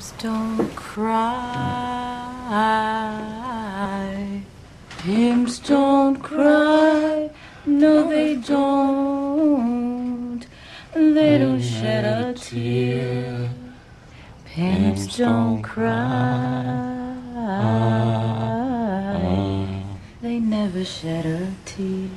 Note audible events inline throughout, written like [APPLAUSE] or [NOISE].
Hips don't cry. Hips don't cry. No, they don't. They don't shed a tear. Pimps don't cry. They never shed a tear.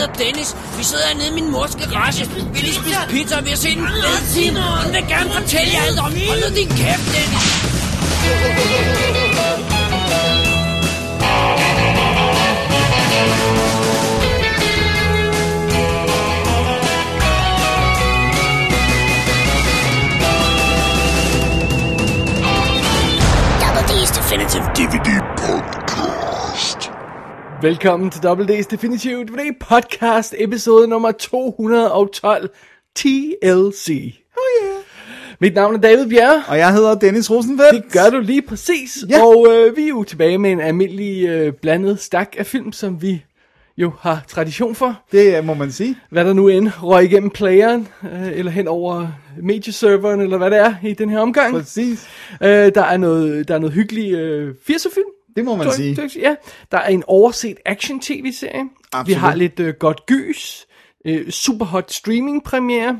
Er og Dennis. Vi sidder hernede i min mors garage. Vi lige spise pizza og vi har set en fed film. Hun vil gerne fortælle jer alt om. Hold nu din kæft, Dennis. Double D's Definitive DVD. Velkommen til WD's Definitive DVD Podcast, episode nummer 212, TLC. Oh yeah. Mit navn er David Bjerre. Og jeg hedder Dennis Rosenfeldt. Det gør du lige præcis. Ja. Og øh, vi er jo tilbage med en almindelig øh, blandet stak af film, som vi jo har tradition for. Det øh, må man sige. Hvad der nu end røg igennem playeren, øh, eller hen over medieserveren, eller hvad det er i den her omgang. Præcis. Øh, der, er noget, der er noget hyggelig øh, 80'er-film. Det må man Tror- sige. tror- Ja, der er en overset action-tv-serie. Vi har lidt øh, godt gys, øh, super hot streaming premiere,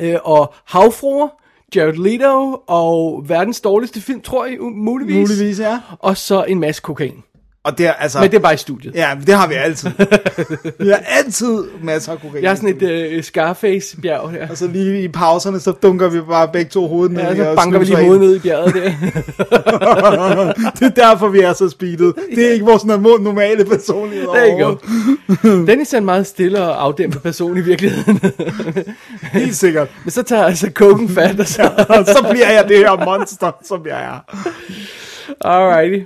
øh, og havfruer, Jared Leto, og verdens dårligste film, tror jeg, muligvis. Muligvis, ja. Og så en masse kokain. Og det er altså... Men det er bare i studiet. Ja, det har vi altid. [LAUGHS] vi har altid masser af kokain. Jeg er sådan et øh, Scarface-bjerg her. Og så lige i pauserne, så dunker vi bare begge to hovedet ned. Ja, så banker vi lige hovedet ned i bjerget der. [LAUGHS] det er derfor, vi er så speedet. Det er ikke vores norm- normale personlighed Der overhovedet. [LAUGHS] Dennis er en meget stille og afdæmpet person i virkeligheden. Helt sikkert. Men så tager altså koken fat, og så... Og så bliver jeg det her monster, som jeg er. Alrighty.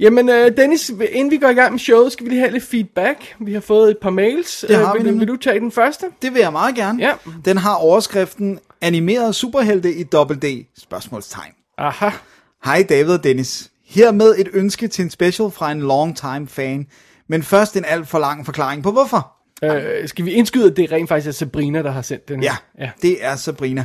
Jamen, uh, Dennis, inden vi går i gang med showet, skal vi lige have lidt feedback. Vi har fået et par mails. Det har Øh, vi vil, nemlig. vil du tage den første? Det vil jeg meget gerne. Ja. Den har overskriften Animeret superhelte i dobbelt D? Spørgsmålstegn. Aha. Hej David og Dennis. Hermed et ønske til en special fra en long time fan. Men først en alt for lang forklaring på hvorfor. Uh, skal vi indskyde, at det rent faktisk er Sabrina, der har sendt den? Ja, ja. det er Sabrina,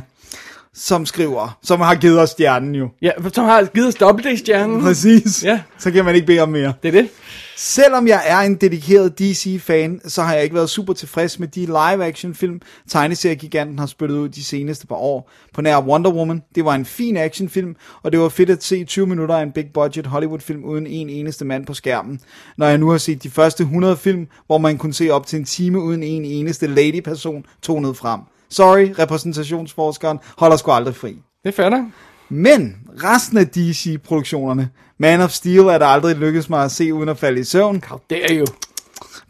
som skriver, som har givet os stjernen jo. Ja, som har givet os dobbelt-stjernen. Præcis. Ja. Så kan man ikke bede om mere. Det er det. Selvom jeg er en dedikeret DC-fan, så har jeg ikke været super tilfreds med de live-action-film, tegneseriegiganten har spyttet ud de seneste par år. På nær Wonder Woman, det var en fin actionfilm, og det var fedt at se 20 minutter af en big-budget Hollywood-film uden en eneste mand på skærmen. Når jeg nu har set de første 100 film, hvor man kunne se op til en time uden en eneste lady-person tonet frem. Sorry, repræsentationsforskeren holder sgu aldrig fri. Det er fair nok. Men resten af DC-produktionerne, Man of Steel er der aldrig lykkedes mig at se uden at falde i søvn. Det er jo.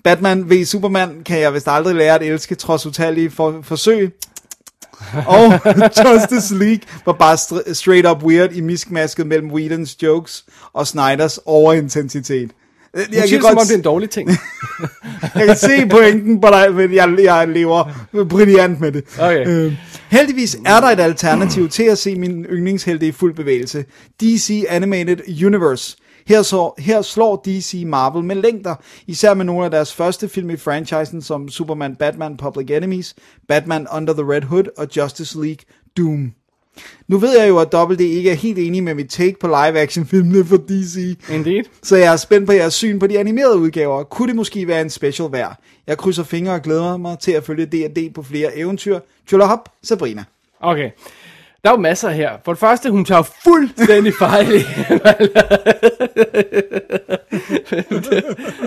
Batman v Superman kan jeg vist aldrig lære at elske, trods utallige for- forsøg. Og [LAUGHS] Justice League var bare str- straight up weird i miskmasket mellem Whedons jokes og Snyders overintensitet. Jeg siger det, som om det er en dårlig ting. [LAUGHS] jeg kan se pointen, but I, men jeg, jeg lever brilliant med det. Okay. Øh, heldigvis er der et alternativ til at se min yndlingshelte i fuld bevægelse. DC Animated Universe. Her, så, her slår DC Marvel med længder, især med nogle af deres første film i franchisen, som Superman, Batman, Public Enemies, Batman Under the Red Hood og Justice League Doom. Nu ved jeg jo, at WD ikke er helt enig med mit take på live-action-filmene for DC. Indeed. Så jeg er spændt på jeres syn på de animerede udgaver. Kunne det måske være en special værd? Jeg krydser fingre og glæder mig til at følge D&D på flere eventyr. Tjullerhop, Sabrina. Okay. Der er jo masser her. For det første, hun tager fuldstændig fejl i.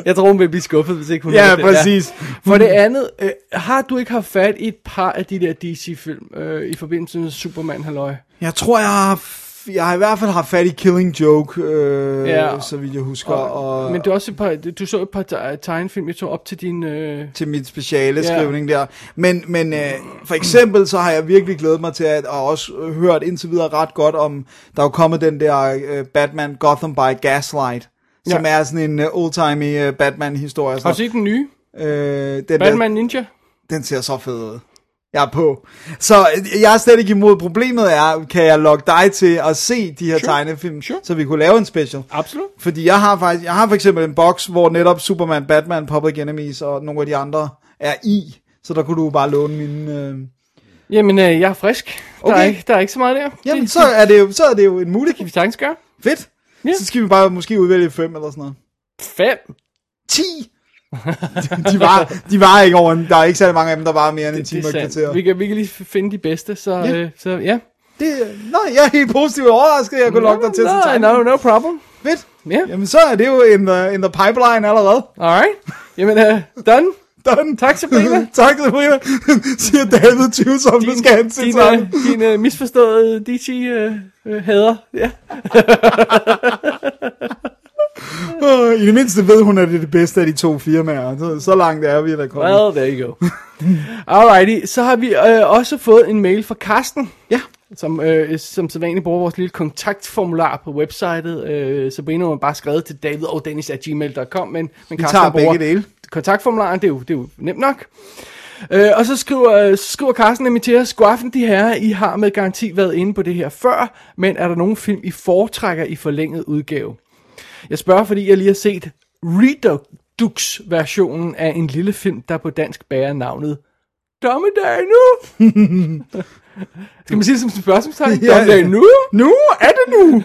jeg tror, hun vil blive skuffet, hvis ikke hun Ja, det. præcis. For det andet, øh, har du ikke haft fat i et par af de der DC-film øh, i forbindelse med Superman, halløj? Jeg tror, jeg har... jeg har i hvert fald haft fat i Killing Joke, øh, Ja. så vidt jeg husker, og, og Men du, er også et par, du så et par te- tegnefilm, jeg tog op til din... Øh, til mit speciale Ja. skrivning der. Men, men øh, for eksempel, så har jeg virkelig glædet mig til at, og også hørt indtil videre ret godt om, der er kommet den der øh, Batman Gotham by Gaslight, som Ja. er sådan en uh, old-timey uh, Batman-historie. har du set den nye? Øh, den, der, Batman Ninja? den ser så fed ud. Jeg er på. Så øh, jeg er slet ikke imod. Problemet er, kan jeg logge dig til at se de her Sure. tegnefilm, Sure. så vi kunne lave en special. Absolut. Fordi jeg har faktisk, jeg har for eksempel en boks, hvor netop Superman, Batman, Public Enemies og nogle af de andre er i. Så der kunne du bare låne mine... Øh... Jamen, øh, jeg er frisk. Der, er Okay. ikke, der er ikke så meget der. Jamen, så er, det jo, så er det jo en mulighed. kan vi sagtens gøre. Fedt. Ja. Så skal vi bare måske udvælge fem eller sådan noget. Fem. 10! [LAUGHS] de, var, de var ikke over en, Der er ikke særlig mange af dem, der var mere end en time og kvarter. Vi kan, vi kan lige finde de bedste, så Ja. Øh, så, ja. Det, nej, jeg er helt positivt overrasket, at jeg kunne logge dig til at no, tegne. no, no problem. Fedt. Ja, Jamen, så er det jo in the, in the pipeline allerede. alright. Jamen, øh, done. Done. Tak, Sabrina. [LAUGHS] tak, Sabrina. Siger David Tvivlsom, du skal hen til din, øh, din øh, misforståede DC-hader. Øh, hader. ja. [LAUGHS] Øh, I det mindste ved hun, at det er det bedste af de to firmaer. Så, så langt er vi, der kommer. Well, there you go. [LAUGHS] Alrighty, så har vi øh, også fået en mail fra Karsten. Ja. Som, øh, som sædvanligt bruger vores lille kontaktformular på websitet. Øh, Sabrina har bare skrevet til davidogdennis.gmail.com, men, men Vi tager begge dele. kontaktformularen, det er jo, det er jo nemt nok. Øh, og så skriver, øh, skriver Carsten nemlig til os, God aften de herrer, I har med garanti været inde på det her før, men er der nogen film, I foretrækker i forlænget udgave? Jeg spørger, fordi jeg lige har set Redux-versionen af en lille film, der på dansk bærer navnet Dommedag nu! [LAUGHS] Skal man sige det som spørgsmålstegn? Ja. Dommedag nu? Nu er det nu.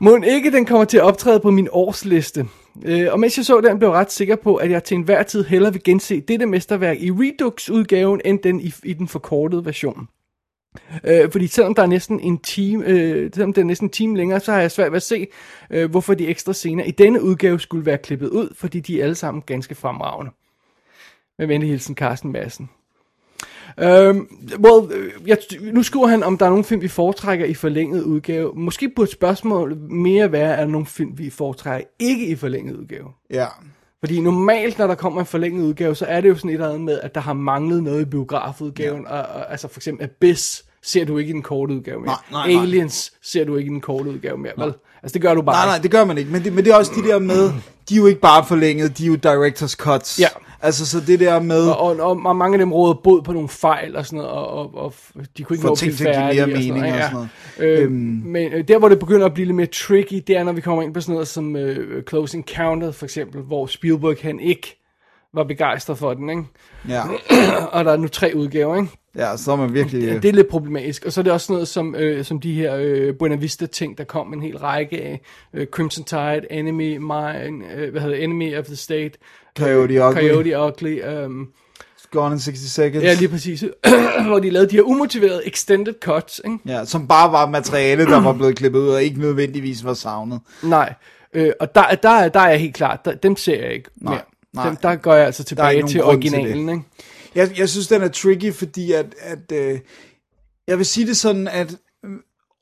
[LAUGHS] Må ikke den kommer til at optræde på min årsliste. Øh, og mens jeg så den, blev jeg ret sikker på, at jeg til enhver tid hellere vil gense dette mesterværk i Redux-udgaven, end den i, i den forkortede version. Øh, fordi selvom der er næsten en time, øh, selvom det er næsten en time længere, så har jeg svært ved at se, øh, hvorfor de ekstra scener i denne udgave skulle være klippet ud, fordi de er alle sammen ganske fremragende. Med venlig hilsen, Carsten Madsen. Um, well, øh, jeg, nu skriver han, om der er nogle film, vi foretrækker i forlænget udgave. Måske burde spørgsmålet mere være, er der nogle film, vi foretrækker ikke i forlænget udgave? Ja. Fordi normalt, når der kommer en forlænget udgave, så er det jo sådan et eller andet med, at der har manglet noget i biografudgaven. Ja. Og, og, altså for eksempel Abyss ser du ikke i den korte udgave mere. Nej, nej, nej. Aliens ser du ikke i den korte udgave mere, vel? Altså det gør du bare Nej, nej, det gør man ikke. Men det, men det er også de der med, de er jo ikke bare forlænget, de er jo director's cuts. Ja. Altså, så det der med... Og, og, og, og mange af dem råder bod på nogle fejl og sådan noget, og, og, og de kunne ikke nå at blive ting til at give mere færdige mening og ja. sådan Øh, Øhm. Men øh, der, hvor det begynder at blive lidt mere tricky, det er, når vi kommer ind på sådan noget som øh, Close Encounter, for eksempel, hvor Spielberg han ikke var begejstret for den, ikke? Ja, [CLEARS THROAT] Og der er nu tre udgaver, ikke? ja så er man virkelig... Ja, det er lidt problematisk. Og så er det også noget som, øh, som de her øh, Buena Vista-ting, der kom en hel række af. Øh, Crimson Tide, Enemy, Mine, øh, hvad hedder det, Enemy of the State. Coyote Ugly. Coyote Ugly. Um, Gone in 60 Seconds. ja, lige præcis. [CLEARS THROAT] hvor de lavede de her umotiverede extended cuts, ikke? Ja, som bare var materiale, der var blevet klippet ud, og ikke nødvendigvis var savnet. Nej. Øh, og der, der, der er jeg helt klart, der, dem ser jeg ikke Nej, mere. Nej. Dem, der går jeg altså tilbage til grund til originalen, ikke? Jeg, jeg synes, den er tricky, fordi at, at øh, jeg vil sige det sådan, at øh,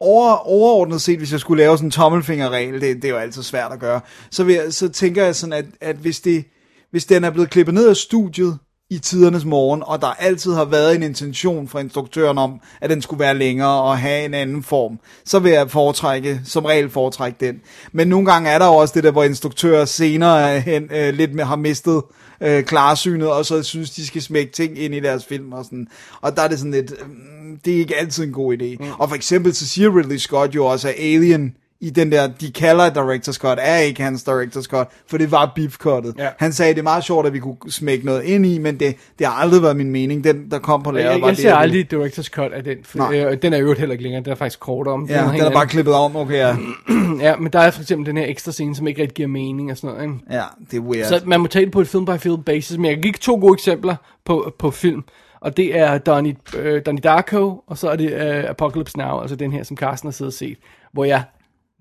over, overordnet set, hvis jeg skulle lave sådan en tommelfingerregel, det, det er jo altid svært at gøre, så, vil jeg, så tænker jeg sådan, at, at hvis, det, hvis den er blevet klippet ned af studiet i tidernes morgen, og der altid har været en intention fra instruktøren om, at den skulle være længere og have en anden form, så vil jeg foretrække, som regel foretrække den. Men nogle gange er der også det der, hvor instruktører senere hen, øh, lidt med, har mistet øh, klarsynet, og så synes, de skal smække ting ind i deres film og sådan. Og der er det sådan lidt, øh, det er ikke altid en god idé. Mm. Og for eksempel så siger Ridley Scott jo også, at Alien i den der, de kalder director's cut, er ikke hans director's cut, for det var beef cuttet. Ja. Han sagde, det er meget sjovt, at vi kunne smække noget ind i, men det, det har aldrig været min mening. Den, der kom på lærret, Jeg, var jeg det, ser jeg aldrig Director's Cut af den. For, øh, den er jo heller ikke længere, den er faktisk kortere om. Ja, den helt er bare anden. klippet om, okay, ja. [CLEARS THROAT] Ja, men der er for eksempel den her ekstra scene, som ikke rigtig giver mening og sådan noget. Ikke? Ja, det er weird. Så man må tage det på et film-by-film basis, men jeg kan give to gode eksempler på, på film. Og det er Donnie, øh, Donnie Darko, og så er det øh, Apocalypse Now, altså den her, som Carsten har siddet og set, hvor jeg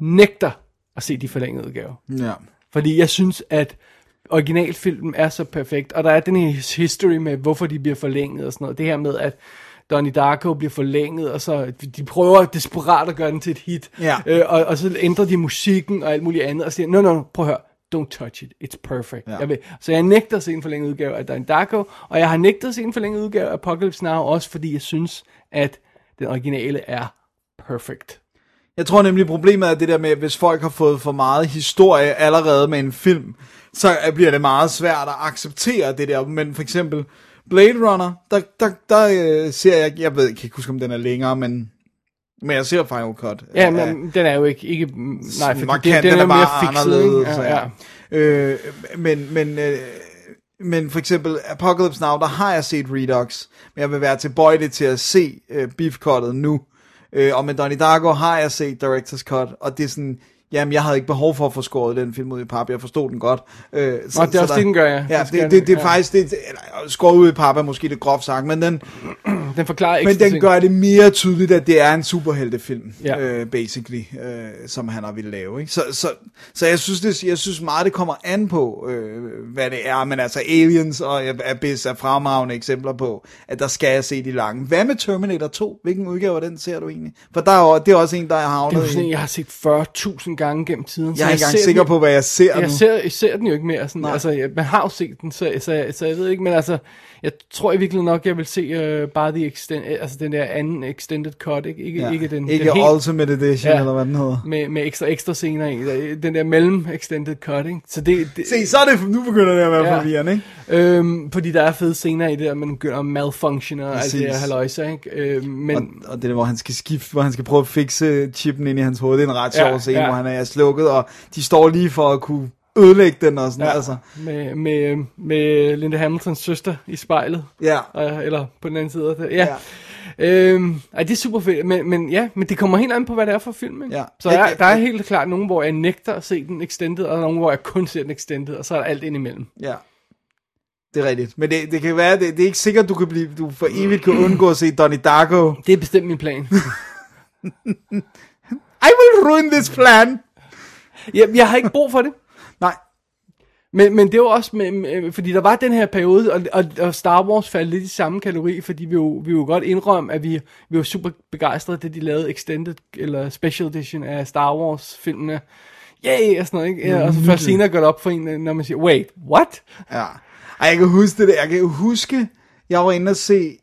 nægter at se de forlængede udgaver. ja. Fordi jeg synes, at originalfilmen er så perfekt, og der er den her history med, hvorfor de bliver forlænget og sådan noget. Det her med, at Donnie Darko bliver forlænget, og så de prøver desperat at gøre den til et hit. Ja. Øh, og, og så ændrer de musikken og alt muligt andet, og siger, no, no, no, prøv at høre, don't touch it, it's perfect. Ja. Jeg vil, så jeg nægter at se en forlænget udgave af Donnie Darko, og jeg har nægtet at se en forlænget udgave af Apocalypse Now, også fordi jeg synes, at den originale er perfect. Jeg tror nemlig, problemet er det der med, at hvis folk har fået for meget historie allerede med en film, så bliver det meget svært at acceptere det der. Men for eksempel Blade Runner, der, der, der øh, ser jeg, jeg ved jeg kan ikke huske, om den er længere, men, men jeg ser Final Cut. Ja, men den er jo ikke, ikke nej, for markant, den, den, den er er mere bare fikset, anderledes. Ja, ja. Øh, men, men, øh, men for eksempel Apocalypse Now, der har jeg set Redux, men jeg vil være tilbøjelig til at se øh, Beef Cuttet nu. Øh, og med Donnie Darko har jeg set Director's Cut, og det er sådan, jamen jeg havde ikke behov for at få skåret den film ud i pap, jeg forstod den godt. Øh, Nå, det er også det, den gør, ja. Ja, Det det, det, det er ja. faktisk, det, eller, skåret ud i pap er måske lidt groft sagt, men den, [CLEARS THROAT] Den forklarer men ekstra den ting. gør det mere tydeligt, at det er en superheltefilm, Ja. øh, basically, øh, som han har ville lave. Ikke? Så, så, så jeg, synes, det, jeg synes meget, det kommer an på, øh, hvad det er. Men altså Aliens og Abyss er fremragende eksempler på, at der skal jeg se de lange. Hvad med Terminator 2? Hvilken udgave af den ser du egentlig? For der er, det er også en, der er Det er havnet sådan, i. jeg har set 40.000 gange gennem tiden. så Jeg er ikke engang sikker den- på, hvad jeg ser Jeg nu. ser, jeg ser den jo ikke mere. Sådan, Nej. altså, jeg, man har jo set den, så, så, jeg, så jeg ved ikke, men altså, jeg tror i virkeligheden nok, jeg vil se uh, bare the extend, altså den der anden extended cut, ikke, ikke, Ja. ikke den, ikke den helt, Ultimate Edition, Ja. eller hvad den hedder. med, med ekstra ekstra scener i, den der mellem extended cut, ikke? Så det, det Se, så er det, nu begynder det at være Ja. forvirrende, ikke? øhm, fordi der er fede scener i det der, man begynder at malfunction og alt det Præcis. her halløjse, ikke? Øh, men, Og, og det der, hvor han skal skifte, hvor han skal prøve at fikse chippen ind i hans hoved, det er en ret sjov Ja, scene, ja. hvor han er slukket, og de står lige for at kunne ødelægge den og sådan, ja, altså. med, med, med Linda Hamiltons søster i spejlet. Ja, eller på den anden side af det. Ja. ja. Øhm, ej, det er super fedt, men, men ja, men det kommer helt an på, hvad det er for film, ikke? Ja. Så der, der er helt klart nogen, hvor jeg nægter at se den extended, og nogen, hvor jeg kun ser den extended, og så er der alt indimellem. ja. Det er rigtigt. Men det, det kan være, det, det er ikke sikkert, du kan blive, du for evigt kan undgå at se Donnie Darko. Det er bestemt min plan. [LAUGHS] I will ruin this plan! jeg, jeg har ikke brug for det. Men, men det var også, med, med, fordi der var den her periode, og, og, og Star Wars faldt lidt i samme kategori, fordi vi jo, vi jo godt indrømme, at vi, vi var super begejstrede, da de lavede extended eller special edition af Star Wars filmene. Yay, og sådan noget, ikke? Ja, og så først senere går det op for en, når man siger, wait, what? Ja. Ej, jeg kan huske det. Jeg kan huske, jeg var inde og se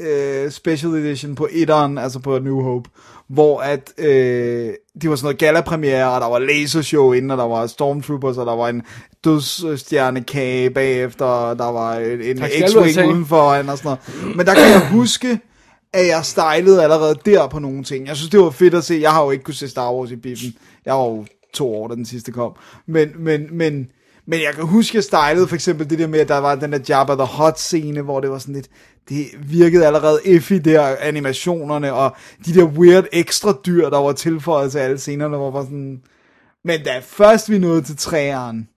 øh, Special Edition på etteren, altså på New Hope, hvor at øh, det var sådan noget gala-premiere, og der var lasershow inden, og der var Stormtroopers, og der var en dødsstjernekage bagefter, og der var en, en X-Wing udenfor, og sådan noget. Men der kan jeg huske, at jeg stylede allerede der på nogle ting. Jeg synes, det var fedt at se. Jeg har jo ikke kunne se Star Wars i biffen. Jeg var jo to år, da den sidste kom. Men, men, men, men jeg kan huske, jeg stylede for eksempel det der med, at der var den der Jabba the Hutt scene, hvor det var sådan lidt, det virkede allerede effy der, animationerne, og de der weird ekstra dyr, der var tilføjet til alle scenerne, hvor var sådan, men da først vi nåede til træeren,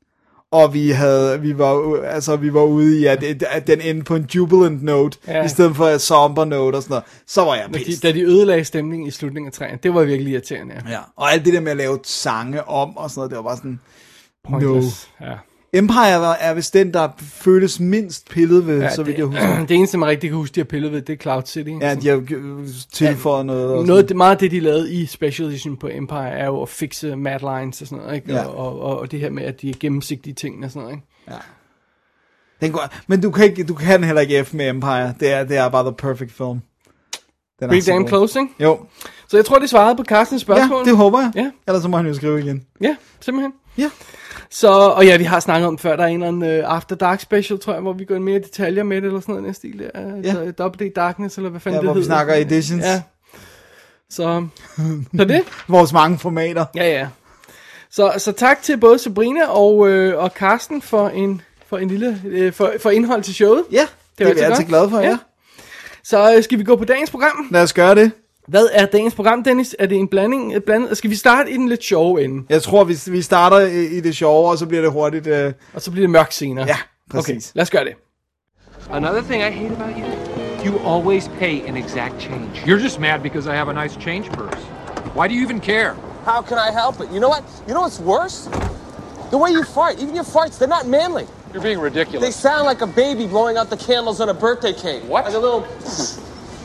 og vi havde, vi var, altså vi var ude i, at, at den endte på en jubilant note, Ja. i stedet for en somber note og sådan noget, så var jeg Da de, pissed. da de ødelagde stemningen i slutningen af træen, det var virkelig irriterende. Ja. Ja, og alt det der med at lave sange om og sådan noget, det var bare sådan, Pointless. Ja. Empire var- er vist den, der føles mindst pillet ved, ja, så vidt jeg husker. [CLEARS THROAT] det eneste, man rigtig kan huske, de har pillet ved, det er Cloud City. Ja, de har tilføjet noget. Og Noget, det, meget af det, de lavede i Special Edition på Empire, er jo at fixe mad lines og sådan noget, ikke? Ja. Og, og, og, det her med, at de er gennemsigtige ting og sådan noget, ikke? sådan. Den går, men du kan, ikke, du kan heller ikke F med Empire. Det er, det er bare the perfect film. Den er Pretty damn close, ikke? Jo, Så jeg tror, det svarede på Carstens spørgsmål. ja, det håber jeg. Ja. Ellers så må han jo skrive igen. Ja, simpelthen. Ja. Så, og ja, vi har snakket om før, der er en eller anden uh, After Dark special, tror jeg, hvor vi går mere i detaljer med det, eller sådan noget, i stil der. Ja. Ja. Double D Darkness, eller hvad fanden Ja, det hvor vi hedder. snakker editions. Ja. Så, så det. [LAUGHS] Vores mange formater. Ja, ja. Så, så tak til både Sabrina og, øh, og Carsten for en, for en lille, øh, for, for indhold til showet. Ja, det, det er vi altid altid glade for, ja. Ja. ja. Så øh, skal vi gå på dagens program. Lad os gøre det. Hvad er dagens program, Dennis? Er det en blanding? Blandet? Skal vi starte i den lidt sjove ende? Jeg tror, vi, vi starter i, i det sjove, og så bliver det hurtigt. Øh, Og så bliver det mørkt senere. ja, Okay, præcis. lad os gøre det. Another thing I hate about you, you always pay an exact change. You're just mad because I have a nice change purse. Why do you even care? How can I help it? You know what? You know what's worse? The way you fart. Even your farts, they're not manly. You're being They ridiculous. sound like a baby blowing out the candles on a birthday cake. What? Like a little.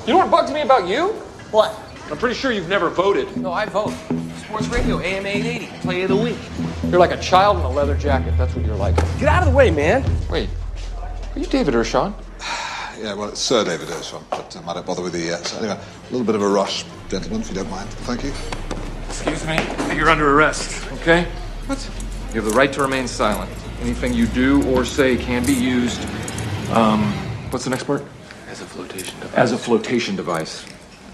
You know what bugs me about you? What? I'm pretty sure you've never voted. No, I vote. Sports radio, AM 880, play of the week. You're like a child in a leather jacket. That's what you're like. Get out of the way, man. Wait, are you David Ershon? [SIGHS] Yeah, well, it's Sir David Ershon, but um, I don't bother with the yet. So anyway, a little bit of a rush, gentlemen, if you don't mind. Thank you. Excuse me? You're under arrest. Okay? What? You have the right to remain silent. Anything you do or say can be used. Um, what's the next part? As a flotation device. As a flotation device.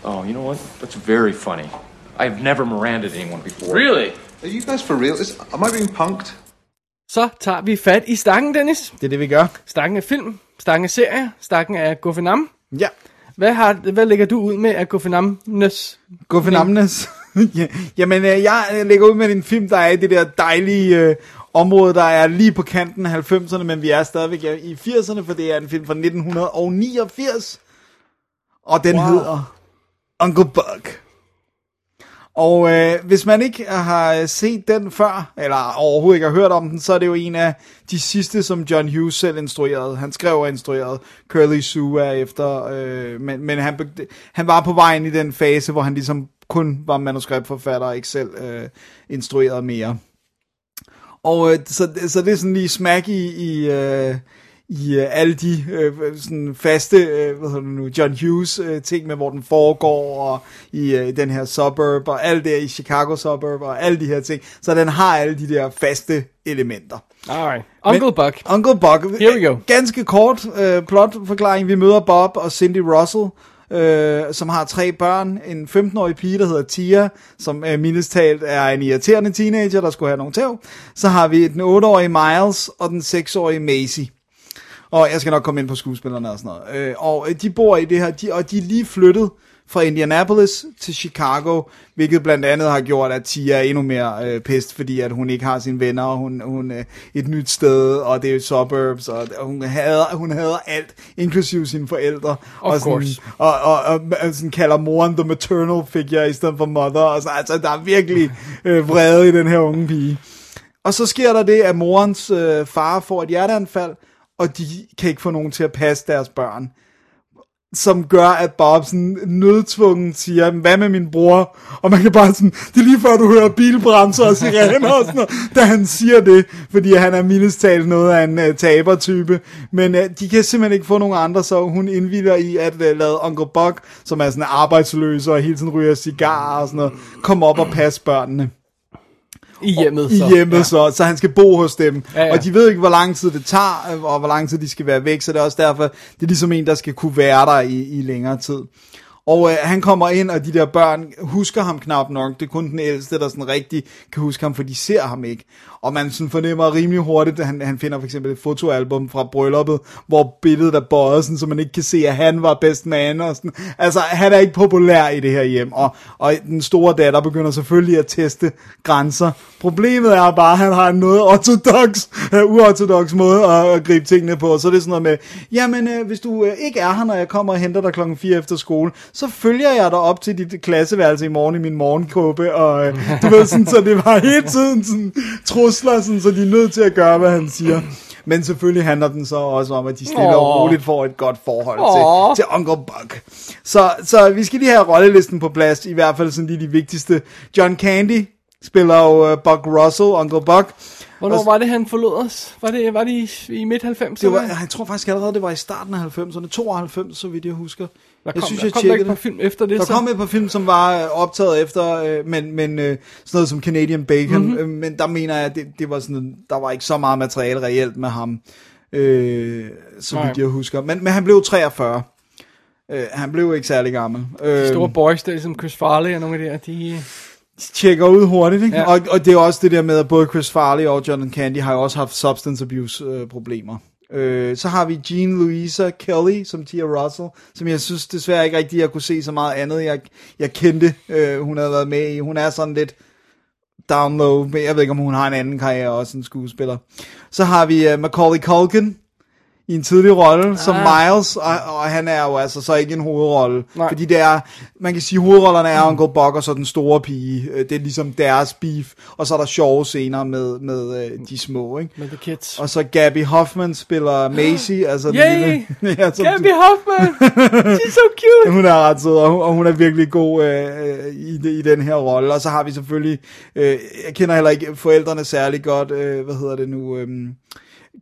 Oh, you know what? That's very funny. I've never Miranda'd anyone before. Really? Are you guys for real? Is, am I being punked? Så tager vi fat i stakken, Dennis. Det er det, vi gør. Stakken af film, stakken af serier, stakken af Guffinam. Ja. Hvad, har, hvad lægger du ud med af Guffinamnes? Gå for namnes. [LAUGHS] ja, jamen, øh, jeg lægger ud med en film, der er i det der dejlige øh, område, der er lige på kanten af 90'erne, men vi er stadigvæk i 80'erne, for det er en film fra 1989. Og den wow. hedder Uncle Buck. Og øh, hvis man ikke har set den før, eller overhovedet ikke har hørt om den, så er det jo en af de sidste, som John Hughes selv instruerede. Han skrev og instruerede. Curly Sue er efter, øh, men, men han, han var på vej i den fase, hvor han ligesom kun var manuskriptforfatter og ikke selv øh, instruerede mere. Og øh, så, så det er sådan lige smack i, i, øh, i øh, alle de øh, sådan faste, øh, hvad hedder det nu, John Hughes øh, ting med, hvor den foregår, og i øh, den her suburb, og alt det i Chicago suburb, og alle de her ting. Så den har alle de der faste elementer. Alright. Uncle Men- Buck. Uncle Buck. Here we go. Ganske kort øh, plotforklaring. Vi møder Bob og Cindy Russell, øh, som har tre børn. En 15-årig pige, der hedder Tia, som øh, mindest talt er en irriterende teenager, der skulle have nogle tæv. Så har vi den 8-årige Miles og den 6-årige Maisie. Og jeg skal nok komme ind på skuespillerne og sådan noget. Øh, og øh, de bor i det her, de, og de er lige flyttet fra Indianapolis til Chicago, hvilket blandt andet har gjort, at Tia er endnu mere øh, pest, fordi at hun ikke har sine venner, og hun, hun er et nyt sted, og det er suburbs, og hun hader, hun hader alt, inklusive sine forældre. Of og sådan, course. Og, og, og, og sådan kalder moren the maternal figure i stedet for mother, og så, altså der er virkelig øh, vrede i den her unge pige. Og så sker der det, at morens øh, far får et hjerteanfald, og de kan ikke få nogen til at passe deres børn. Som gør, at Bob sådan nødtvungen siger, hvad med min bror? Og man kan bare sådan, det er lige før du hører bilbremser og sirener og sådan noget, da han siger det, fordi han er mindst talt noget af en uh, tabertype. Men uh, de kan simpelthen ikke få nogen andre, så hun indvider i at uh, lade Uncle Buck, som er sådan arbejdsløs og hele tiden ryger cigarer og sådan noget, komme op og passe børnene i hjemmet, i så. hjemmet, ja. så, så han skal bo hos dem. Ja, Ja. Og de ved ikke, hvor lang tid det tager, øh, og hvor lang tid de skal være væk, så det er også derfor, det er ligesom en, der skal kunne være der i, i længere tid. Og øh, han kommer ind, og de der børn husker ham knap nok. Det er kun den ældste, der sådan rigtig kan huske ham, for de ser ham ikke. Og man sådan fornemmer rimelig hurtigt, at han, han finder for eksempel et fotoalbum fra brylluppet, hvor billedet er bøjet, sådan, så man ikke kan se, at han var best man. Og sådan. Altså, han er ikke populær i det her hjem. Og, og den store datter begynder selvfølgelig at teste grænser. Problemet er bare, at han har en noget ortodox, uh, uortodox måde at, at gribe tingene på. Så det er sådan noget med, jamen, øh, hvis du øh, ikke er her, når jeg kommer og henter dig klokken 4 efter skole, så følger jeg dig op til dit klasseværelse i morgen i min morgenkåbe, og øh, du ved sådan, så det var hele tiden sådan, trusler, sådan, så de er nødt til at gøre, hvad han siger. Men selvfølgelig handler den så også om, at de stille og Åh. roligt får et godt forhold Åh. til, til Uncle Buck. Så, så vi skal lige have rollelisten på plads, i hvert fald sådan lige de vigtigste. John Candy spiller jo uh, Buck Russell, Uncle Buck. Hvornår var det, han forlod os? Var det, var det i, i midt-90'erne? Det var, jeg tror faktisk allerede, det var i starten af 90'erne, 92, så vidt jeg husker. Der kom, jeg synes, jeg kom der tjekkede et par film efter det, Der så? kom et par film, som var øh, optaget efter, øh, men, men øh, sådan noget som Canadian Bacon, Mhm. mm-hmm. øh, men der mener jeg, at det, det var sådan, der var ikke så meget materiale reelt med ham, øh, så vidt jeg husker. Men, men han blev 43. Øh, han blev ikke særlig gammel. Øh, De store boys, der ligesom Chris Farley og nogle af de der, de... tjekker ud hurtigt, ikke? Ja. Ja. Og, og det er også det der med, at både Chris Farley og John Candy har jo også haft substance abuse øh, problemer. Øh, så har vi Jean Louisa Kelly som Tia Russell, som jeg synes desværre ikke rigtig, jeg kunne se så meget andet, jeg, jeg kendte, øh, hun havde været med i. Hun er sådan lidt down low, men jeg ved ikke, om hun har en anden karriere også som skuespiller. Så har vi øh, Macaulay Culkin i en tidlig rolle ah. som. Miles, og, og han er jo altså så ikke en hovedrolle. Nej. Fordi det er, man kan sige, hovedrollerne er Uncle Buck og så den store pige. Øh, Det er ligesom deres beef, og så er der sjove scener med, med øh, de små, ikke? Med The Kids. Og så Gabby Hoffman spiller Maisie, [GASPS] altså den Yay! lille... [LAUGHS] ja, som- Gabby Hoffman! She's so cute! [LAUGHS] hun er ret sød, og hun, og hun er virkelig god øh, øh, i, i den her rolle. Og så har vi selvfølgelig, øh, jeg kender heller ikke forældrene særlig godt, øh, hvad hedder det nu, øh,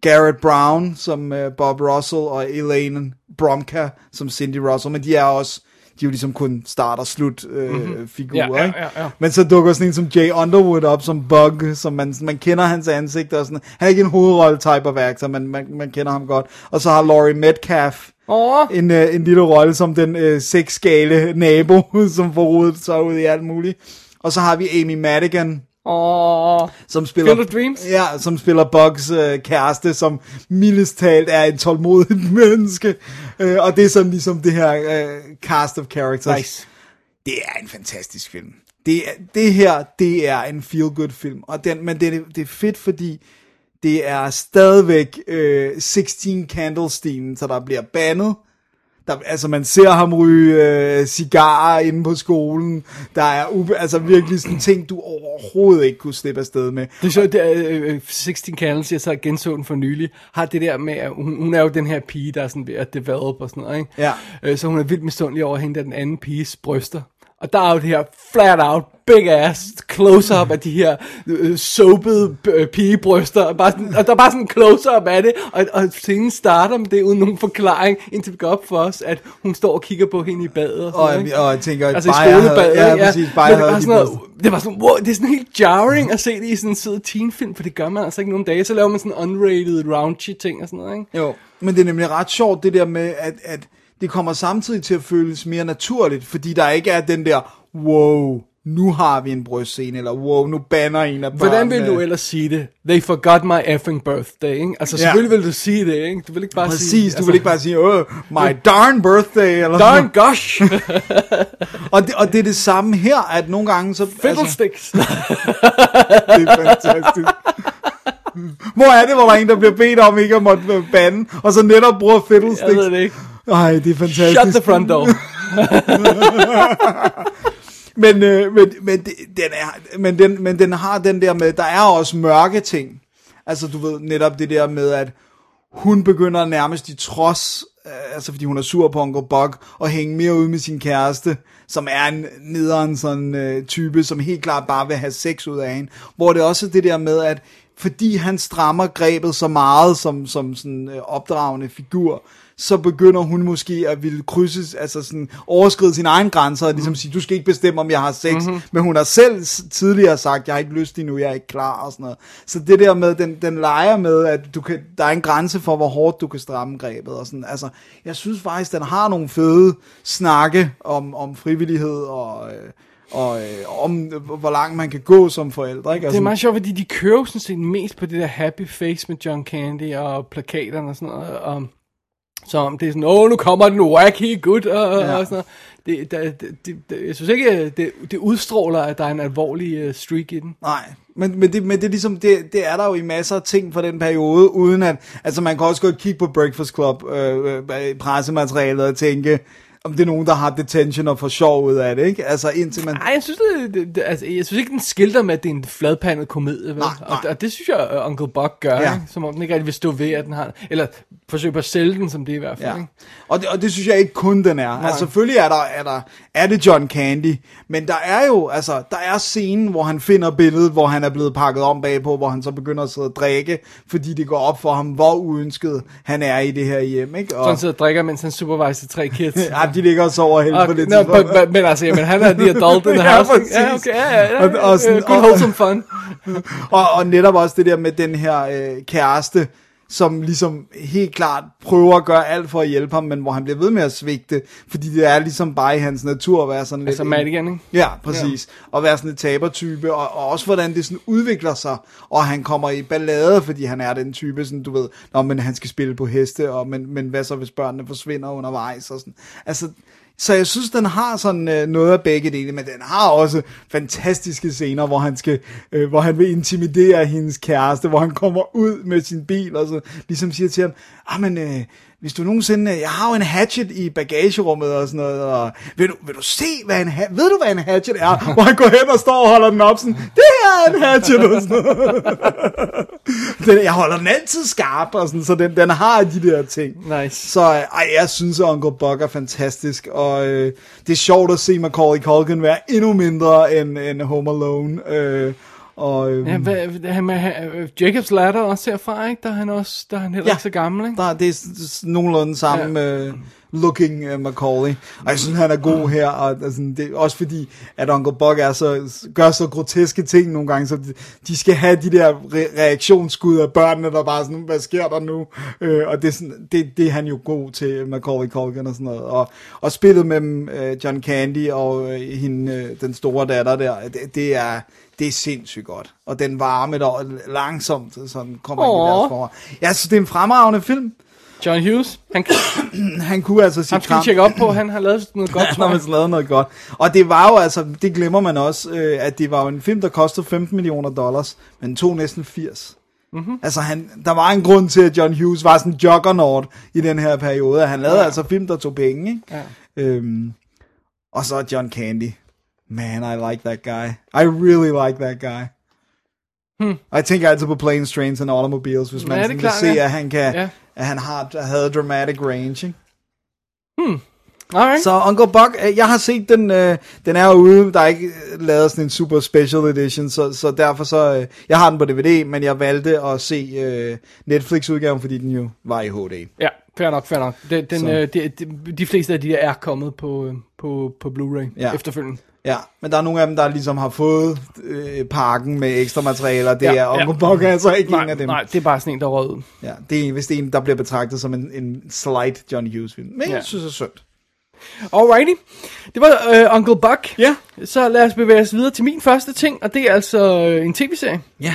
Garrett Brown som øh, Bob Russell, og Elaine Bromka som Cindy Russell, men de er også, de er jo ligesom kun start- og slut øh, mm-hmm. Ja, ja, ja, ja. Men så dukker sådan en som Jay Underwood op som Bug, som man, man kender hans ansigt, og sådan, han er ikke en hovedrolle type of actor, men man, man kender ham godt. Og så har Laurie Metcalf, Åh, en, øh, en lille rolle som den øh, sexgale nabo, [LAUGHS] som får rodet sig ud i alt muligt. Og så har vi Amy Madigan, åh. som spiller, Field of Dreams? Ja, som spiller Bugs øh, kæreste, som mildest talt er en tålmodigt [LAUGHS] menneske. Øh, og det er sådan ligesom det her øh, cast of characters. Nice. Det er en fantastisk film. Det, er, det her, det er en feel-good film. Og den, men det, er- det er fedt, fordi det er stadigvæk øh, 16 Candles-stilen, så der bliver bandet. Der, altså man ser ham ryge øh, cigarer inde på skolen. Der er ube, altså virkelig sådan ting, du overhovedet ikke kunne slippe afsted med. Det er så, det er, øh, 16 Candles, jeg så genså den for nylig, har det der med, at hun, hun er jo den her pige, der er sådan ved at develop og sådan noget, ikke? Ja. Øh, så hun er vildt misundelig over hende, der er den anden piges bryster. Og der er jo det her flat out, big ass, close-up af de her øh, soapede øh, pigebryster. Og, bare sådan, og der er bare sådan en close-up af det, og, og scenen starter med det uden nogen forklaring, indtil vi går op for os, at hun står og kigger på hende i badet. Og, sådan, Og, og jeg tænker, at Altså i Bayer havde- ja, præcis, havde sådan noget, bryster. det var sådan, wow, det er sådan helt jarring at se det i sådan en sød teenfilm, for det gør man altså ikke nogen dage. Så laver man sådan unrated, raunchy ting og sådan noget, ikke? Jo, men det er nemlig ret sjovt det der med, at, at det kommer samtidig til at føles mere naturligt, fordi der ikke er den der, wow, nu har vi en brystscene, eller wow, nu banner en af børnene. Hvordan vil du ellers sige det? They forgot my effing birthday, ikke? Altså Ja. selvfølgelig vil du sige det, ikke? Du vil ikke bare Præcis, sige... du vil ikke bare sige, oh, my darn birthday, eller Darn gosh! og, det, og det er det samme her, at nogle gange så... Fiddlesticks! det er fantastisk. Hvor er det, hvor der er en, der bliver bedt om ikke at måtte bande, og så netop bruger fiddlesticks? Jeg ved det ikke. Ej, det er fantastisk. Shut the front door. [LAUGHS] Men, øh, men, men, det, den er, men, den, men den har den der med, der er også mørke ting. Altså du ved netop det der med, at hun begynder nærmest i trods, øh, altså fordi hun er sur på Uncle Buck, og hænge mere ud med sin kæreste, som er en nederen sådan øh, type, som helt klart bare vil have sex ud af hende. Hvor det også er det der med, at fordi han strammer grebet så meget som, som sådan øh, opdragende figur, så begynder hun måske at ville krydse, altså sådan overskride sine egne grænser, og ligesom sige, du skal ikke bestemme, om jeg har sex, mm-hmm. men hun har selv tidligere sagt, jeg har ikke lyst endnu, jeg er ikke klar, og sådan noget. Så det der med, den, den leger med, at du kan, der er en grænse for, hvor hårdt du kan stramme grebet, og sådan, altså, jeg synes faktisk, den har nogle fede snakke om, om frivillighed, og, øh, og øh, om, øh, hvor langt man kan gå som forældre, ikke? Det Altså, er meget sjovt, fordi de kører jo sådan set mest på det der happy face med John Candy og plakaterne og sådan noget. Og, så om det er sådan, åh, nu kommer den wacky gut og, Ja. og sådan noget. Det, det, det, det, jeg synes ikke, det, det udstråler, at der er en alvorlig uh, streak i den. Nej, men, men, det, men det er ligesom, det, det er der jo i masser af ting fra den periode, uden at, altså man kan også godt kigge på Breakfast Club øh, øh, pressematerialet og tænke, om det er nogen, der har detention og får sjov ud af det, ikke? Altså indtil man... Nej, jeg synes, det, det, det, altså, jeg synes ikke, den skilter med, at det er en fladpandet komedie. Vel? Nej, Og, nej. og, det synes jeg, uh, Uncle Buck gør, Ja. ikke? som om den ikke rigtig vil stå ved, at den har... Eller forsøge på at sælge den, som det er i hvert fald. Ja. Ikke? Og, det, og det synes jeg ikke kun den er. Altså selvfølgelig er der, er der er det John Candy, men der er jo, altså, der er scenen, hvor han finder billedet, hvor han er blevet pakket om bagpå, hvor han så begynder at sidde og drikke, fordi det går op for ham, hvor uønsket han er i det her hjem, ikke? Så Og, han sidder og drikker, mens han superviser tre kids. [LAUGHS] ja, de ligger og sover helt Og, på det no, but, but, men altså, jamen, han er the adult [LAUGHS] in the Ja, house. præcis. ja, okay, ja, ja, ja, Og- og sådan- good wholesome fun. [LAUGHS] og, og netop også det der med den her øh, kæreste, som ligesom helt klart prøver at gøre alt for at hjælpe ham, men hvor han bliver ved med at svigte, fordi det er ligesom bare i hans natur at være sådan lidt... Altså Madigan, ikke? Ja, præcis. Ja. Og være sådan en tabertype, og, og også hvordan det sådan udvikler sig, og han kommer i ballade, fordi han er den type, sådan du ved, Nå, men han skal spille på heste, og men, men hvad så hvis børnene forsvinder undervejs, og sådan. Altså, så jeg synes, den har sådan øh, noget af begge dele, men den har også fantastiske scener, hvor han skal, øh, hvor han vil intimidere hendes kæreste, hvor han kommer ud med sin bil og så ligesom siger til ham, ah, men øh, hvis du nogensinde, jeg har jo en hatchet i bagagerummet og sådan noget, og vil du, vil du se, hvad en, ved du, hvad en hatchet er? [LAUGHS] Hvor han går hen og står og holder den op sådan, det er en hatchet og sådan noget. [LAUGHS] den, jeg holder den altid skarp, og sådan, så den, den har de der ting. Nice. Så ej, jeg synes, at Uncle Buck er fantastisk, og øh, det er sjovt at se Macaulay Culkin være endnu mindre end, end Home Alone. Øh, og, øh, Ja, hvad, han, med, Jacobs Ladder også herfra, ikke? Der er han, også, der er han heller Ja. ikke så gammel, ikke? der, det er nogenlunde samme ja. uh, looking uh, Macaulay. Og jeg synes, han er god her, og altså, det er også fordi, at Uncle Buck er så, gør så groteske ting nogle gange, så de, de skal have de der re- reaktionsskud af børnene, der bare sådan, hvad sker der nu? Uh, og det er, sådan, det, det er han jo god til, Macaulay Culkin og sådan noget. Og, og spillet mellem uh, John Candy og uh, hende, uh, den store datter der, det, det er det er sindssygt godt. Og den varme der langsomt sådan kommer ind i deres forhold. Jeg synes, det er en fremragende film. John Hughes, han, [CLEARS THROAT] Han kunne altså sige ham skal tjekke op på, han har lavet noget [LAUGHS] godt, Han har lavet noget godt. Og det var jo altså, det glemmer man også, øh, at det var jo en film, der kostede 15 millioner dollars, men tog næsten 80. Mm-hmm. Altså, han, der var en grund til, at John Hughes var sådan en juggernaut i den her periode. Han lavede ja. altså film, der tog penge, ikke? Ja. Øhm, og så John Candy. Man, I like that guy. I really like that guy. Hmm. Og jeg tænker altid på Planes, Trains and Automobiles, hvis man Ja, sådan vil klart, se, ja. at han kan, Ja. At han har, havde dramatic range, ikke? Alright. Så Uncle Buck, øh, jeg har set den, øh, den er ude, der er ikke øh, lavet sådan en super special edition, så, så derfor så, øh, jeg har den på DVD, men jeg valgte at se øh, Netflix-udgaven, fordi den jo var i HD. Ja, fair nok, fair nok. Den, den, Så. øh, de, de, de fleste af de der er kommet på, øh, på, på Blu-ray ja. efterfølgende. Ja, men der er nogle af dem, der ligesom har fået øh, pakken med ekstra materialer, det Ja, er Uncle ja. Buck altså ikke en Nej, af dem. nej, det er bare sådan en, der rød ud. Ja, det er er en, der bliver betragtet som en, en slight John Hughes film, men Ja. jeg synes det er synd. Alrighty. Det var øh, Uncle Buck. Ja. Så lad os bevæge os videre til min første ting, og det er altså øh, en tv-serie, Ja,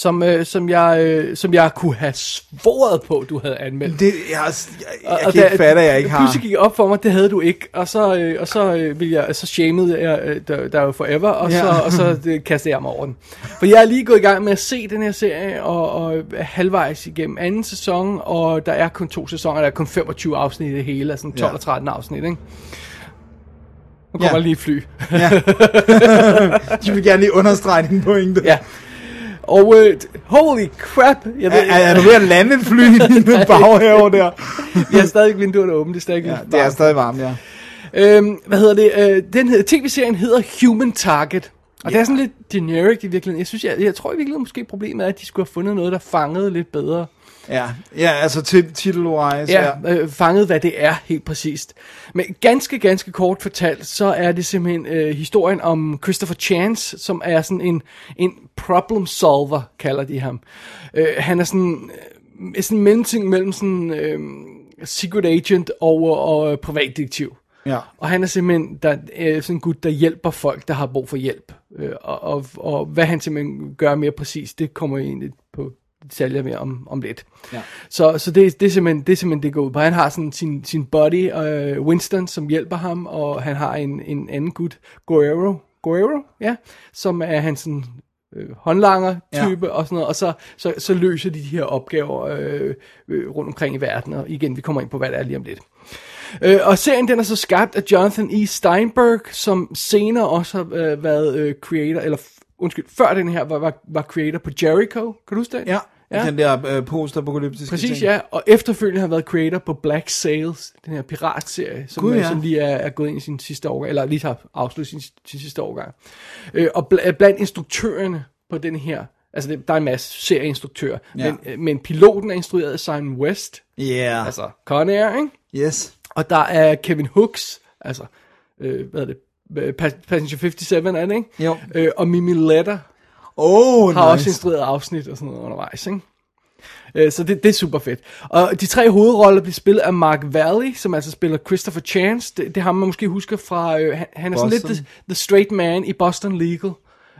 som, øh, som, jeg, øh, som jeg kunne have svoret på, du havde anmeldt. det, jeg, jeg, jeg, jeg Og kan ikke fatte, at jeg ikke har. Pludselig gik op for mig, det havde du ikke, og så, øh, og så, øh, ville jeg, så shamede jeg øh, der, der er jo forever, og Ja. så, og så det, kastede jeg mig over den. For jeg er lige gået i gang med at se den her serie, og, og halvvejs igennem anden sæson, og der er kun to sæsoner, der er kun 25 afsnit i det hele, altså 12 Ja. og 13 afsnit, ikke? Nu Ja. kommer lige et fly. [LAUGHS] De vil gerne lige understrege din pointe. ja. Og øh, holy crap, jeg ved, Er, er, er du ved at lande et fly i [LAUGHS] din baghave der? jeg har stadig vinduerne åbne, det er stadig Ja, lidt det er varmt. stadig varmt, ja. Øhm, hvad hedder det? Øh, den tv-serien hedder Human Target. Og det er sådan lidt generic i virkeligheden. Jeg synes, jeg, jeg tror i virkeligheden måske problemet er, at de skulle have fundet noget, der fangede lidt bedre. Ja, ja altså titelwise, ja. Ja, øh, fanget hvad det er helt præcist. Men ganske, ganske kort fortalt, så er det simpelthen øh, historien om Christopher Chance, som er sådan en, en problem solver, kalder de ham. Øh, han er sådan, øh, sådan en mellemting mellem sådan øh, secret agent og, og øh, privatdetektiv. ja. Og han er simpelthen der, øh, sådan en gut, der hjælper folk, der har brug for hjælp. Øh, og, og, og hvad han simpelthen gør mere præcis, det kommer egentlig på detaljer mere om, om lidt. Ja. Så, så det, det, er simpelthen, det er simpelthen det går ud på. Han har sådan sin, sin buddy, øh, Winston, som hjælper ham, og han har en, en anden gut, Guerrero, Guerrero, ja, som er hans sådan, øh, håndlanger-type ja. og sådan noget, og så, så, så løser de de her opgaver øh, øh, rundt omkring i verden, og igen, vi kommer ind på, hvad det er lige om lidt. Øh, og serien den er så skabt af Jonathan E. Steinberg, som senere også har øh, været øh, creator, eller undskyld, før den her var, var, var creator på Jericho. Kan du huske det? Ja, Ja. den der øh, post-apokalyptiske Præcis, ting. ja. Og efterfølgende har været creator på Black Sails, den her piratserie, som, Gud, Gud, ja. ja. som lige er, er gået ind i sin sidste årgang, eller lige har afsluttet sin, sin sidste årgang. Øh, og bl- blandt instruktørerne på den her, altså det, der er en masse serieinstruktører, Ja. ja. men, øh, men piloten er instrueret af Simon West, Yeah, altså Con Air, ikke? yes. Og der er Kevin Hooks, altså, øh, hvad er det, Øh, Passenger 57 er det, ikke? Jo. Øh, og Mimi Letter Oh, har nice. også instrueret afsnit og sådan noget undervejs, ikke? Øh, Så det, det er super fedt. Og de tre hovedroller bliver spillet af Mark Valley, som altså spiller Christopher Chance. Det, det har man måske husker fra, øh, han, han er sådan lidt the, the straight man i Boston Legal.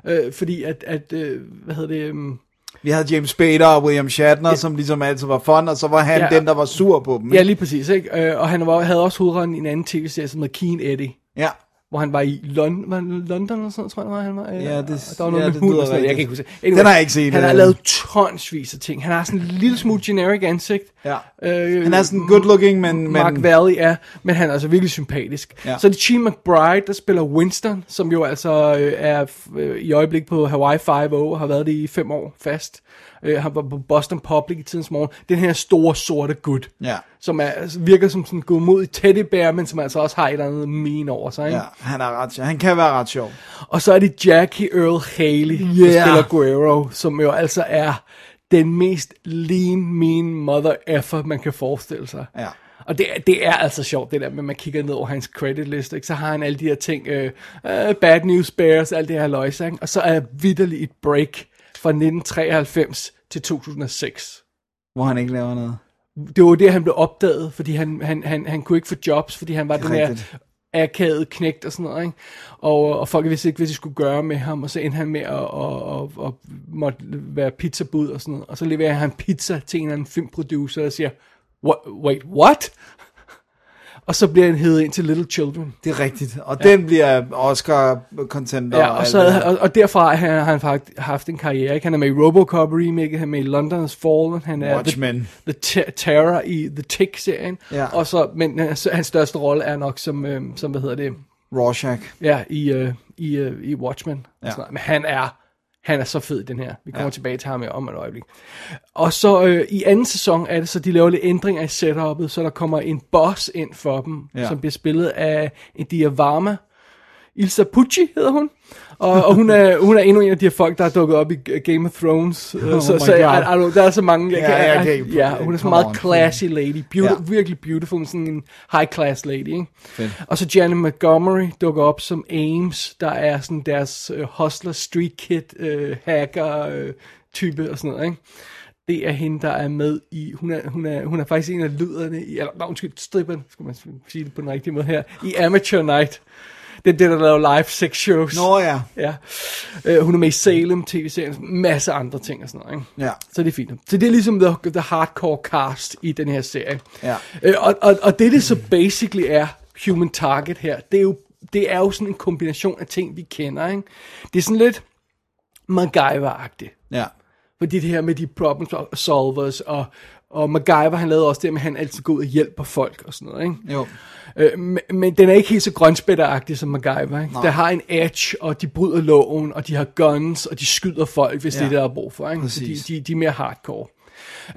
Øh, fordi at, at øh, hvad hedder det, um, Vi havde James Spader og William Shatner, som ligesom altid var fun, og så var han Ja. den, der var sur på dem. Ja, ikke? lige præcis, ikke? Øh, og han var, havde også hovedrollen i en anden tv-serie, som hedder Keen Eddie. ja. Hvor han var i London, var London eller sådan tror jeg, var, han var. øh, Ja, det- der var noget ja, med det hund og sådan jeg kan ikke huske. Den har jeg ikke set, Han har øh. lavet tonsvis af ting. Han har sådan en lille smule generic ansigt. Ja. Øh, Han er sådan good looking, men... Mark men Valley er, men han er altså virkelig sympatisk. Ja. Så er det Chi McBride, der spiller Winston, som jo altså øh, er øh, i øjeblik på Hawaii 5 og har været det i fem år fast. Øh, han var på Boston Public i tidens morgen. Den her store sorte gut, Ja. som er, altså, virker som sådan en godmodig teddybær, men som altså også har et eller andet mean over sig. Ikke? ja, han er ret. Han kan være ret sjov. Og så er det Jackie Earl Haley, yeah. der spiller Guerrero, som jo altså er den mest lean, mean mother effer, man kan forestille sig. Ja. Og det, er- det er altså sjovt, det der med, at man kigger ned over hans credit list, ikke? så har han alle de her ting, øh, øh, Bad News Bears, alt det her løjse, og så er vidderligt et break fra 1993 til 2006. Hvor han ikke laver noget. Det var det, han blev opdaget, fordi han, han, han, han kunne ikke få jobs, fordi han var den her akavet knægt og sådan noget, ikke? Og, og folk vidste ikke, hvad de skulle gøre med ham, og så endte han med at, at, at, at måtte være pizzabud og sådan noget. Og så leverer han pizza til en eller anden filmproducer og siger, what, wait, what? Og så bliver han hævet ind til Little Children. Det er rigtigt. Og ja. den bliver Oscar-contender. Ja, og, så, det der. og, og derfra har han, faktisk haft en karriere. Ikke? Han er med i Robocop remake, han er med i London's Fallen, han er Watchmen. The, the Te- Terror i The Tick-serien. Ja. Og så, men hans, hans største rolle er nok som, øh, som hvad hedder det, Rorschach. Ja, i, øh, i, øh, i Watchmen. Ja. Ja. Men han er, han er så fed, den her. Vi kommer Ja. tilbage til ham om et øjeblik. Og så øh, i anden sæson er det så, de laver lidt ændringer i setup'et, så der kommer en boss ind for dem, ja. som bliver spillet af India Varma. Ilsa Pucci hedder hun. Og, og hun, er, hun er endnu en af de her folk, der er dukket op i Game of Thrones. Oh my så så God. I, I der er så mange. Jeg kan, jeg ikke- ja, hun er så meget on. classy lady. Ja. ja. Virkelig beautiful. Sådan en high class lady. Ikke? Fedt. Og så Janet Montgomery dukker op som Ames, der er sådan deres øh, hustler, street kid, øh, hacker øh, type og sådan noget, ikke? Det er hende, der er med i, hun er, hun er, hun er faktisk en af lyderne i, eller nej, undskyld, stripperen, skal man sige det på den rigtige måde her, i Amateur Night. Det er det, der laver live sex shows. Nå ja. Ja. Øh, hun er med i Salem, tv-serien, masse andre ting og sådan noget, ikke? Ja. Så det er fint. Så det er ligesom the, the hardcore cast i den her serie. Ja. Øh, og, og, og det, det så basically er Human Target her, det er jo, det er jo sådan en kombination af ting, vi kender, ikke? Det er sådan lidt MacGyver-agtigt. Ja. Fordi det her med de problem solvers, og, og MacGyver, han lavede også det med, at han altid går ud og hjælper folk og sådan noget, ikke? Jo. Øh, men, men den er ikke helt så grønspætteragtig som MacGyver. Ikke? Der har en edge, og de bryder loven, og de har guns, og de skyder folk, hvis Ja. det er det, der er brug for. Ikke? Så de, de, de er mere hardcore.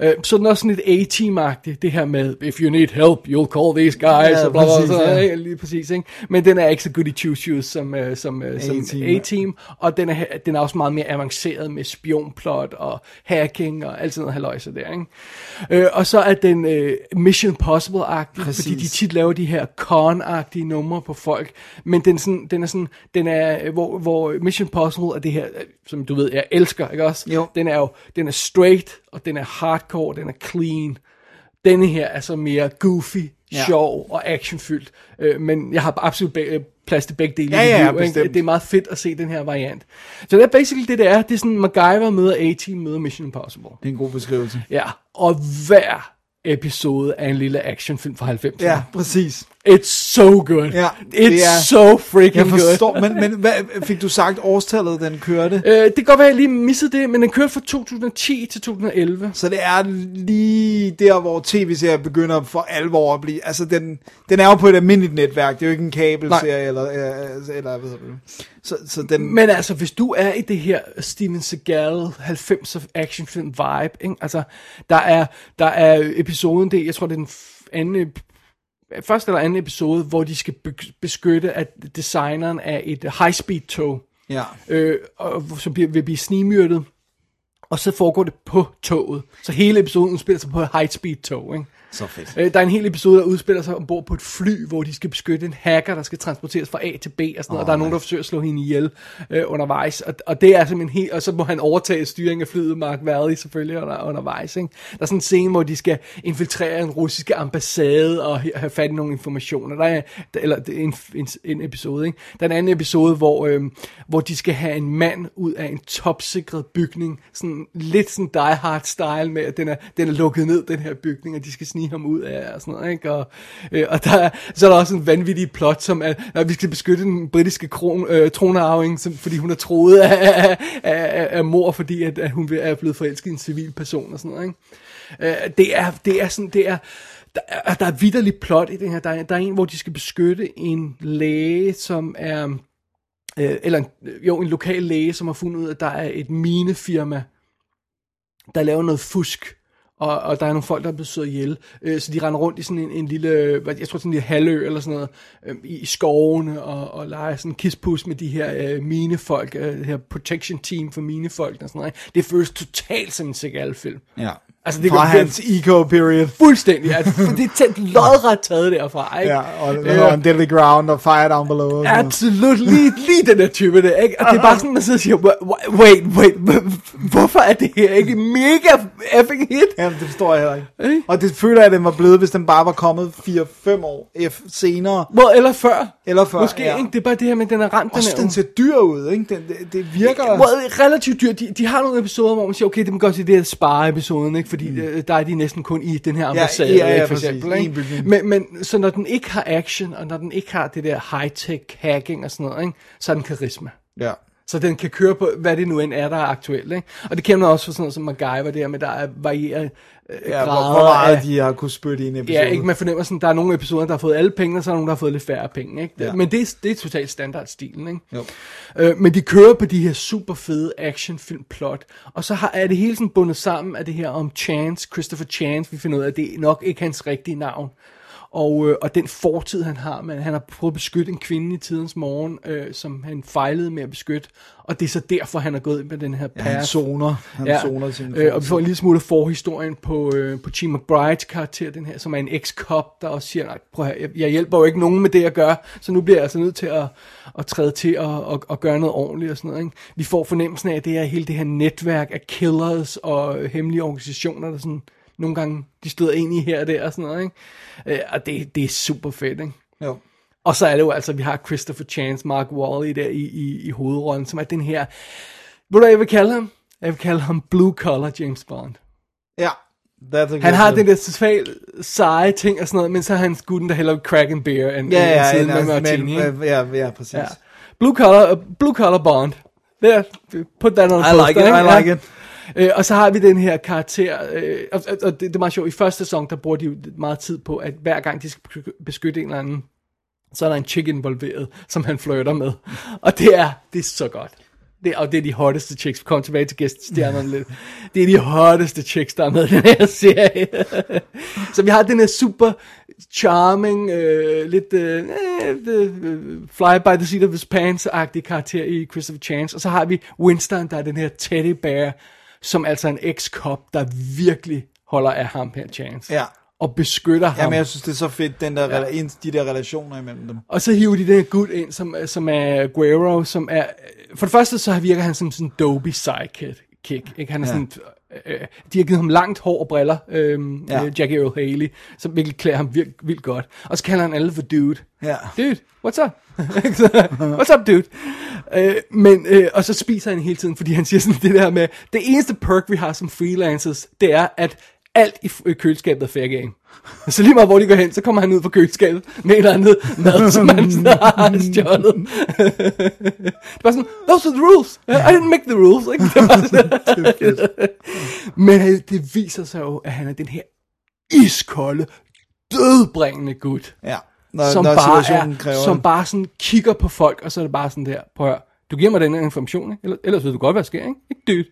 Øh, så er den også sådan lidt A-team-agtigt, det her med, if you need help, you'll call these guys, Ja, og bla, bla, bla, ja. ikke? lige præcis. Ikke? Men den er ikke så good i two shoes som, uh, som, uh, som A-team, og den er, den er også meget mere avanceret med spionplot og hacking og alt sådan noget haløjse der. Ikke? Øh, og så er den uh, Mission Possible-agtig, fordi de tit laver de her con-agtige numre på folk, men den, sådan, den er sådan, den er, øh, hvor, hvor Mission Possible er det her, øh, som du ved, jeg elsker, ikke også? Jo. Den er jo, den er straight, og den er hardcore, den er clean. Denne her er så mere goofy, Ja. sjov og actionfyldt, øh, men jeg har absolut be- øh, plads til begge dele Ja, i ja, liv, ikke? Det er meget fedt at se den her variant. Så det er basically det, det er. Det er sådan, MacGyver møder A-Team møder Mission Impossible. Det er en god beskrivelse. Ja, og hver episode er en lille actionfilm fra 90'erne. Ja, præcis. It's so good. Ja, It's det er- so freaking Jeg good. forstår, men, men hvad, fik du sagt årstallet, den kørte? Øh, det kan godt være, at jeg lige missede det, men den kørte fra 2010 til 2011. Så det er lige der, hvor tv-serier begynder for alvor at blive... Altså, den, den er jo på et almindeligt netværk. Det er jo ikke en kabelserie, eller, øh, eller hvad hedder det. Så, så den... Men altså, hvis du er i det her Steven Seagal 90'er actionfilm vibe, ikke? altså, der er, der er episoden, det, jeg tror, det er den anden, første eller anden episode, hvor de skal be- beskytte at designeren af et high-speed tog, Ja. øh, og, som bliver, vil blive snigmyrdet, og så foregår det på toget. Så hele episoden spiller sig på et high-speed tog, ikke? Så fedt. Øh, der er en hel episode, der udspiller sig ombord på et fly, hvor de skal beskytte en hacker, der skal transporteres fra A til B, og, sådan noget, og der er nogen, der forsøger at slå hende ihjel øh, undervejs. Og, og det er simpelthen helt, og så må han overtage styringen af flyet, Mark Valley selvfølgelig under, undervejs. Ikke? Der er sådan en scene, hvor de skal infiltrere en russiske ambassade og have fat i nogle informationer. Der er, eller det er en, en, en episode. Ikke? Der er en anden episode, hvor, øh, hvor de skal have en mand ud af en topsikret bygning, sådan lidt sådan Die Hard style med, at den er, den er lukket ned, den her bygning, og de skal snige ham ud af og sådan noget, ikke? Og, øh, og der, er- så er der også en vanvittig plot, som er, at vi skal beskytte den britiske kron, øh, tronarving, som, fordi hun er troet af, af, af, af mor, fordi at, at hun er blevet forelsket i en civil person og sådan noget, ikke? Øh, det er, det er sådan, det er, der er, der er vidderligt plot i det her. Der er, der er en, hvor de skal beskytte en læge, som er, øh, eller en, jo, en lokal læge, som har fundet ud af, at der er et minefirma, der laver noget fusk, og, og der er nogle folk, der er blevet slået ihjel. Øh, så de render rundt i sådan en, en lille, hvad- jeg tror sådan en lille halvø eller sådan noget, øh, i, i skovene, og, og leger sådan en kispus med de her øh, minefolk, øh, det her protection team for minefolk og sådan noget. Det føles totalt som en Seagal-film. Ja. Altså, det Fra hans eco-period. Fuldstændig, altså, for [LAUGHS] det er tæt lodret taget derfra, ikke? Ja, og Øh, uh, on deadly ground og fire down below. Absolut, lige, lige den der type der, ikke? Og det er bare sådan, man sidder og siger, "Wha- wait, wait, hvorfor er det her ikke mega effing hit? Jamen, det forstår jeg heller ikke. Ikke? Og det føler jeg, at den var blevet, hvis den bare var kommet 4-5 år senere. Well, eller før. Eller før, Måske, ja. ikke? Det er bare det her med, den er ramt. Også er den ser dyr ud, ikke? Den, det, det virker... Well, relativt dyr. De, de har nogle episoder, hvor man siger, okay, det kan godt sige, det er spare-episoden, ikke? Fordi mm. der er de næsten kun i den her ambassade, ja, ja, ikke, for eksempel. Ikke? Men, men, så når den ikke har action, og når den ikke har det der high-tech hacking og sådan noget, ikke? så er den karisma. Ja. Så den kan køre på, hvad det nu end er, der er aktuelt. Ikke? Og det kender man også for sådan noget som MacGyver, der med, der er varieret øh, Ja, hvor, grader hvor meget af, de har kunne spytte i en episode. Ja, ikke, man fornemmer sådan, der er nogle episoder, der har fået alle penge, og så er der nogle, der har fået lidt færre penge. Ikke? Ja. Men det, er- det er totalt standardstilen. Ikke? Jo. Øh, men de kører på de her super fede actionfilm plot, og så har, er det hele sådan bundet sammen af det her om Chance, Christopher Chance, vi finder ud af, at det er nok ikke hans rigtige navn. Og, øh, og den fortid, han har, men han har prøvet at beskytte en kvinde i tidens morgen, øh, som han fejlede med at beskytte. Og det er så derfor, han er gået ind med den her Ja, han path. zoner. Han Ja, zoner sin øh, og vi får en lille smule forhistorien på, øh, på Chi McBrides karakter, den her, som er en eks-cop, der også siger, nej, prøv høre, jeg, jeg hjælper jo ikke nogen med det, jeg gør, så nu bliver jeg altså nødt til at, at træde til og, og, og gøre noget ordentligt og sådan noget. Ikke? Vi får fornemmelsen af, at det er hele det her netværk af killers og hemmelige organisationer, der sådan nogle gange, de støder ind i her og der og sådan noget. Ikke? Øh, og det, det er super fedt, ikke? Jo. Og så er det jo altså, vi har Christopher Chance, Mark Wally der i, i, i hovedrollen, som er den her, ved du hvad jeg vil kalde ham? Jeg vil kalde ham Blue Collar James Bond. Ja. That's a Han har den der totalt seje ting og sådan noget, men så er han skuden, der hellere crack and beer end, Ja, ja, siden med martini. ja, ja, præcis. Ja. Blue Collar, uh, Blue Collar Bond. Der, put that on I poster, like it? I like it. Øh, og så har vi den her karakter, øh, og, og, det, det er meget sjovt, i første sæson, der bruger de jo meget tid på, at hver gang de skal beskytte en eller anden, så er der en chick involveret, som han flirter med. Og det er, det er så godt. Det, og det er de hotteste chicks. Kom tilbage til gæststjernerne lidt. Det er de hotteste chicks, der er med i den her serie. så vi har den her super charming, øh, lidt øh, øh, øh fly by the seat of his pants-agtige karakter i Christopher Chance. Og så har vi Winston, der er den her teddy bear, som altså en ex-cop, der virkelig holder af ham her, Chance. Ja. Og beskytter ham. Jamen, jeg synes, det er så fedt, den der, ja. de der relationer imellem dem. Og så hiver de den her gut ind, som, som er Guerrero, som er... For det første, så virker han som sådan en dopey sidekick. Kick, ikke? Han er Ja. sådan... Øh, de har givet ham langt hår og briller, øhm, Ja. ja. Jackie Earl Haley, som virkelig klæder ham vildt, vildt godt. Og så kalder han alle for dude. Ja. Dude, what's up? [LAUGHS] what's up, dude? Øh, men, øh, og så spiser han hele tiden, fordi han siger sådan [LAUGHS] det der med, det eneste perk, vi har som freelancers, det er, at alt i øh, køleskabet er fair game. [LAUGHS] Så lige meget hvor de går hen, så kommer han ud fra køleskabet med et eller andet mad, som han har stjålet. det var sådan, those are the rules. I didn't make the rules. Ikke? Det var sådan, Men øh, det viser sig jo, at han er den her iskolde, dødbringende gut Ja. Når, som, når bare er, kræver som bare sådan kigger på folk, og så er det bare sådan der, prøv at du giver mig den her information, ikke? Ellers, ellers ved du godt, hvad der sker, ikke? Ikke.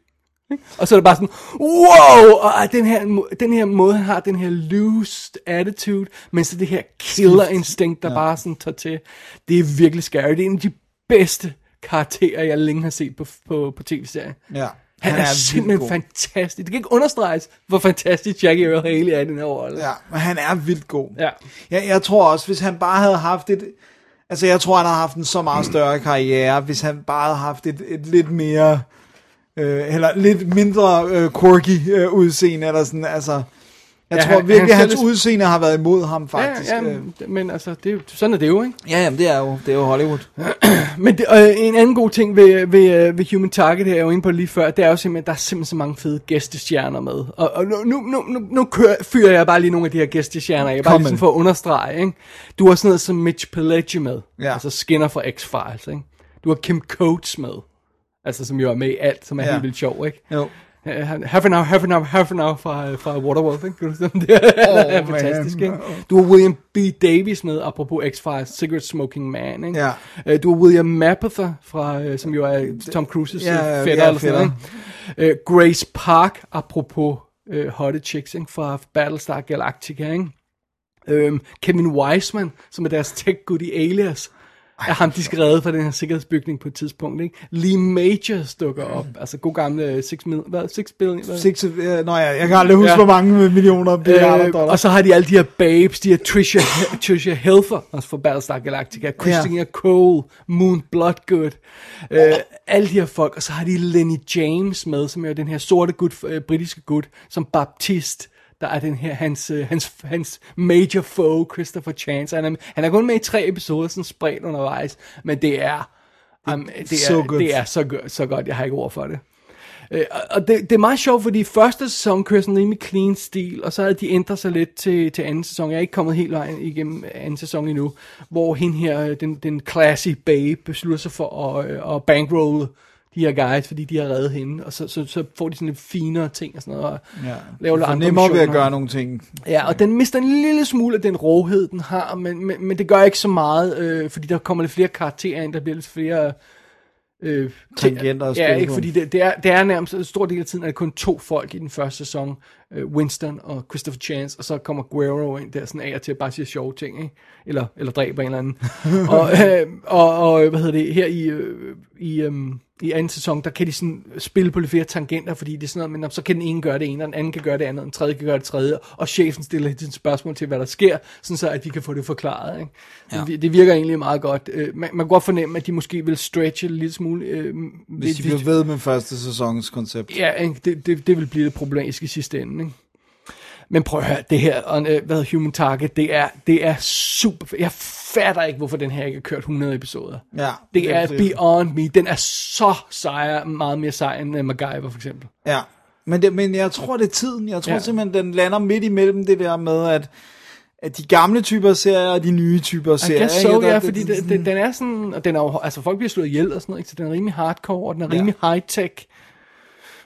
Ikke? Og så er det bare sådan, wow, og den her, den her måde, han har den her loose attitude, men så det her killer instinct, der ja. bare sådan tager til, det er virkelig scary. Det er en af de bedste karakterer, jeg længe har set på, på, på tv-serien. Ja. Han, Han er, er simpelthen god. fantastisk. Det kan ikke understreges, hvor fantastisk Jackie Earl Haley er i den her rolle. Ja, men han er vildt god. Ja. Jeg, jeg tror også, hvis han bare havde haft et... Altså, jeg tror, han har haft en så meget større karriere, hvis han bare havde haft et, et lidt mere... Øh, eller lidt mindre øh, quirky øh, udseende, eller sådan, altså... Jeg Ja, tror han- virkelig, han hans selv- udseende har været imod ham, faktisk. Ja, ja, men altså, det er jo, sådan er det jo, ikke? ja jamen, det er jo, det er jo Hollywood. [CLEARS THROAT] Men det, øh, en anden god ting ved, ved, øh, ved Human Target, her, jeg var inde på lige før, det er jo simpelthen, der er simpelthen så mange fede gæstestjerner med. Og, og nu, nu, nu, nu, kører, fyrer jeg bare lige nogle af de her gæstestjerner, jeg bare Kom ligesom for at understrege, ikke? Du har sådan noget som Mitch Pileggi med, Ja. altså Skinner fra X-Files, ikke? Du har Kim Coates med, altså som jo er med i alt, som er Ja. helt vildt sjov, ikke? Jo. Øh, Half an hour, half an hour, half an hour fra, fra Waterworld, ikke? [LAUGHS] Det er Oh, fantastisk, man. ikke? Du har William B. Davis med, apropos X-Files, Cigarette Smoking Man, ikke? Ja. Øh, Du har William Mapother, fra, øh, som jo er Tom Cruises Ja, fætter ja, eller sådan noget, Grace Park, apropos øh, Hotte Chicks, ikke? fra Battlestar Galactica, ikke? Øhm, Kevin Wiseman, som er deres tech good i Alias, er ham, de skal redde fra den her sikkerhedsbygning på et tidspunkt, ikke? Lee Majors dukker op, altså god gamle øh, Six, mil, hvad, six billion, hvad? Six, øh, nå ja, jeg kan aldrig huske, Ja. ja. hvor mange millioner milliarder Øh, dollar. og så har de alle de her babes, de her Trisha, Trisha Helfer, også fra Battlestar Galactica, Christina ja. Cole, Moon Bloodgood, øh, alle de her folk, og så har de Lenny James med, som er den her sorte gut, øh, britiske gut, som Baptist, der er den her, hans, øh, hans, hans major foe, Christopher Chance. Han er, han er kun med i tre episoder, sådan spredt undervejs, men det er, um, det er, så godt. det er så, go- så godt, jeg har ikke ord for det. Øh, og- det, det er meget sjovt, fordi første sæson kører sådan en rimelig clean stil, og så havde de ændret sig lidt til, til anden sæson. Jeg er ikke kommet helt vejen igennem anden sæson endnu, hvor hende her, øh, den, den classy babe, beslutter sig for at, øh, at bankrolle de her guys, fordi de har reddet hende, og så, så, så får de sådan lidt finere ting og sådan noget, og Ja. laver For andre nemmere ved at gøre nogle ting. Ja, og den mister en lille smule af den råhed, den har, men, men, men det gør ikke så meget, øh, fordi der kommer lidt flere karakterer ind, der bliver lidt flere... Øh, Tangenter at Ja, ikke, fordi det, det, er, det er nærmest en stor del af tiden, er det kun to folk i den første sæson, Winston og Christopher Chance, og så kommer Guerrero ind der sådan af og til at bare sige sjove ting, ikke? Eller, eller dræber en eller anden. [LAUGHS] og, øh, og, og, hvad hedder det, her i, øh, i, øh, i anden sæson, der kan de sådan spille på lidt flere tangenter, fordi det er sådan noget, men så kan den ene gøre det ene, og den anden kan gøre det andet, og den tredje kan gøre det tredje, og chefen stiller et spørgsmål til, hvad der sker, sådan så at vi kan få det forklaret. Ikke? Ja. Det, det virker egentlig meget godt. Øh, Man, man kan godt fornemme, at de måske vil stretche det en lille smule. Øh, Hvis de bliver ved med første sæsons koncept. Ja, ikke? Det, det, det vil blive det problematisk i sidste ende. Men prøv at høre, det her, og, øh, hvad hedder Human Target, det er, det er super. Jeg fatter ikke, hvorfor den her ikke har kørt 100 episoder. Ja, Det er beyond me. Den er så sejr, meget mere sej end uh, MacGyver for eksempel. Ja, men, det, men jeg tror, det er tiden. Jeg tror Ja. ja. simpelthen, den lander midt imellem det der med, at, at de gamle typer serier og de nye typer serier. ikke? so, Der- ja, fordi den, den, den er sådan, og den er jo, altså folk bliver slået ihjel og sådan noget, ikke? så den er rimelig hardcore, og den er Ja. rimelig high-tech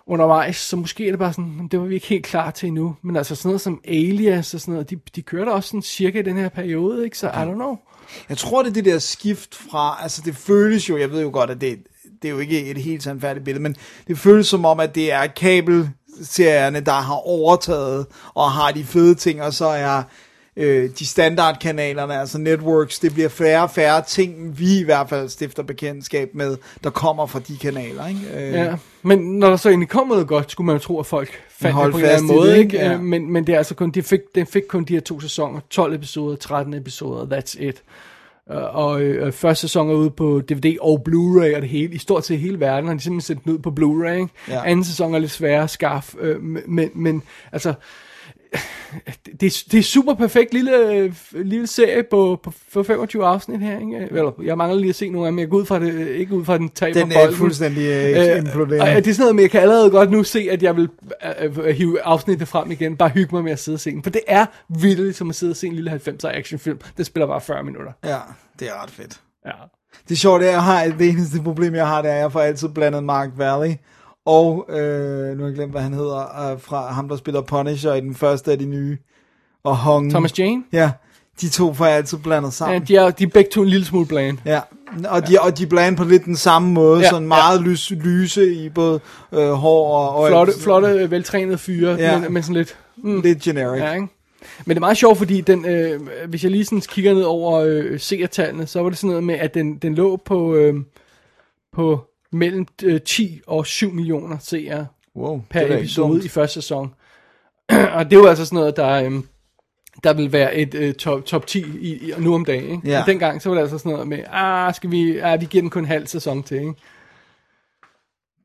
undervejs, så måske er det bare sådan, det var vi ikke helt klar til endnu, men altså sådan noget som Alias og sådan noget, de, de kørte også sådan cirka i den her periode, ikke, så I don't know. Jeg tror, det er det der skift fra, altså det føles jo, jeg ved jo godt, at det, det er jo ikke et helt sandfærdigt billede, men det føles som om, at det er kabelserierne, der har overtaget og har de fede ting, og så er øh, de standardkanalerne, altså networks, det bliver færre og færre ting, vi i hvert fald stifter bekendtskab med, der kommer fra de kanaler. Ikke? Øh, Ja, men når der så egentlig kom noget godt, skulle man jo tro, at folk fandt det på en eller anden måde, det, ikke? Ja. Øh, Men, men det er altså kun, de fik, den fik kun de her to sæsoner, 12 episoder, 13 episoder, that's it. Øh, Og øh, første sæson er ude på DVD og Blu-ray og det hele, i stort set hele verden, har de simpelthen sendt den ud på Blu-ray? Ja. Anden sæson er lidt sværere at skaffe, øh, men, men altså, det, er- det er super perfekt lille, lille serie på, på, på 25 afsnit her, ikke? Eller, jeg mangler lige at se nogle af dem, jeg går ud fra det, ikke ud fra at den taber Den er bolden. fuldstændig øh, Øh, imploderende. og det er sådan noget, men jeg kan allerede godt nu se, at jeg vil øh, øh, hive afsnittet frem igen, bare hygge mig med at sidde og se den. For det er vildt som at sidde og se en lille 90'er actionfilm. Det spiller bare 40 minutter. Ja, det er ret fedt. Ja. Det sjove er, jeg har, det eneste problem, jeg har, det er, at jeg får altid blandet Mark Valley og, øh, nu har jeg glemt, hvad han hedder, øh, fra ham, der spiller Punisher i den første af de nye, og Hong. Thomas Jane? Ja, de to får jeg altid blandet Ja, sammen. de, er, de er begge to en lille smule bland. Ja, og de, og de er blandet på lidt den samme måde, Ja, ja, sådan meget ja. lys, lyse i både øh, hår og... og Flotte, flotte øh, veltrænede fyre, Ja. ja. men, men sådan lidt... Mm, Lidt generic. ja, ikke? Men det er meget sjovt, fordi den, øh, hvis jeg lige sådan kigger ned over øh, seertallene, så var det sådan noget med, at den, den lå på, øh, på mellem øh, 10 og 7 millioner seere Wow, per det episode i første sæson. [CLEARS THROAT] og det er jo altså sådan noget, der, øhm, der vil være et øh, top, top 10 i, i, nu om dagen. Ikke? Ja. Og dengang så var det altså sådan noget med, ah, skal vi, ah, vi giver den kun en halv sæson til. Ikke?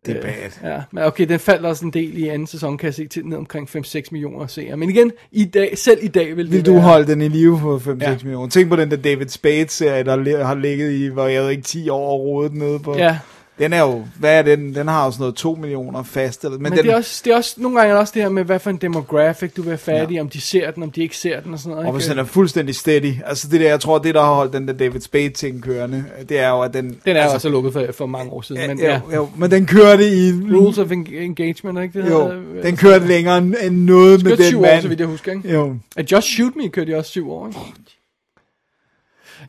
Det er bad. Ja, men okay, den faldt også en del i anden sæson, kan jeg se, til ned omkring 5-6 millioner seere. Men igen, i dag, selv i dag vil det Vil du være, holde den i live for 5-6 Ja. millioner? Tænk på den der David Spade-serie, der har ligget i, hvor jeg ved ikke, 10 år og rodet nede på. Ja, Den er jo, hvad er den? Den har jo sådan noget 2 millioner fast. Eller, men, men, den, det, er også, det er også, nogle gange er det også det her med, hvad for en demographic du vil have fat i, om de ser den, om de ikke ser den og sådan noget. og hvis den er fuldstændig steady. Altså det der, jeg tror, det der har holdt den der David Spade-ting kørende, det er jo, at den... Den er altså, altså, også lukket for, for mange år siden, men jo, ja. jo, men den kørte i... Rules of en- Engagement, ikke det? Jo, hedder? den kørte længere end end noget med den syv år, mand. så vidt jeg husker, ikke? Jo, At Just Shoot Me kørte de også syv år, ikke?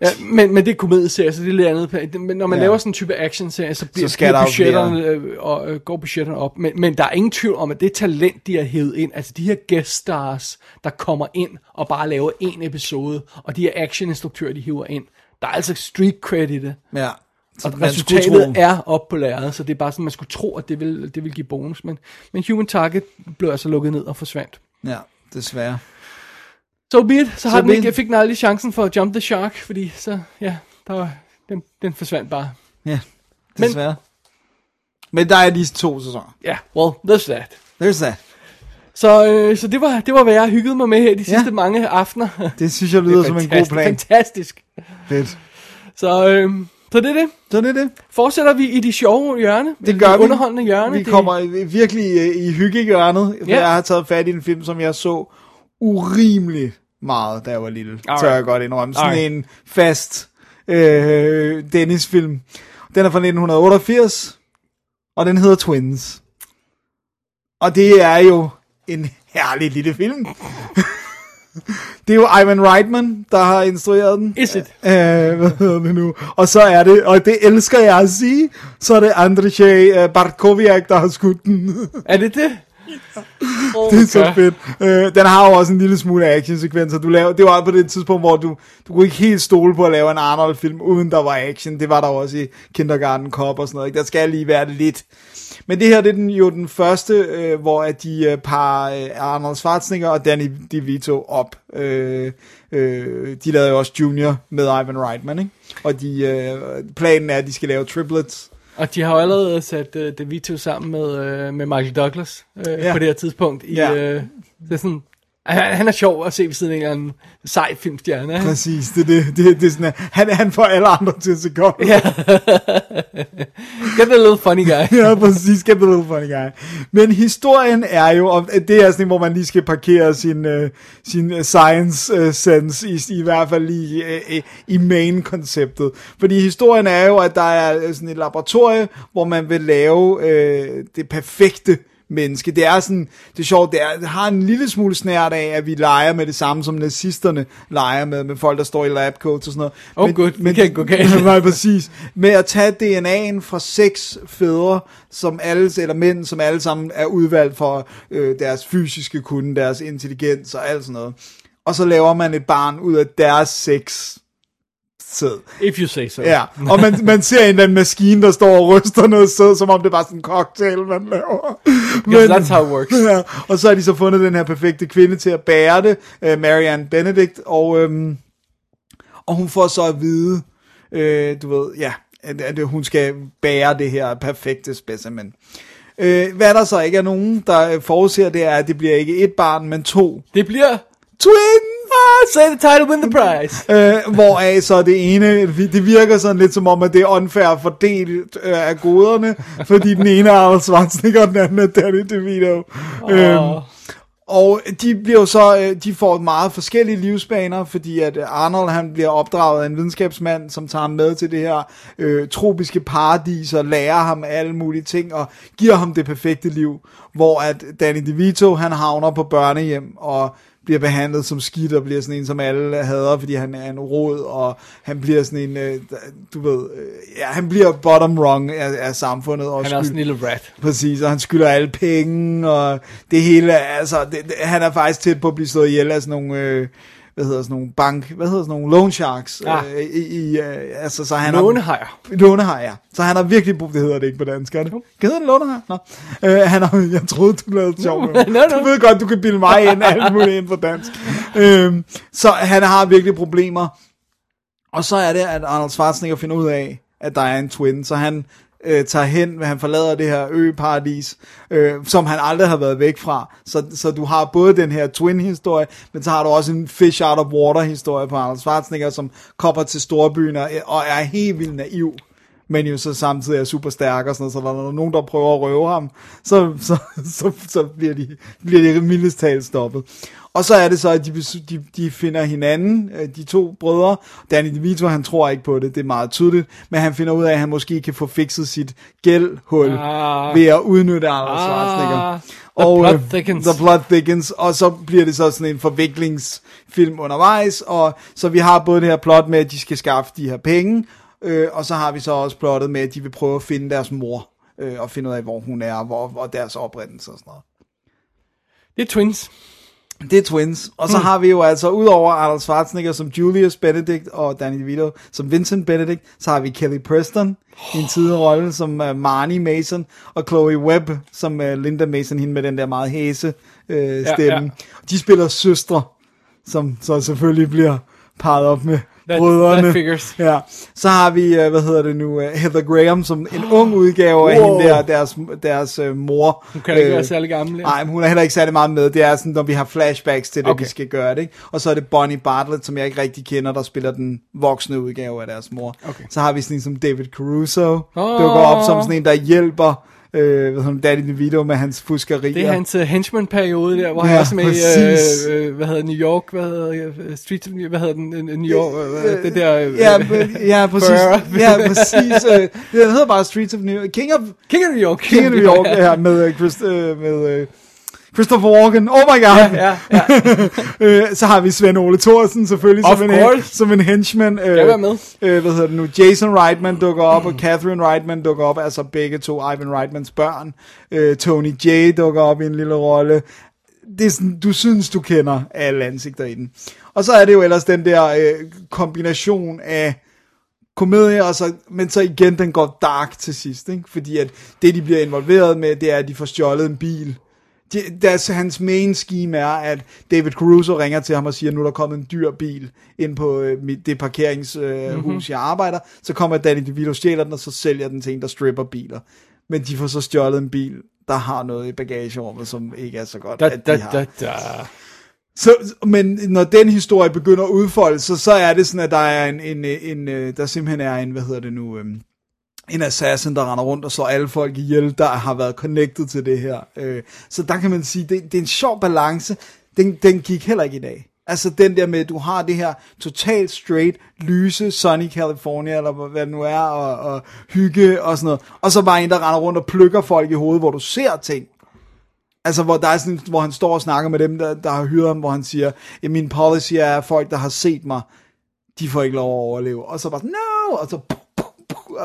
Ja, men, men det er komedieserie, så det er lidt andet. Men når man Ja. laver sådan en type action-serie, så bliver, Så skal bliver budgetterne, øh, og, øh, går budgetterne op. Men, men der er ingen tvivl om, at det talent, de har hævet ind, altså de her guest stars, der kommer ind og bare laver en episode, og de her action-instruktører, de hiver ind, der er altså street cred i det. ja. Så Og resultatet er op på lærredet, så det er bare sådan, man skulle tro, at det vil, det vil give bonus. Men, men Human Target blev altså lukket ned og forsvandt. Ja, desværre. So be it. Så har So den ikke, fik den aldrig chancen for at jump the shark, fordi så, ja, der var, den, den forsvandt bare. Ja, Men- desværre. Men, men der er de to sæsoner. Ja, well, there's that. There's that. Så, øh, så det, var, det var, hvad jeg hygget mig med her de sidste Ja. mange aftener. Det synes jeg lyder som en god plan. Fantastisk. Fedt. Så, øh, så det er det. Så det er det. Fortsætter vi i de sjove hjørne? Det gør vi. underholdende hjørne. Vi det, kommer virkelig øh, i hyggehjørnet. for Ja. Jeg har taget fat i en film, som jeg så urimelig meget, da jeg var lille. Alright. Jeg godt indrømme. Sådan Alright. en fast øh, Dennis-film. Den er fra 1988, og den hedder Twins. Og det er jo en herlig lille film. [LAUGHS] det er jo Ivan Reitman, der har instrueret den. Is it? Øh, hvad hedder det nu? Og så er det, og det elsker jeg at sige, så er det Andrzej øh, Bartkowiak, der har skudt den. Er det det? Det er så fedt. Øh, den har jo også en lille smule actionsekvenser. Du laver, det var på det tidspunkt, hvor du, du kunne ikke helt stole på at lave en Arnold-film, uden der var action. Det var der også i Kindergarten Cop og sådan noget. Ikke? Der skal lige være lidt. Men det her, det er den, jo den første, øh, hvor at de øh, par øh, Arnold Schwarzenegger og Danny DeVito op. Øh, øh, de lavede jo også Junior med Ivan Reitman, ikke? Og de, øh, planen er, at de skal lave triplets. Og de har jo allerede sat uh, DeVito sammen med, uh, med Michael Douglas uh, Ja. på det her tidspunkt. I, ja. uh, det er sådan, han, han er sjov at se ved siden af en eller anden sej filmstjerne. ikke? Præcis, det, det, det, det er sådan, at han, han får alle andre til at se godt. Ja. Get the little funny guy. ja, præcis. Get the little funny guy. Men historien er jo, og det er sådan, hvor man lige skal parkere sin, uh, sin øh, science uh, sense, i, i hvert fald lige uh, i main-konceptet. Fordi historien er jo, at der er øh, sådan et laboratorie, hvor man vil lave uh, det perfekte menneske. Det er sådan, det er sjovt, det, er, det har en lille smule snært af, at vi leger med det samme, som nazisterne leger med, med folk, der står i labcoats og sådan noget. Oh, good. Det kan gå galt. [LAUGHS] Nej, præcis. Med at tage DNA'en fra seks fædre, som alle, eller mænd, som alle sammen er udvalgt for øh, deres fysiske kunde, deres intelligens og alt sådan noget. Og så laver man et barn ud af deres seks sæd. If you say so. Ja, og man, man ser en eller anden maskine, der står og ryster noget sæd, som om det var sådan en cocktail, man laver. Because that's how it works. Ja, og så har de så fundet den her perfekte kvinde til at bære det, uh, Marianne Benedict, og, øhm, og hun får så at vide, øh, du ved, ja, at, at hun skal bære det her perfekte specimen. Øh, hvad der så ikke er nogen, der forudser, det er, at det bliver ikke et barn, men to. Det bliver... Twins! Ah, say the title, win the prize. Øh, hvoraf så det ene, det virker sådan lidt som om, at det er unfair fordelt øh, af goderne, fordi den ene er Arnold Schwarzenegger, og den anden er Danny DeVito. Oh. Øhm, og de bliver jo så, øh, de får meget forskellige livsbaner, fordi at Arnold han bliver opdraget af en videnskabsmand, som tager ham med til det her øh, tropiske paradis og lærer ham alle mulige ting og giver ham det perfekte liv, hvor at Danny DeVito han havner på børnehjem og bliver behandlet som skidt og bliver sådan en, som alle hader, fordi han er en rod, og han bliver sådan en, øh, du ved, øh, ja, han bliver bottom rung af, af samfundet. Og Han er også en skyld- lille rat. Præcis, og han skylder alle penge, og det hele, altså, det, det, han er faktisk tæt på at blive slået ihjel af sådan nogle, øh, hvad hedder sådan nogle bank, hvad hedder sådan nogle loan sharks, Ja. øh, i, i, øh, altså så han har- Lånehajer. Lånehajer, ja. Så han har virkelig brug, det hedder det ikke på dansk, er det? Kan hedder det lånehajer? Nå. Øh, han har, jeg troede, du lavede sjov med. No, no. Du ved godt, du kan bilde mig ind, alt muligt ind på dansk. Øh, så han har virkelig problemer. Og så er det, at Arnold Schwarzenegger finder ud af, at der er en twin, så han øh, tager hen, han forlader det her øparadis, øh, som han aldrig har været væk fra. Så, så du har både den her twin-historie, men så har du også en fish out of water-historie på Arnold Schwarzenegger, som kommer til storbyen og, og er helt vildt naiv men jo så samtidig er super stærk og sådan noget, så når der er nogen, der prøver at røve ham, så, så, så, så bliver de, bliver de mildest talt stoppet. Og så er det så, at de, de, de finder hinanden, øh, de to brødre. Danny DeVito, han tror ikke på det, det er meget tydeligt, men han finder ud af, at han måske kan få fikset sit gældhul Ah. ved at udnytte Arnold Schwarzenegger. Ah, the plot øh, thickens. The plot thickens, og så bliver det så sådan en forviklingsfilm undervejs, og så vi har både det her plot med, at de skal skaffe de her penge, øh, og så har vi så også plottet med, at de vil prøve at finde deres mor, øh, og finde ud af, hvor hun er, og, hvor, hvor deres oprindelse og sådan noget. Det er twins. Det er twins. Og så mm. har vi jo altså, udover Arnold Schwarzenegger som Julius Benedict og Danny DeVito som Vincent Benedict, så har vi Kelly Preston i en tidligere rolle som uh, Marnie Mason, og Chloe Webb som uh, Linda Mason, hende med den der meget hæse uh, stemme. ja. De spiller søstre, som så selvfølgelig bliver parret op med That- brødrene. that figures. Ja. Så har vi, uh, hvad hedder det nu, uh, Heather Graham som en ung udgave af hende der, deres, deres uh, mor. Hun kan ikke være særlig gammel. ja. Nej, men hun er heller ikke særlig meget med. Det er sådan, når vi har flashbacks til det, okay. De skal gøre det. Ikke? Og så er det Bonnie Bartlett, som jeg ikke rigtig kender, der spiller den voksne udgave af deres mor. Okay. Så har vi sådan en som David Caruso, oh. Dukker op som sådan en, der hjælper øh, hvad hedder Danny DeVito med hans fuskerier. Det er hans uh, henchman-periode der, hvor Ja, han også med i, præcis. øh, øh, hvad hedder New York, hvad hedder uh, Street hvad hedder den, øh, New York, øh, det der... Øh, Ja, ja, [LAUGHS] præcis. Burr. ja, præcis. Øh, det hedder bare Streets of New York. King of, King of New York. King of New York, [LAUGHS] ja, med, øh, Chris, øh, med øh, Christopher Walken. Oh my god. Ja, ja, [LAUGHS] øh, så har vi Svend Ole Thorsen selvfølgelig Of som en, som en henchman. Øh, være med. Øh, hvad hedder det nu? Jason Reitman dukker op, og Catherine Reitman dukker op, altså begge to Ivan Reitmans børn. Øh, Tony J dukker op i en lille rolle. Det er sådan, du synes, du kender alle ansigter i den. Og så er det jo ellers den der øh, kombination af komedie, og så, men så igen, den går dark til sidst, ikke? fordi at det, de bliver involveret med, det er, at de får stjålet en bil. De, deres, hans main scheme er, at David Caruso ringer til ham og siger, nu er der kommet en dyr bil ind på øh, mit, det parkeringshus, øh, Mhm. mm-hmm. jeg arbejder. Så kommer Danny DeVito, stjæler den, og så sælger den til en, der stripper biler. Men de får så stjålet en bil, der har noget i bagagerummet, som ikke er så godt, Da, at de da, har. da, da. Så, men når den historie begynder at udfolde sig, så er det sådan, at der er en, en, en, en der simpelthen er en, hvad hedder det nu, øhm, en assassin, der render rundt og slår alle folk ihjel, der har været connected til det her. Øh, så der kan man sige, det, det er en sjov balance. Den, den gik heller ikke i dag. Altså den der med, at du har det her totalt straight, lyse, sunny California, eller hvad det nu er, og, og hygge og sådan noget. Og så bare en, der render rundt og plukker folk i hovedet, hvor du ser ting. Altså, hvor, der er sådan, hvor han står og snakker med dem, der, der har hyret ham, hvor han siger, at min policy er, at folk, der har set mig, de får ikke lov at overleve. Og så bare, no! Og så,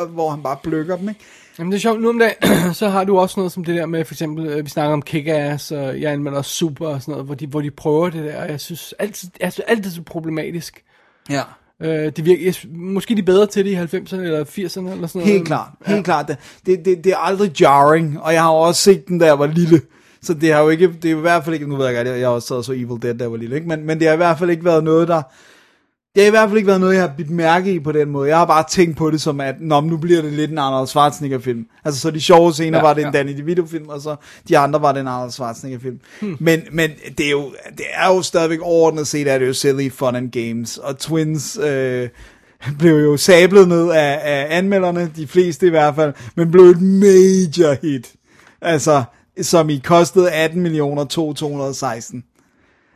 hvor han bare plukker dem, ikke? Jamen det er sjovt, nu om dagen, [CLEARS THROAT] så har du også noget som det der med, for eksempel, øh, vi snakker om Kick-Ass, og jeg anmelder også Super og sådan noget, hvor de, hvor de prøver det der, og jeg synes altid, jeg synes altid så problematisk. Ja. Øh, det virker, jeg, måske de er bedre til det i 90'erne eller 80'erne eller sådan noget. Helt klart, helt klart. Det, det, det, det er aldrig jarring, og jeg har også set den, da jeg var lille. Så det har jo ikke, det er i hvert fald ikke, nu ved jeg godt, jeg har også sad og så Evil Dead, jeg var lille, ikke? Men, men det har i hvert fald ikke været noget, der, det har i hvert fald ikke været noget, jeg har bidt mærke i på den måde. Jeg har bare tænkt på det som, at Nå, nu bliver det lidt en Arnold Schwarzenegger-film. Altså, så de sjove scener ja, var det en ja. Danny DeVito-film, og så de andre var det en Arnold Schwarzenegger-film. Hmm. Men, men det, er jo, det er jo stadigvæk overordnet set, at det er jo silly fun and games. Og Twins øh, blev jo sablet ned af, af anmelderne, de fleste i hvert fald, men blev et major hit. Altså, som i kostede 18 millioner 216.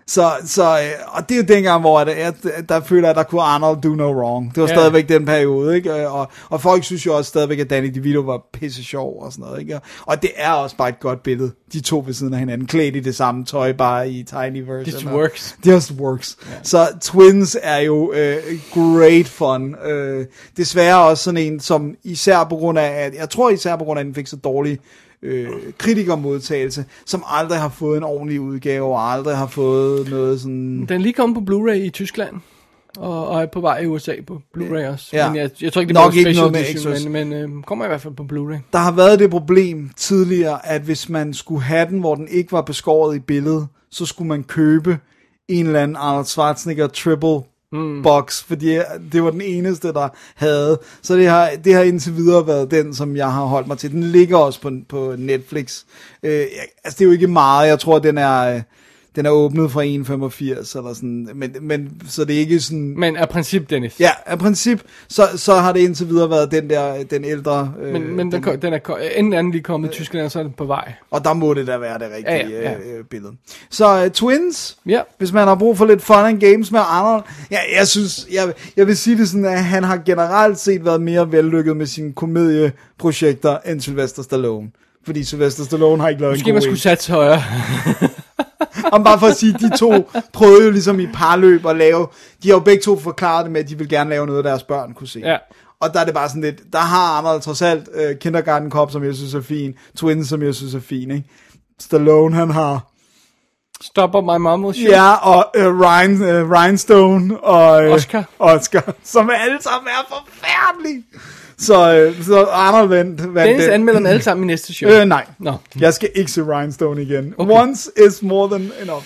Så, så øh, og det er jo dengang, hvor det, er, der føler jeg, at der kunne Arnold do no wrong. Det var Ja. stadigvæk den periode, ikke? Øh, Og, og folk synes jo også stadigvæk, at Danny DeVito var pisse sjov og sådan noget, ikke? Og- Og det er også bare et godt billede de to ved siden af hinanden, klædt i det samme tøj, bare i tiny version. Just works. Just works. Ja. Så Twins er jo øh, great fun. Øh, desværre også sådan en, som især på grund af, at jeg tror især på grund af, at den fik så dårlig øh, kritikermodtagelse, som aldrig har fået en ordentlig udgave, og aldrig har fået noget sådan... Den er lige kommet på Blu-ray i Tyskland, og, og er på vej i USA på Blu-ray også. Ja. Men jeg, jeg tror ikke, det Nok bliver ikke special noget med edition, men, men øh, kommer i hvert fald på Blu-ray. Der har været det problem tidligere, at hvis man skulle have den, hvor den ikke var beskåret i billedet, så skulle man købe en eller anden Arnold Schwarzenegger triple mm. box, fordi det var den eneste, der havde. Så det har, det har indtil videre været den, som jeg har holdt mig til. Den ligger også på, på Netflix. Øh, altså, det er jo ikke meget. Jeg tror, den er... øh, den er åbnet fra 1,85 eller sådan, men, men så det er ikke sådan... Men af princip, Dennis. Ja, af princip, så, så har det indtil videre været den der, den ældre... Øh, Men, men den, den er, enten er den lige kommet i Tyskland, og så er den på vej. Og der må det da være det rigtige Ja, ja. Øh, øh, billede. Så uh, Twins, Ja. hvis man har brug for lidt fun and games med Arnold. Ja, jeg synes, jeg, jeg vil sige det sådan, at han har generelt set været mere vellykket med sine komedieprojekter end Sylvester Stallone. Fordi Sylvester Stallone har ikke lavet Måske en man god skulle en. satse højere. [LAUGHS] [LAUGHS] Om bare for at sige, de to prøvede jo ligesom i parløb at lave, de har jo begge to forklaret det med, at de vil gerne lave noget, deres børn kunne se. Ja. Og der er det bare sådan lidt, der har Arnold trods alt uh, Kindergarten Cop, som jeg synes er fin, Twins, som jeg synes er fin, ikke? Stallone, han har Stopper my mom will shoot. Ja, og uh, Ryan, uh, Rhinestone og uh, Oscar. Oscar, som alle sammen er forfærdelige. Så, uh, så Arnold vandt, vandt Dennis den. anmelder dem alle sammen i næste show. Øh, nej. Nå. Jeg skal ikke se Rhinestone igen. Okay. Once is more than enough.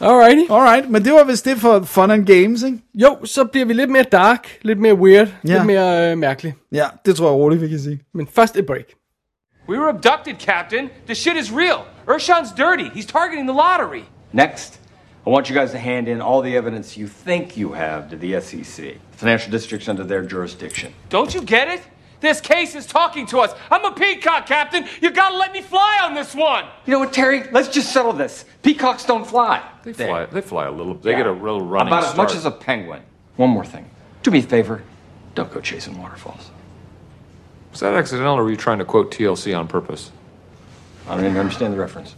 Alrighty. Alright, men det var vist det for fun and games, ikke? Jo, så bliver vi lidt mere dark, lidt mere weird, Ja. lidt mere øh, mærkelig. Ja, det tror jeg roligt, vi kan sige. Men først et break. We were abducted, Captain. The shit is real. Urshan's dirty. He's targeting the lottery. Next, I want you guys to hand in all the evidence you think you have to the SEC. Financial districts under their jurisdiction. Don't you get it? This case is talking to us. I'm a peacock, Captain. You gotta let me fly on this one. You know what, Terry? Let's just settle this. Peacocks don't fly. They fly. They fly a little. They Yeah. get a real running About as much as a penguin. One more thing. Do me a favor. Don't go chasing waterfalls. Was that accidental, or were you trying to quote TLC on purpose? I don't even understand the reference.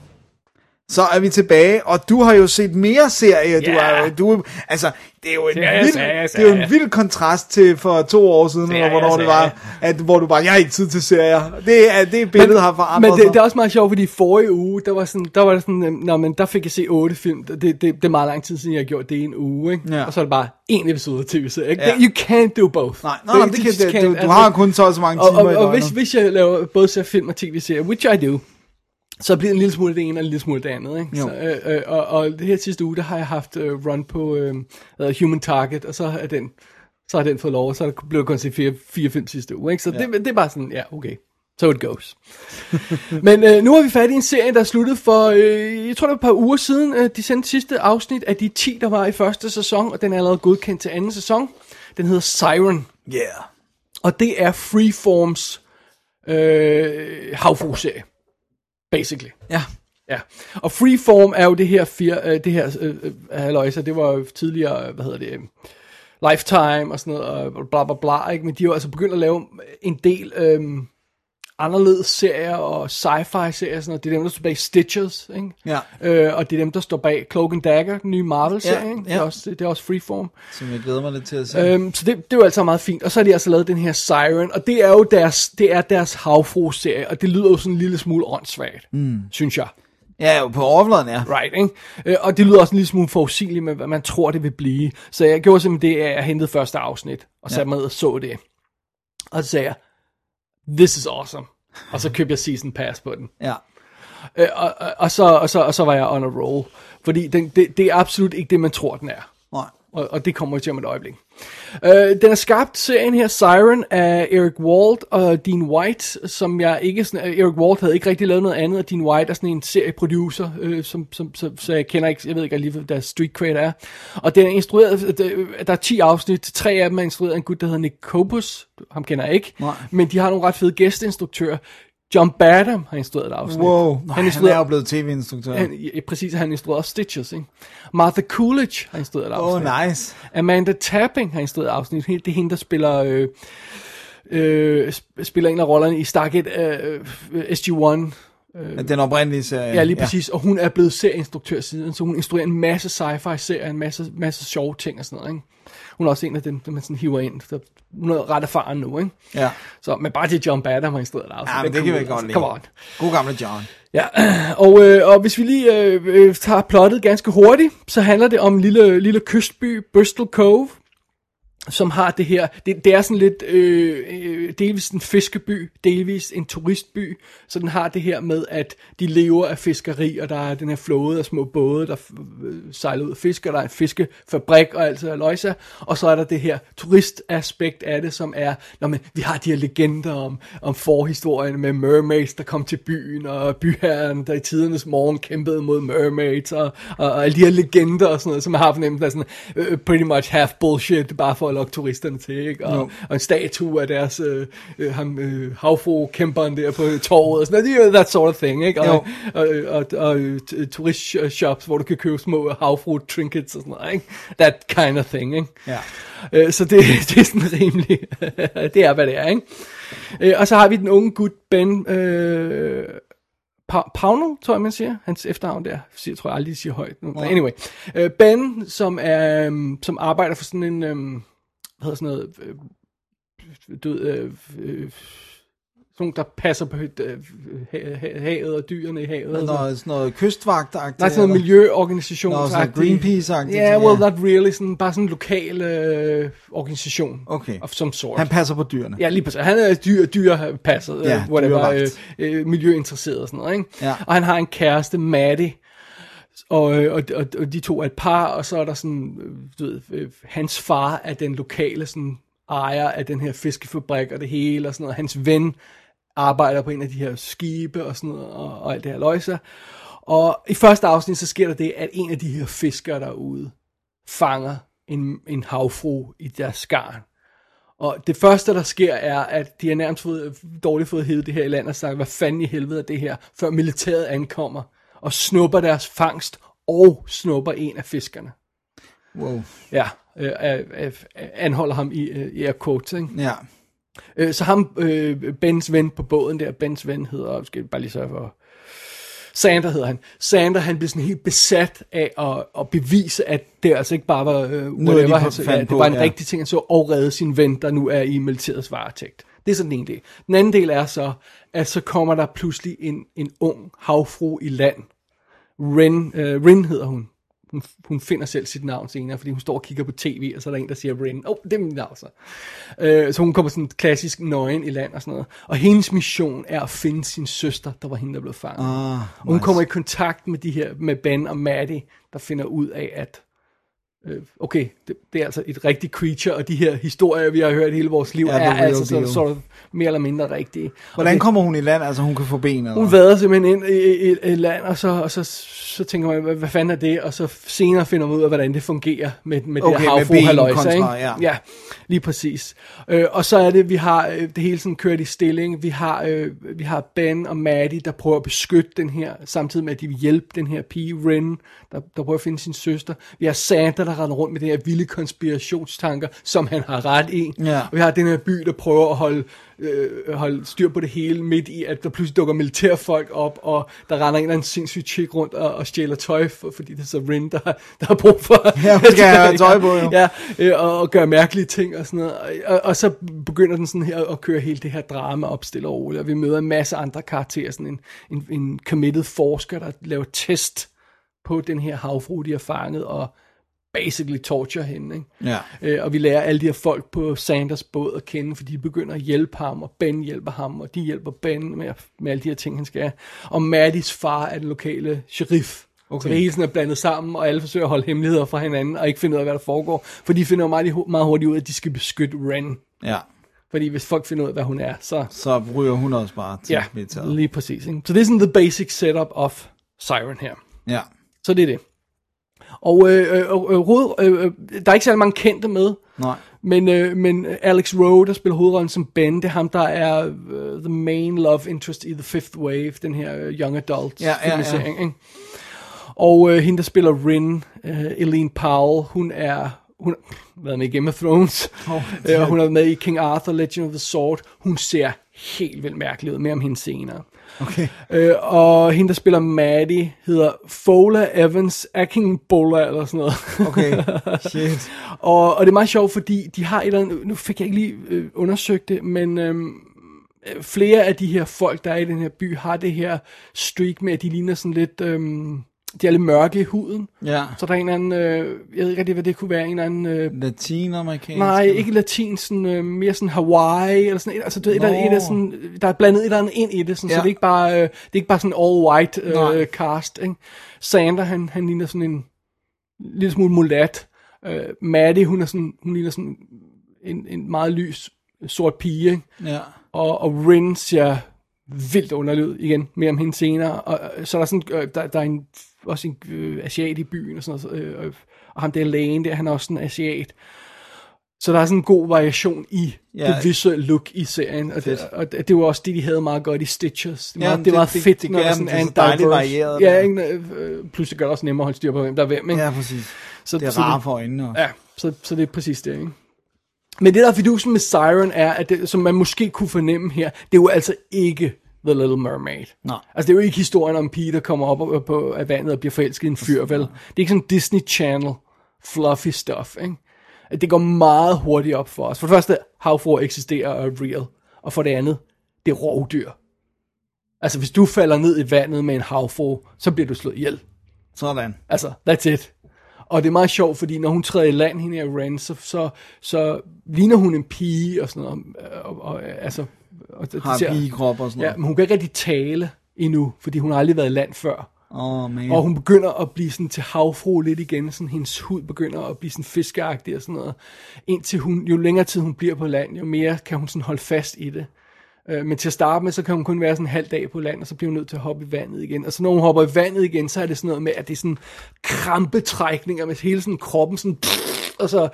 Så er vi tilbage, og du har jo set mere serie. Du er jo, du, altså, det er jo en, Serie, vild, serie, det er jo en vild kontrast til for to år siden, eller Serie, hvornår det serie. var, at, hvor du bare, jeg har ikke tid til serier. Det er det billede har forandret Men det, det er også meget sjovt, fordi forrige uge, der var, sådan, der var det sådan, øhm, nå, men der fik jeg se otte film. Det, det, det er meget lang tid siden, jeg har gjort det i en uge, ikke? Ja. Og så er det bare en episode af tv-serie. ikke? Ja. You can't do both. Nej, nej, nej, det kan, det, du, du har kun så og så mange og, timer og, i og hvis, døgnet. hvis jeg laver både ser film og tv-serier, which I do, så bliver det en lille smule det ene og en lille smule det andet. Ikke? Jo. Så, øh, øh, og, og det her sidste uge, der har jeg haft øh, run på øh, Human Target, og så er den, så har den fået lov, og så blev det kun se fire, fire film sidste uge. Ikke? Så ja. det, det er bare sådan, ja, okay. So it goes. [LAUGHS] Men øh, nu har vi fat i en serie, der er sluttet for, øh, jeg tror det var et par uger siden, øh, de sendte sidste afsnit af de 10, der var i første sæson, og den er allerede godkendt til anden sæson. Den hedder Siren. Yeah. Og det er Freeforms øh, havfruserie. Basically. Ja. Ja. Og Freeform er jo det her, fir, øh, det her øh, øh, halløjse, det var jo tidligere, øh, hvad hedder det, øh, Lifetime og sådan noget, og bla bla bla, ikke? men de har jo altså begyndt at lave en del øh, anderledes serier og sci-fi serier og sådan noget. Det er dem, der står bag Stitches, ikke? Ja. Øh, og det er dem, der står bag Cloak and Dagger, den nye Marvel-serie, Ja, ja. Det, er også, det er også Freeform. Som jeg glæder mig lidt til at se. Øhm, så det, det er jo altså meget fint. Og så har de altså lavet den her Siren, og det er jo deres, det er deres havfru-serie, og det lyder jo sådan en lille smule åndssvagt, mm. synes jeg. Ja, jo, på overfladen, ja. Right, ikke? Øh, og det lyder også en lille smule forudsigeligt med, hvad man tror, det vil blive. Så jeg gjorde simpelthen det, at jeg hentede første afsnit, og satte mig ned og så det. Og så sagde jeg, this is awesome. Og så købte jeg season pass på den. Ja. Øh, og, og, og, så, og, så, og så var jeg on a roll. Fordi den, det, det er absolut ikke det, man tror, den er. Nej. Og, og det kommer vi til om et øjeblik. Øh, den er skabt, serien her, Siren, af Eric Walt og Dean White, som jeg ikke... Sådan, øh, Eric Walt havde ikke rigtig lavet noget andet, og Dean White er sådan en serieproducer, øh, som, som, som, så jeg kender ikke, jeg ved ikke lige, hvad deres street cred er. Og den er instrueret, der, der er 10 afsnit, tre af dem er instrueret af en gut, der hedder Nick Copus, ham kender jeg ikke, Nej. men de har nogle ret fede gæsteinstruktører. John Badham har instrueret et afsnit. Wow, han, han er jo blevet tv-instruktør. han, ja, præcis, han instruerede også Stitches, ikke? Martha Coolidge har instrueret et afsnit. oh, nice. Amanda Tapping har instrueret et afsnit. Det er hende, der spiller, øh, øh, sp- spiller en af rollerne i Stargate øh, SG-1 Den oprindelige serie. Ja, lige præcis. Ja. Og hun er blevet serieinstruktør siden, så hun instruerer en masse sci-fi serier, en masse, masse sjove ting og sådan noget. Ikke? Hun er også en af dem, der man sådan hiver ind. Så hun er ret erfaren nu, ikke? Ja. Så, men bare til John Badham har instrueret det. Ja, men det kan vi godt lide. Come on. God gamle John. Ja, [CLEARS THROAT] og, øh, og hvis vi lige øh, øh, tager plottet ganske hurtigt, så handler det om en lille, lille kystby, Bristol Cove, som har det her, det, det er sådan lidt øh, øh, delvis en fiskeby, delvis en turistby, så den har det her med, at de lever af fiskeri, og der er den her flåde af små både, der øh, sejler ud og fisker, der er en fiskefabrik og alt det der og så er der det her turistaspekt af det, som er, når man, vi har de her legender om, om forhistorien med mermaids, der kom til byen, og byherren, der i tidernes morgen kæmpede mod mermaids, og, og, og alle de her legender og sådan noget, som har fornemmelsen af sådan øh, pretty much half bullshit, bare for at lokke turisterne til, ikke? Og, Jo. og en statue af deres øh, øh, ham, øh, havfru-kæmperen der på torvet, og sådan noget, that sort of thing, ikke? Og, og, og, og, og øh, turistshops, hvor du kan købe små havfru-trinkets og sådan noget, ikke? That kind of thing, ikke? Ja. Øh, så det, [LAUGHS] det er sådan rimelig, [LAUGHS] det er hvad det er, ikke? Øh, og så har vi den unge gut Ben øh, Pa- Pauno, tror jeg man siger, hans efternavn der, siger, tror jeg aldrig, de siger højt. Anyway, øh, Ben, som, er, som arbejder for sådan en, øhm, hvad hedder sådan noget, øh, du ved, øh, øh, sådan der passer på øh, ha- ha- havet og dyrene i havet. og sådan sådan noget kystvagt Nej, sådan noget miljøorganisation. Nå, sådan Greenpeace-agtigt, Ja, ja. well, not really. Sådan, bare sådan en lokal øh, organisation. Okay. Of some sort. Han passer på dyrene. Ja, lige præcis. Han er dyr, dyrepasset, Ja, ja, whatever, øh, dyrevagt. øh, miljøinteresseret og sådan noget, ikke? Ja. Og han har en kæreste, Maddie, og, øh, og, og, og de to er et par, og så er der sådan, øh, du ved, øh, hans far er den lokale sådan, ejer af den her fiskefabrik og det hele, og sådan noget. Hans ven arbejder på en af de her skibe og sådan noget, og, og alt det her løjser. Og i første afsnit, så sker der det, at en af de her fiskere derude fanger en, en havfru i deres skarn. Og det første, der sker, er, at de har nærmest fået, dårligt fået hævet det her i land og sagt, hvad fanden i helvede er det her, før militæret ankommer og snupper deres fangst og snupper en af fiskerne. Wow. Ja, øh, øh, øh, anholder ham i, øh, i air quotes, ikke? Ja. Øh, så ham, øh, Bens ven på båden der, Bens ven hedder, skal bare lige sørge for, Sander hedder han. Sander, han blev sådan helt besat af at, at bevise, at det altså ikke bare var øh, whatever, han, så, fandt ja, det var en ja. rigtig ting, han så, og redde sin ven, der nu er i militærets varetægt. Det er sådan en del. Den anden del er så, at så kommer der pludselig en, en ung havfru i land. Ren, øh, Ren hedder hun. Hun, hun finder selv sit navn senere, fordi hun står og kigger på tv, og så er der en, der siger Ren. Åh, oh, det er min navn så. Øh, så hun kommer sådan klassisk nøgen i land og sådan noget. Og hendes mission er at finde sin søster, der var hende, der blev fanget. Ah, og hun kommer i kontakt med de her, med Ben og Maddie, der finder ud af, at okay, det, det er altså et rigtigt creature, og de her historier, vi har hørt hele vores liv, Ja, er altså sådan, sort of mere eller mindre rigtige. Hvordan det- kommer hun i land? Altså, hun kan få ben? Eller? hun vader simpelthen ind i i- i et land, og så, og så, så tænker man, hvad, hvad fanden er det? Og så senere finder man ud af, hvordan det fungerer med, med Okay, det her havfru ikke? ja. ja, lige præcis. Øh, og så er det, vi har øh, det hele sådan kørt i stilling. Vi har, øh, vi har Ben og Maddie, der prøver at beskytte den her, samtidig med, at de vil hjælpe den her pige, Ren, der, der prøver at finde sin søster. Vi har Santa, der render rundt med de her vilde konspirationstanker, som han har ret i. Ja. Og vi har den her by, der prøver at holde, øh, holde styr på det hele, midt i, at der pludselig dukker militærfolk op, og der render en eller anden sindssyg chick rundt og, og stjæler tøj, for, fordi det er så Rin, der, der har brug for... Ja, hun skal have [LAUGHS] tøj på, jo. Ja, øh, og, og gøre mærkelige ting og sådan noget. Og, og så begynder den sådan her at køre hele det her drama op stille og roligt, og vi møder en masse andre karakterer, sådan en, en, en committed forsker, der laver test på den her havfru, de har fanget, og basically torture hende, ikke? Ja. Øh, og vi lærer alle de her folk på Sanders båd at kende, fordi de begynder at hjælpe ham, og Ben hjælper ham, og de hjælper Ben med, med alle de her ting, han skal. Og Maddies far er den lokale sheriff. Okay. Så det hele sådan er blandet sammen, og alle forsøger at holde hemmeligheder fra hinanden, og ikke finde ud af, hvad der foregår. For de finder meget, meget hurtigt ud af, at de skal beskytte Ren. Ja. Fordi hvis folk finder ud af, hvad hun er, så... Så ryger hun også bare til Ja, militæret. lige præcis. Ikke? Så det er sådan the basic setup of Siren her. Ja. Så det er det. Og øh, øh, øh, hoved, øh, øh, der er ikke særlig mange kendte med, Nej. men, øh, men Alex Rowe, der spiller hovedrollen som Ben, det er ham, der er uh, the main love interest i The Fifth Wave, den her uh, young adult Ja, ja, ja. Ikke? Og øh, hende, der spiller Rin, øh, Eileen Powell, hun er hun har været med i Game of Thrones, Oh, øh, hun har været med i King Arthur, Legend of the Sword. Hun ser helt vildt mærkelig ud, mere om hende senere. Okay. Øh, og hende, der spiller Maddie, hedder Fola Evans Akingbola, eller sådan noget. Okay, [LAUGHS] shit. og, og det er meget sjovt, fordi de har et eller andet, nu fik jeg ikke lige øh, undersøgt det, men øh, flere af de her folk, der er i den her by, har det her streak med, at de ligner sådan lidt, øhm, de er lidt mørke i huden. Ja. Så der er en eller anden, øh, jeg ved ikke rigtig, hvad det kunne være, en eller anden... Øh, Latinamerikansk? Nej, ikke latin, sådan, øh, mere sådan Hawaii, eller sådan altså du ved, et, eller et, sådan, der er blandet et eller andet ind i det, sådan, ja. Så det er ikke bare, øh, det er ikke bare sådan all white Nej. øh, cast, ikke? Sander, han, han ligner sådan en lille smule mulat. Øh, Maddie, hun er sådan, hun ligner sådan en, en meget lys sort pige, ikke? Ja. Og, og Rin ser vildt underlig ud igen, mere om hende senere. Og, øh, så er der sådan, øh, der, der er en, også en øh, asiat i byen, og sådan noget, øh, øh, og ham der lægen der, han er også en asiat. Så der er sådan en god variation i Ja. det visuelle look i serien, og det, Fedt. og det, det var også det, de havde meget godt i Stitches. Det var, Ja, det, det var det- det- fedt, det når der sådan er en dejligt varieret, Ja, ikke, øh, pludselig gør det også nemmere at holde styr på, hvem der er hvem. Ikke? Ja, præcis. Så, Det er så rare for øjnene også. Ja, så, så det er præcis det, ikke? Men det der er fidusen med Siren er, at det, som man måske kunne fornemme her, det er jo altså ikke The Little Mermaid. Nej. Altså det er jo ikke historien om Peter kommer op og- på af vandet og bliver forelsket i en fyr, vel? Det er ikke sådan Disney Channel fluffy stuff, ikke? Det går meget hurtigt op for os. For det første, havfruer eksisterer og er real. Og for det andet, det er rovdyr. Altså hvis du falder ned i vandet med en havfru, så bliver du slået ihjel. Sådan. Altså, that's it. Og det er meget sjovt, fordi når hun træder i land, hende her Ren, så, så, så ligner hun en pige og sådan noget. Og, og, altså, og det, Har pigekrop og sådan Ja, noget. men hun kan ikke rigtig tale endnu, fordi hun har aldrig været i land før. Oh, man. Og hun begynder at blive sådan til havfru lidt igen, sådan hendes hud begynder at blive sådan fiskeagtig og sådan noget. Indtil hun, jo længere tid hun bliver på land, jo mere kan hun sådan holde fast i det. Øh, Men til at starte med, så kan hun kun være sådan en halv dag på land, og så bliver hun nødt til at hoppe i vandet igen. Og så når hun hopper i vandet igen, så er det sådan noget med, at det er sådan krampetrækninger med hele sådan kroppen sådan, og så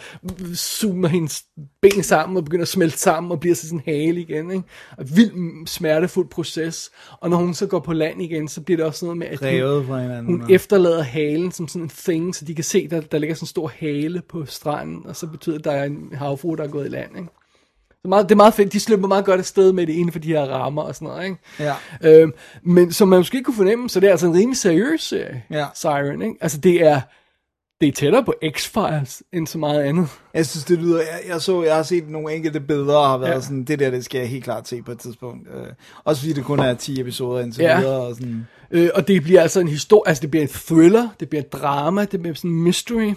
zoomer hendes ben sammen og begynder at smelte sammen og bliver så sådan hale igen. Ikke? Og vild smertefuld proces. Og når hun så går på land igen, så bliver det også noget med, at Revet hun, hinanden, hun efterlader halen som sådan en thing, så de kan se, der, der ligger sådan en stor hale på stranden, og så betyder det, at der er en havfru, der er gået i land. Ikke? Så meget, det er meget fedt. De slipper meget godt afsted med det inden for de her rammer og sådan noget. Ikke? Ja. Øhm, men som man måske kunne fornemme, så det er altså en rimelig seriøs serie, Ja. Siren. Ikke? Altså det er, det er tættere på X-Files end så meget andet. Jeg synes, det lyder... Jeg, jeg, så, jeg har set nogle enkelte billeder og har været Ja. sådan, det der, det skal jeg helt klart se på et tidspunkt. Øh, også fordi det kun er 10 episoder indtil Ja. videre. Og sådan. Øh, og det bliver altså en historie, altså det bliver en thriller, det bliver en drama, det bliver sådan en mystery.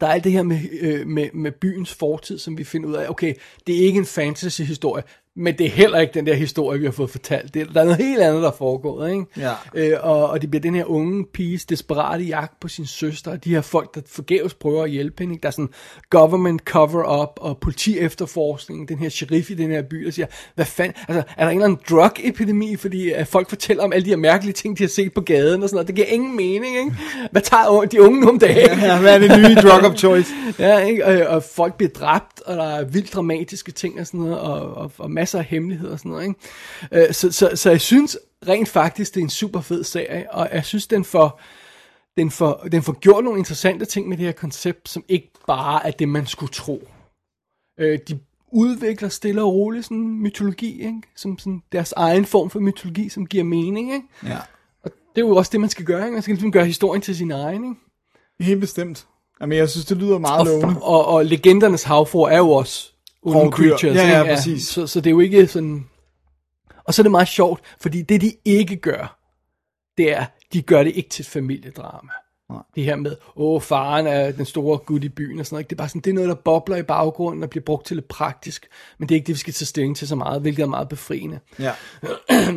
Der er alt det her med, øh, med, med byens fortid, som vi finder ud af, okay, det er ikke en fantasy-historie, men det er heller ikke den der historie, vi har fået fortalt. Det, der er noget helt andet, der er foregået, ikke? Ja. Øh, og, og det bliver den her unge piges desperate jagt på sin søster, og de her folk, der forgæves prøver at hjælpe hende. ikke? Der er sådan government cover-up og politi-efterforskning, den her sheriff i den her by, der siger, hvad fanden, altså, er der en eller anden drug-epidemi, fordi at folk fortæller om alle de her mærkelige ting, de har set på gaden og sådan noget. Det giver ingen mening, ikke? Hvad tager de unge nu om dagen? Ja, hvad er det nye drug of choice? [LAUGHS] ja, ikke? Og, og folk bliver dræbt, og der er vildt dramatiske ting og sådan noget, og, og, og masser af hemmeligheder og sådan noget, ikke? Øh, så, så, så jeg synes rent faktisk, det er en super fed serie, og jeg synes, den får, den får, den får gjort nogle interessante ting med det her koncept, som ikke bare er det, man skulle tro. Øh, de udvikler stille og roligt sådan mytologi, ikke? Som sådan deres egen form for mytologi, som giver mening, ikke? Ja. Og det er jo også det, man skal gøre, ikke? Man skal ligesom gøre historien til sin egen, ikke? Helt bestemt. Jamen, jeg synes, det lyder meget lovende. Og, og, og legendernes havfor er jo også onde creatures. Ja, ja, ikke? præcis. Så, så det er jo ikke sådan... Og så er det meget sjovt, fordi det de ikke gør, det er, de gør det ikke til et familiedrama. Nej. Det her med, åh, faren er den store gut i byen og sådan noget. ikke? Det er bare sådan, det er noget, der bobler i baggrunden og bliver brugt til lidt praktisk. Men det er ikke det, vi skal tage stilling til så meget, hvilket er meget befriende. Ja. [CLEARS THROAT]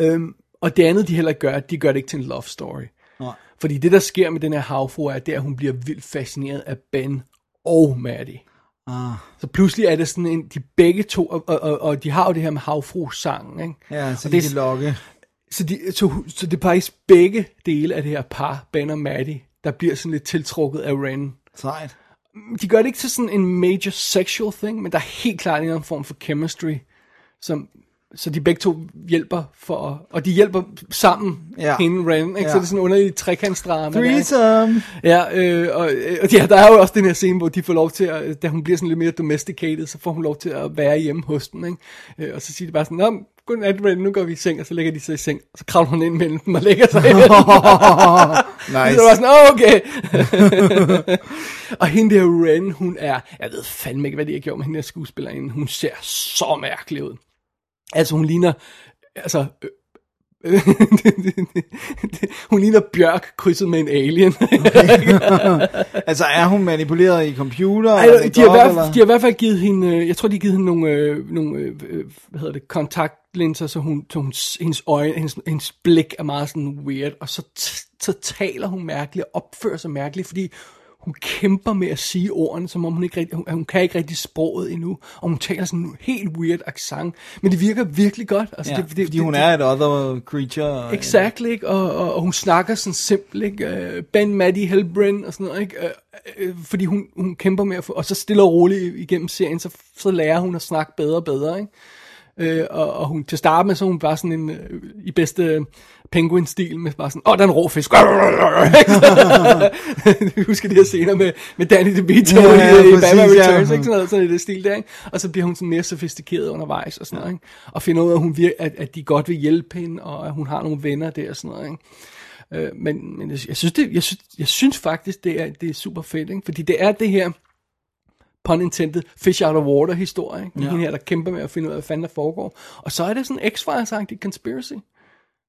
Øhm, og det andet, de heller gør, de gør det ikke til en love story. Nej. Fordi det, der sker med den her havfru, er, det er, at hun bliver vildt fascineret af Ben og Maddie. Ah. Så pludselig er det sådan en, de begge to, og, og, og, og de har jo det her med havfru-sangen, ikke? Ja, så og de det, kan lokke. så, de, så, så det er faktisk begge dele af det her par, Ben og Maddie, der bliver sådan lidt tiltrukket af Ren. Sejt. De gør det ikke til sådan en major sexual thing, men der er helt klart en eller anden form for chemistry, som, så de begge to hjælper for, og de hjælper sammen, Ja. hende Ren, ikke? Ja. Så det er sådan en underlig trekantsdrama. Threesome. Ja, øh, og, og ja, der er jo også den her scene, hvor de får lov til at, da hun bliver sådan lidt mere domesticated, så får hun lov til at være hjemme hos den, ikke? Øh, og så siger de bare sådan, Nå, godnat, Ren, nu går vi i seng, og så lægger de sig i seng, og så kravler hun ind mellem dem og lægger sig [LAUGHS] imellem. Nice. Så var sådan, oh, okay. [LAUGHS] og hende der Ren, hun er, jeg ved fandme ikke, hvad de har gjort med hende der skuespillerinde. Hun ser så mærkelig ud. Altså, hun ligner, altså, øh, [LAUGHS] hun ligner Bjørk krydset med en alien. [LAUGHS] Altså, er hun manipuleret i computer? Ej, eller de, har eller? de har i hvert fald givet hende, øh, jeg tror, de har givet hende nogle, øh, nogle øh, øh, hvad hedder det, kontaktlinser, så, hun, så hun, hendes øjne, hendes, hendes blik er meget sådan weird, og så, så taler hun mærkeligt, og opfører sig mærkeligt, fordi hun kæmper med at sige ordene, som om hun ikke rigtig, hun, hun kan ikke rigtig sproget endnu, og hun taler sådan en helt weird accent, men det virker virkelig godt. Altså, Ja, det, det, fordi hun er et other creature. ikke? Og, og, og hun snakker sådan simpelt, ikke? Uh, ben Maddie Helbrin og sådan noget, ikke? Uh, uh, fordi hun, hun kæmper med at få, og så stille og roligt igennem serien, så, så lærer hun at snakke bedre og bedre, ikke? Uh, og, og hun, til at starte med, så hun bare sådan en, i bedste penguin-stil, med bare sådan, åh, oh, der er en rå fisk. du [LAUGHS] husker de her scener med, med Danny DeVito Ja, ja, ja, i, i Batman ja. Returns, ikke? Sådan noget, sådan i det stil der, ikke? Og så bliver hun sådan mere sofistikeret undervejs og sådan noget, ikke? Og finder ud af, at, hun vir- at, at de godt vil hjælpe hende, og at hun har nogle venner der og sådan noget, ikke? Øh, men, men jeg, synes, det, jeg, synes, jeg synes faktisk, det er, det er super fedt, ikke? Fordi det er det her, pun intended, fish out of water historie, ikke? Ja. Hende her, der kæmper med at finde ud af, hvad fanden der foregår. Og så er det sådan en X-Files-agtig conspiracy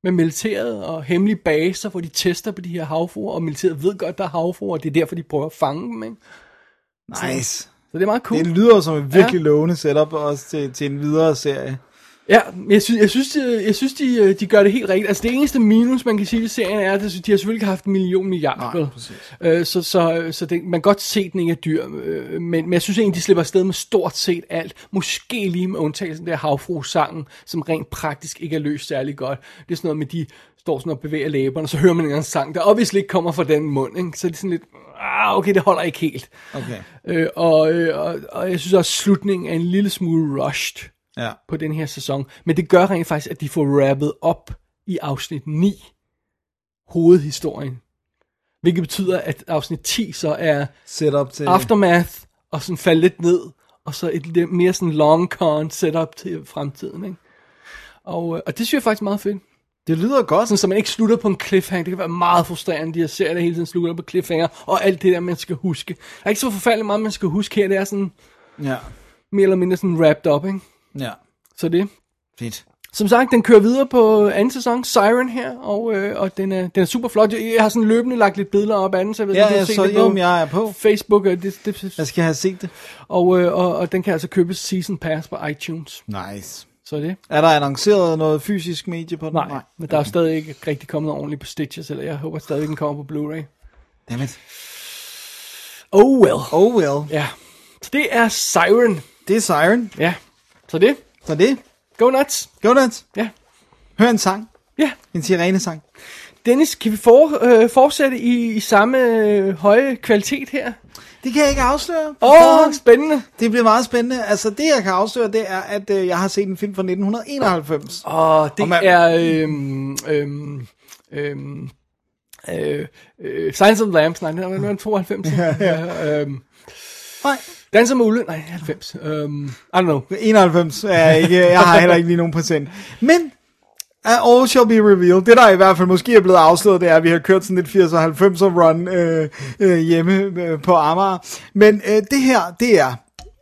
med militæret og hemmelige baser, hvor de tester på de her havfruer, og militæret ved godt, der er havfruer, og det er derfor, de prøver at fange dem, ikke? Nice. Så det er meget cool. Det lyder som et virkelig Ja. lovende setup også til, til en videre serie. Ja, jeg synes, jeg synes, de, jeg synes de, øh, de gør det helt rigtigt. Altså det eneste minus, man kan sige ved serien, er, at de har selvfølgelig ikke haft en million milliarder. Nej, præcis. Øh, så så, så det, man kan godt se, at den ikke er dyr. Øh, men, men jeg synes egentlig, de slipper afsted med stort set alt. Måske lige med undtagelsen der havfru-sangen, som rent praktisk ikke er løst særlig godt. Det er sådan noget med, de står sådan og bevæger læberne, og så hører man en sang, der obviously ikke kommer fra den mund. Ikke? Så det er sådan lidt, ah, okay, det holder ikke helt. Okay. Øh, og, øh, og, og jeg synes også, at slutningen er en lille smule rushed Ja. på den her sæson. Men det gør rent faktisk, at de får rappet op i afsnit 9 hovedhistorien. Hvilket betyder, at afsnit 10 så er Setup til... aftermath, og sådan falde lidt ned, og så et lidt mere sådan long con setup til fremtiden. Ikke? Og, øh, og det synes jeg faktisk er meget fedt. Det lyder godt. Sådan, så man ikke slutter på en cliffhanger. Det kan være meget frustrerende, de her serier, der hele tiden slutter på cliffhanger, og alt det der, man skal huske. Der er ikke så forfærdeligt meget, man skal huske her. Det er sådan Ja. mere eller mindre sådan wrapped up, ikke? Ja. Så det. Fedt. Som sagt, den kører videre på anden sæson, Siren her, og, øh, og den, er, den er super flot. Jeg, har sådan løbende lagt lidt billeder op af den, så jeg ved Ja, ikke, om du har set så det jo, på jeg er på. Facebook, og, det, det, Jeg skal have set det. og, øh, og, og den kan altså købes season pass på iTunes. Nice. Så er det. Er der annonceret noget fysisk medie på den? Nej, Nej. men der er stadig ikke rigtig kommet noget ordentligt på Stitches, eller jeg håber stadig, den kommer på Blu-ray. Dammit. Oh well. Oh well. Ja, så det er Siren. Det er Siren. Ja, så det. Så det. Go nuts. Go nuts. Ja. Hør en sang. Ja. En sirenesang. Dennis, kan vi for, øh, fortsætte i, i samme øh, høje kvalitet her? Det kan jeg ikke afsløre. Åh, oh, spændende. Det bliver meget spændende. Altså, det jeg kan afsløre, det er, at øh, jeg har set en film fra 1991. Og det Og man- er øhm, øhm, øhm, øh, øh, Science of the Lambs, nej, det var 92. ja, ja. Øhm, Nej, Danser med Ulle, nej, 90. Øhm, I don't know. 91 er ikke, jeg har heller ikke lige nogen procent. Men, uh, all shall be revealed. Det der i hvert fald måske er blevet afsløret, det er, at vi har kørt sådan lidt 80'er 90'er run øh, øh, hjemme øh, på Amager. Men øh, det her, det er,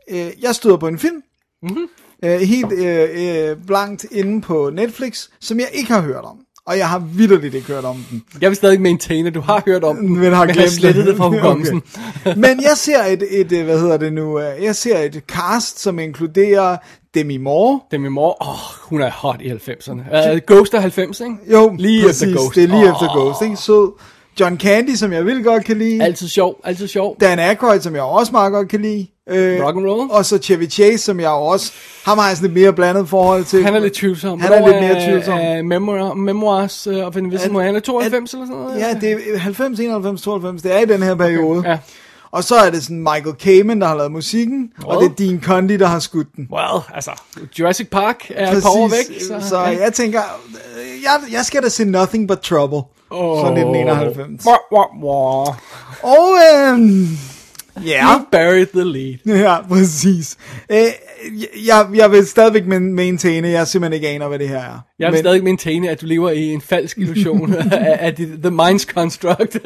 øh, jeg støder på en film, mm-hmm. øh, helt øh, øh, blankt inde på Netflix, som jeg ikke har hørt om. Og jeg har vidderligt ikke hørt om den. Jeg vil stadig maintain, at du har hørt om den, Men har glemt slettet det fra [LAUGHS] hukommelsen. Okay. [LAUGHS] Men jeg ser et, et, øh, hvad hedder det nu, øh, jeg ser et cast, som inkluderer Demi Moore, Demi Moore, åh, oh, hun er hot i 90'erne. Uh, Ghost er 90, ikke? Jo, lige præcis. efter Ghost. Det er lige Åh, efter Ghost, ikke? Sød. John Candy, som jeg vil godt kan lide. Altid sjov, altid sjov. Dan Aykroyd, som jeg også meget godt kan lide. Øh, Rock and roll. Og så Chevy Chase, som jeg også... Ham har jeg sådan lidt mere blandet forhold til. Han er lidt tvivlsom. Han er Hvornår lidt mere tvivlsom. Uh, memoir, memoirs uh, of Invisible. Han er 92 at- eller sådan noget? Ja, det er 90, 91, 92. Det er i den her periode. Ja. Og så er det sådan Michael Kamen, der har lavet musikken, og det er Dean Condy, der har skudt den. Well, altså, Jurassic Park er et par år væk. Så, så jeg tænker, øh, jeg, jeg skal da se Nothing But Trouble. Åh. Fra 1991. Wah, wah, wah. Og øhm, ja, You buried the lead. ja, præcis. Øh, jeg, jeg vil stadigvæk men- maintaine, jeg simpelthen ikke aner, hvad det her er. Jeg vil stadig maintaine, at du lever i en falsk illusion [LAUGHS] af, af the, the mind's construct. [LAUGHS]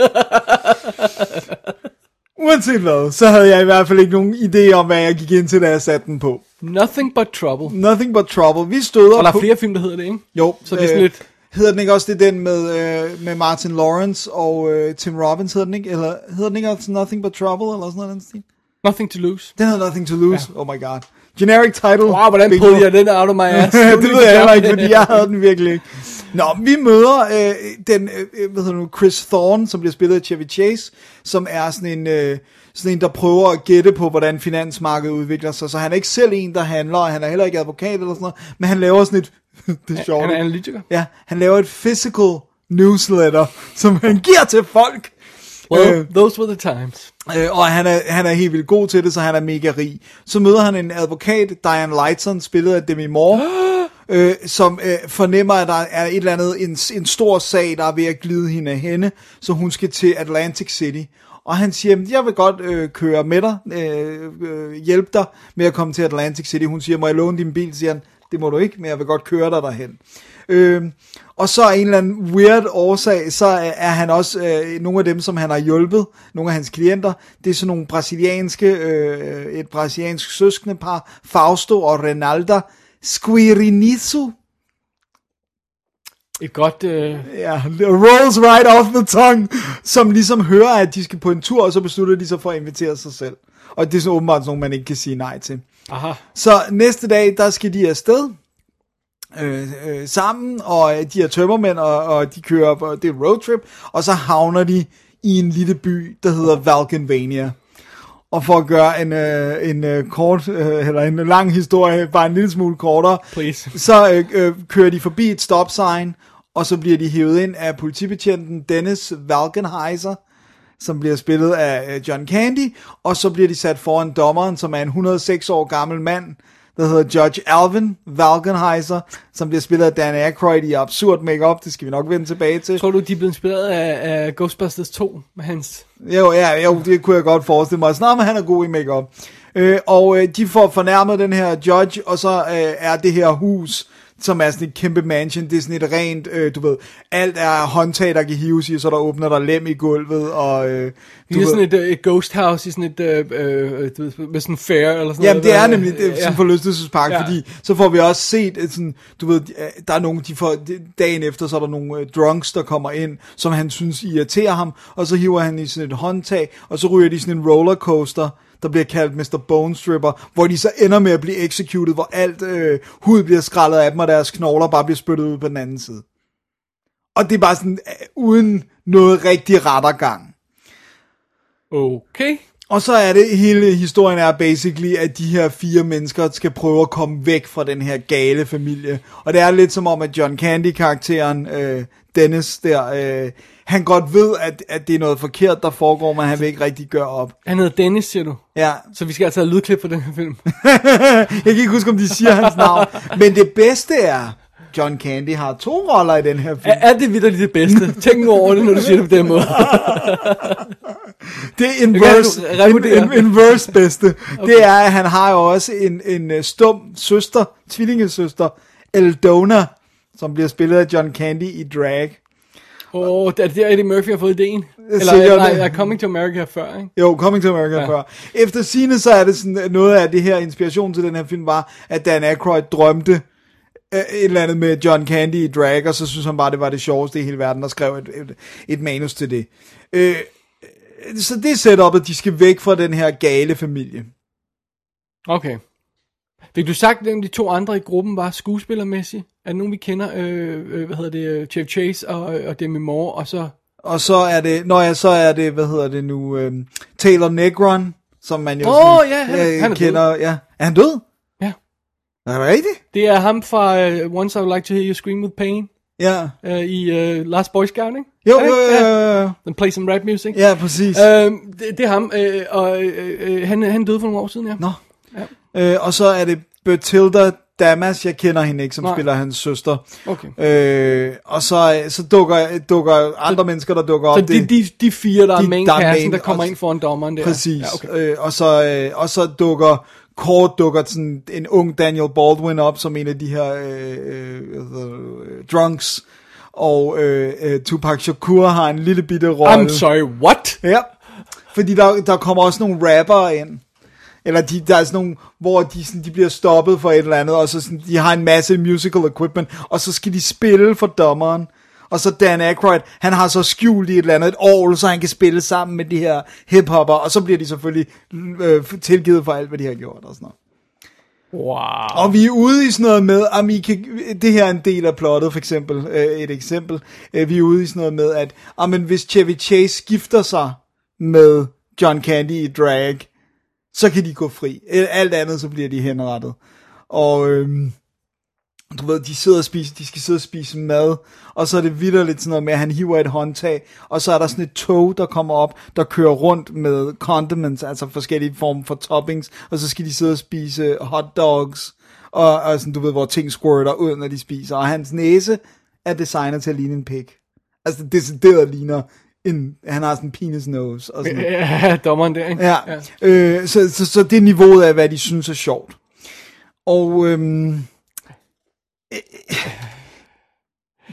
Uanset hvad, så havde jeg i hvert fald ikke nogen idé om, hvad jeg gik ind til, da jeg satte den på. Nothing but trouble. Nothing But Trouble. Vi støder Og der på... er flere film, der hedder det, ikke? Jo, Så det er sådan lidt... Hedder den ikke også det den med, øh, med Martin Lawrence og øh, Tim Robbins, hedder den ikke? Eller hedder den ikke også Nothing But Trouble, eller sådan noget den? Nothing to lose. Den hedder Nothing to Lose. Ja. Oh my god. Generic title. Wow, hvordan pullede jeg den out of my ass? [LAUGHS] det ved jeg heller ikke, fordi jeg havde den [LAUGHS] virkelig ikke. Nå, vi møder øh, den, øh, hvad hedder nu, Chris Thorne, som bliver spillet af Chevy Chase, som er sådan en, øh, sådan en, der prøver at gætte på, hvordan finansmarkedet udvikler sig. Så han er ikke selv en, der handler, og han er heller ikke advokat eller sådan noget, men han laver sådan et, [LAUGHS] det er sjovt. Han er analytiker. Ja, han laver et physical newsletter, [LAUGHS] som han giver til folk. Well, Øh, those were the times. Øh, og han er, han er helt vildt god til det, så han er mega rig. Så møder han en advokat, Diane Lightson, spillet af Demi Moore, [GASPS] øh, som øh, fornemmer, at der er et eller andet, en, en stor sag, der er ved at glide hende af hende, så hun skal til Atlantic City. Og han siger, "Jamen, jeg vil godt øh, køre med dig, øh, øh, hjælpe dig med at komme til Atlantic City. Hun siger, må jeg låne din bil? Siger han, det må du ikke, men jeg vil godt køre dig derhen. Øh, og så af en eller anden weird årsag, så er han også øh, nogle af dem, som han har hjulpet, nogle af hans klienter, det er sådan nogle brasilianske, øh, et brasiliansk søskende par, Fausto og Renalda Squirinizu. Et godt... Øh, Ja, rolls right off the tongue, som ligesom hører, at de skal på en tur, og så beslutter de sig for at invitere sig selv. Og det er så åbenbart sådan nogle, man ikke kan sige nej til. Aha. Så næste dag, der skal de afsted øh, øh, sammen, og øh, de er tømmermænd, og, og de kører på, det er roadtrip, og så havner de i en lille by, der hedder Valkenvania. Og for at gøre en, øh, en øh, kort, øh, eller en lang historie, bare en lille smule kortere, Please. så øh, øh, kører de forbi et stop sign, og så bliver de hævet ind af politibetjenten Dennis Valkenheiser, som bliver spillet af John Candy, og så bliver de sat foran dommeren, som er en 106 år gammel mand, der hedder Judge Alvin Valkenheiser, som bliver spillet af Dan Aykroyd i absurd makeup. det skal vi nok vende tilbage til. Tror du, de er blevet inspireret af, af Ghostbusters 2 med hans... Jo, ja, jo, det kunne jeg godt forestille mig. Snart, men han er god i makeup. Øh, og øh, de får fornærmet den her judge, og så øh, er det her hus, som er sådan et kæmpe mansion, det er sådan et rent, øh, du ved, alt er håndtag, der kan hives i, så der åbner der lem i gulvet, og øh, Det er sådan et, øh, et ghost house i sådan et, øh, øh, du ved, med sådan en fair eller sådan Jamen, noget. det er Øh, nemlig det, sådan en forlystelsespark, Ja. ja. fordi så får vi også set, et sådan, du ved, øh, der er nogle, de får, dagen efter, så er der nogle øh, drunks, der kommer ind, som han synes irriterer ham, og så hiver han i sådan et håndtag, og så ryger de sådan en rollercoaster, der bliver kaldt Mr. Bone Stripper, hvor de så ender med at blive executed, hvor alt øh, hud bliver skrællet af dem, og deres knogler bare bliver spyttet ud på den anden side. Og det er bare sådan, øh, uden noget rigtig rettergang. Okay. Og så er det, hele historien er basically, at de her fire mennesker skal prøve at komme væk fra den her gale familie. Og det er lidt som om, at John Candy-karakteren, øh, Dennis der, øh, han godt ved, at, at det er noget forkert, der foregår, men han vil ikke rigtig gøre op. Han hedder Dennis, siger du. Ja, Så vi skal altså have lydklip for den her film. [LAUGHS] jeg kan ikke huske, om de siger hans navn. Men det bedste er, John Candy har to roller i den her film. er, er det vidderligt det bedste? Tænk nu over det, når du siger det på den måde. [LAUGHS] Det er inverse, in, in, inverse bedste. Okay. Det er, at han har jo også en, en øh, stum søster, tvillingesøster, Eldona, som bliver spillet af John Candy i drag. Åh, oh, det er der Eddie Murphy har fået ideen. Eller sikkert. nej, er Coming to America før, ikke? Jo, Coming to America Ja. før. Efter sine så er det sådan, noget af det her inspiration til den her film var, at Dan Aykroyd drømte øh, et eller andet med John Candy i drag, og så synes han bare, det var det sjoveste i hele verden, og skrev et, et, et manus til det. Øh, så det er setup, at de skal væk fra den her gale familie. Okay. Fik du sagt, hvem de to andre i gruppen var skuespillermæssigt? Er det nogen, vi kender? Øh, øh, hvad hedder det? øh, Chevy Chase og, og Demi Moore, og så... Og så er det, når jeg så er det, hvad hedder det nu, øhm, Taylor Negron, som man jo Åh, sådan, ja, han øh, han er kender. Ja. Er han død? Ja. Er det rigtigt? Det er ham fra uh, Once I Would Like to Hear You Scream With Pain. Ja. øh, i øh, Last Boy Scout, ikke? Jo, jo, jo, jo. Den play some rap music. Ja, præcis. Øh, det, det er ham, øh, og øh, øh, han, han døde for nogle år siden, ja. Nå. Øh, og så er det Bertilda Damas, jeg kender hende ikke, som Nej. spiller hans søster. Okay. Øh, og så, så dukker, dukker andre mennesker, der dukker op. Så det er de, de fire, der er de- main der er main, der kommer og- ind foran dommeren der. Præcis. Ja, okay. øh, og, så, øh, og så dukker kort dukker sådan en ung Daniel Baldwin op som en af de her øh, øh, øh, drunks. Og øh, øh, Tupac Shakur har en lille bitte rolle. I'm sorry, what? Ja, fordi der, der kommer også nogle rappere ind. Eller de, der er sådan nogle, hvor de, sådan, de bliver stoppet for et eller andet, og så sådan, de har en masse musical equipment, og så skal de spille for dommeren. Og så Dan Aykroyd, han har så skjult i et eller andet et år, så han kan spille sammen med de her hiphopper, og så bliver de selvfølgelig øh, tilgivet for alt, hvad de har gjort og sådan noget. Wow. Og vi er ude i sådan noget med, om I kan, det her er en del af plottet, for eksempel, øh, et eksempel. Øh, vi er ude i sådan noget med, at om hvis Chevy Chase skifter sig med John Candy i drag, så kan de gå fri. Alt andet, så bliver de henrettet. Og øhm, du ved, de sidder og spiser, de skal sidde og spise mad, og så er det vidderligt sådan noget med, at han hiver et håndtag, og så er der sådan et tog, der kommer op, der kører rundt med condiments, altså forskellige former for toppings, og så skal de sidde og spise hot dogs, og, og sådan, du ved, hvor ting squirter ud, når de spiser, og hans næse er designet til at ligne en pik. Altså, det decideret ligner en, han har sådan en penis nose, og sådan. [LAUGHS] Ja, dommeren der, ikke? Ja, Øh, så, så, så det er niveauet af, hvad de synes er sjovt. Og øhm,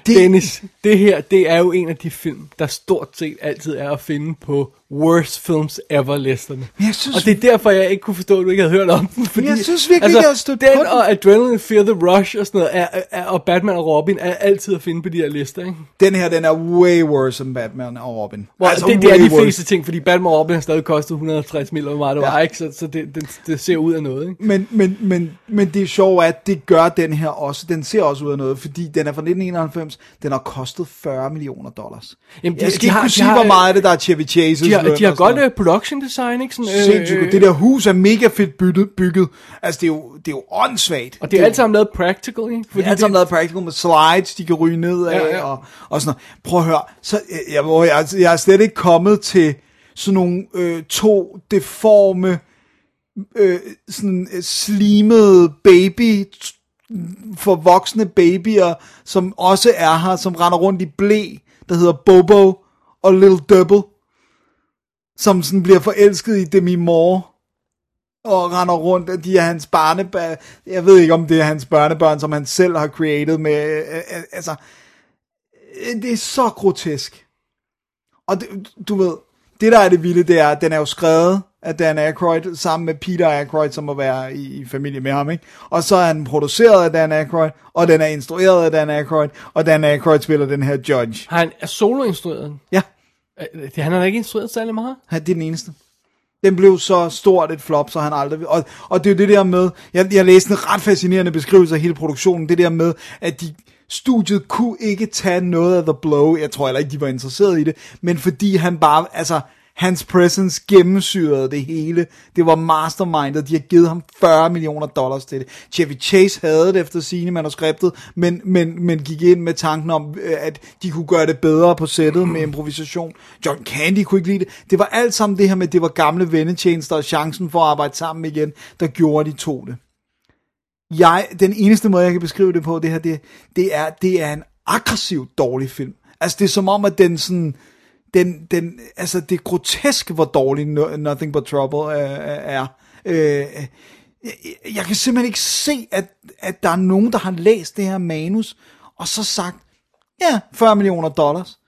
Det... Dennis, det her, det er jo en af de film, der stort set altid er at finde på worst films ever listerne. Jeg synes- og det er derfor, jeg ikke kunne forstå, at du ikke havde hørt om den. Fordi, jeg synes virkelig altså, jeg har stødt den på den. og Adrenaline, Fear the Rush og sådan noget, er, er, og Batman og Robin er altid at finde på de her lister, ikke? den her, den er way worse end Batman og Robin. Hvor altså, det, det er de worse. fleste ting, fordi Batman og Robin har stadig kostet 150 mil, hvor meget det var, Ja. ikke? Så, så det, det, det, ser ud af noget, ikke? Men, men, men, men det er sjovt, at det gør den her også. Den ser også ud af noget, fordi den er fra 1991. Den har kostet 40 millioner dollars. Jamen, jeg de- skal de ikke har- kunne de sige, har, hvor meget af det, der er Chevy Chase's De har, de har godt uh, production design, ikke? Sådan, Sindssygt. Det der hus er mega fedt bygget. bygget. Altså, det er jo, det er jo åndssvagt. Og det er alt sammen lavet practical, ikke? Fordi det er alt sammen lavet practical med slides, de kan ryge ned af, Ja, ja. Og, og sådan noget. Prøv at høre, så, jeg, jeg, hvor jeg, jeg er slet ikke kommet til sådan nogle øh, to deforme, øh, sådan øh, slimede baby, for voksne babyer, som også er her, som render rundt i blæ, der hedder Bobo og Little Double, som sådan bliver forelsket i Demi Moore og render rundt, og de er hans barnebørn. Jeg ved ikke, om det er hans børnebørn, som han selv har created med. øh, øh, Altså, øh, det er så grotesk. Og det, du ved, det der er det vilde, det er, at den er jo skrevet af Dan Aykroyd, sammen med Peter Aykroyd, som må være i, i familie med ham, ikke? Og så er den produceret af Dan Aykroyd, og den er instrueret af Dan Aykroyd, og Dan Aykroyd spiller den her judge. Han er soloinstrueret. Ja, det- Han har da ikke instrueret særlig meget. han, det er den eneste. Den blev så stort et flop, så han aldrig... Og, og det er jo det der med... Jeg, jeg læste en ret fascinerende beskrivelse af hele produktionen. Det der med, at de studiet kunne ikke tage noget af The Blow. Jeg tror heller ikke, de var interesseret i det. Men fordi han bare... Altså, hans presence gennemsyrede det hele. Det var mastermindet. De har givet ham 40 millioner dollars til det. Chevy Chase havde det efter sine manuskriptet, men, men, men gik ind med tanken om, øh, at de kunne gøre det bedre på sættet med improvisation. John Candy kunne ikke lide det. Det var alt sammen det her med, at det var gamle vennetjenester og chancen for at arbejde sammen igen, der gjorde de to det. Jeg, den eneste måde, jeg kan beskrive det på, det her, det, det, er, det er en aggressiv dårlig film. Altså, det er som om, at den sådan, den, den, altså, det er grotesk, hvor dårlig no, Nothing But Trouble øh, er. Øh, jeg, jeg kan simpelthen ikke se, at, at der er nogen, der har læst det her manus, og så sagt, ja, 40 millioner dollars.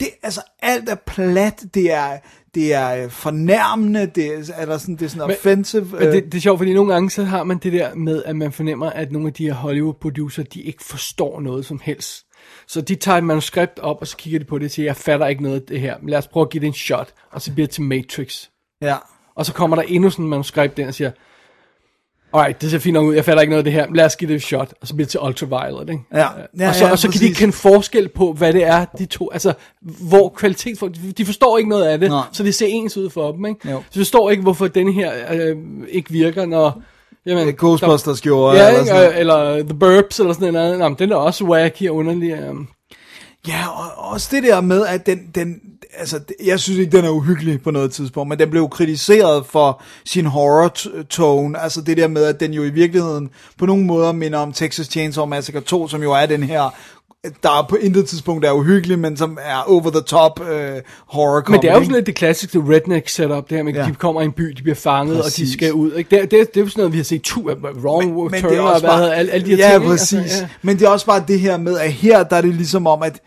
Det, altså, alt er plat, det er, det er øh, fornærmende, det er, eller sådan, det er sådan Men- offensive. Men det, det er sjovt, fordi nogle gange så har man det der med, at man fornemmer, at nogle af de her Hollywood-producer, de ikke forstår noget som helst. Så de tager et manuskript op, og så kigger de på det og siger, jeg fatter ikke noget af det her, men lad os prøve at give det en shot, og så bliver det til Matrix. ja. Og så kommer der endnu sådan en manuskript der og siger, alright, det ser fint nok ud, jeg fatter ikke noget af det her, men lad os give det et shot, og så bliver det til Ultraviolet, ikke? Ja. Ja, og så, ja, og så kan de ikke kende forskel på, hvad det er, de to, altså, hvor kvalitet, de forstår ikke noget af det, Nej. så det ser ens ud for dem, ikke? Jo. Så de forstår ikke, hvorfor denne her øh, ikke virker, når Jamen, øh, Ghostbusters gjorde. Ja, eller sådan noget. eller The Burbs, eller sådan noget. Nå, men den er også wacky og underlig. Um. Ja, og også det der med, at den, den altså, jeg synes ikke, den er uhyggelig på noget tidspunkt, men den blev kritiseret for sin horror-tone, altså det der med, at den jo i virkeligheden på nogle måder minder om Texas Chainsaw Massacre 2, som jo er den her der på intet tidspunkt er uhyggelig, men som er over the top øh, horror comedy. Men det er jo sådan lidt det klassiske redneck setup, det her med, at Ja. de kommer i en by, de bliver fanget, Præcis. og de skal ud. Ikke? Det, det, det, er jo sådan noget, vi har set tu, wrong men, men turn, det er og bare, alle, alle de her ja, ting. præcis. Altså, ja. Men det er også bare det her med, at her der er det ligesom om, at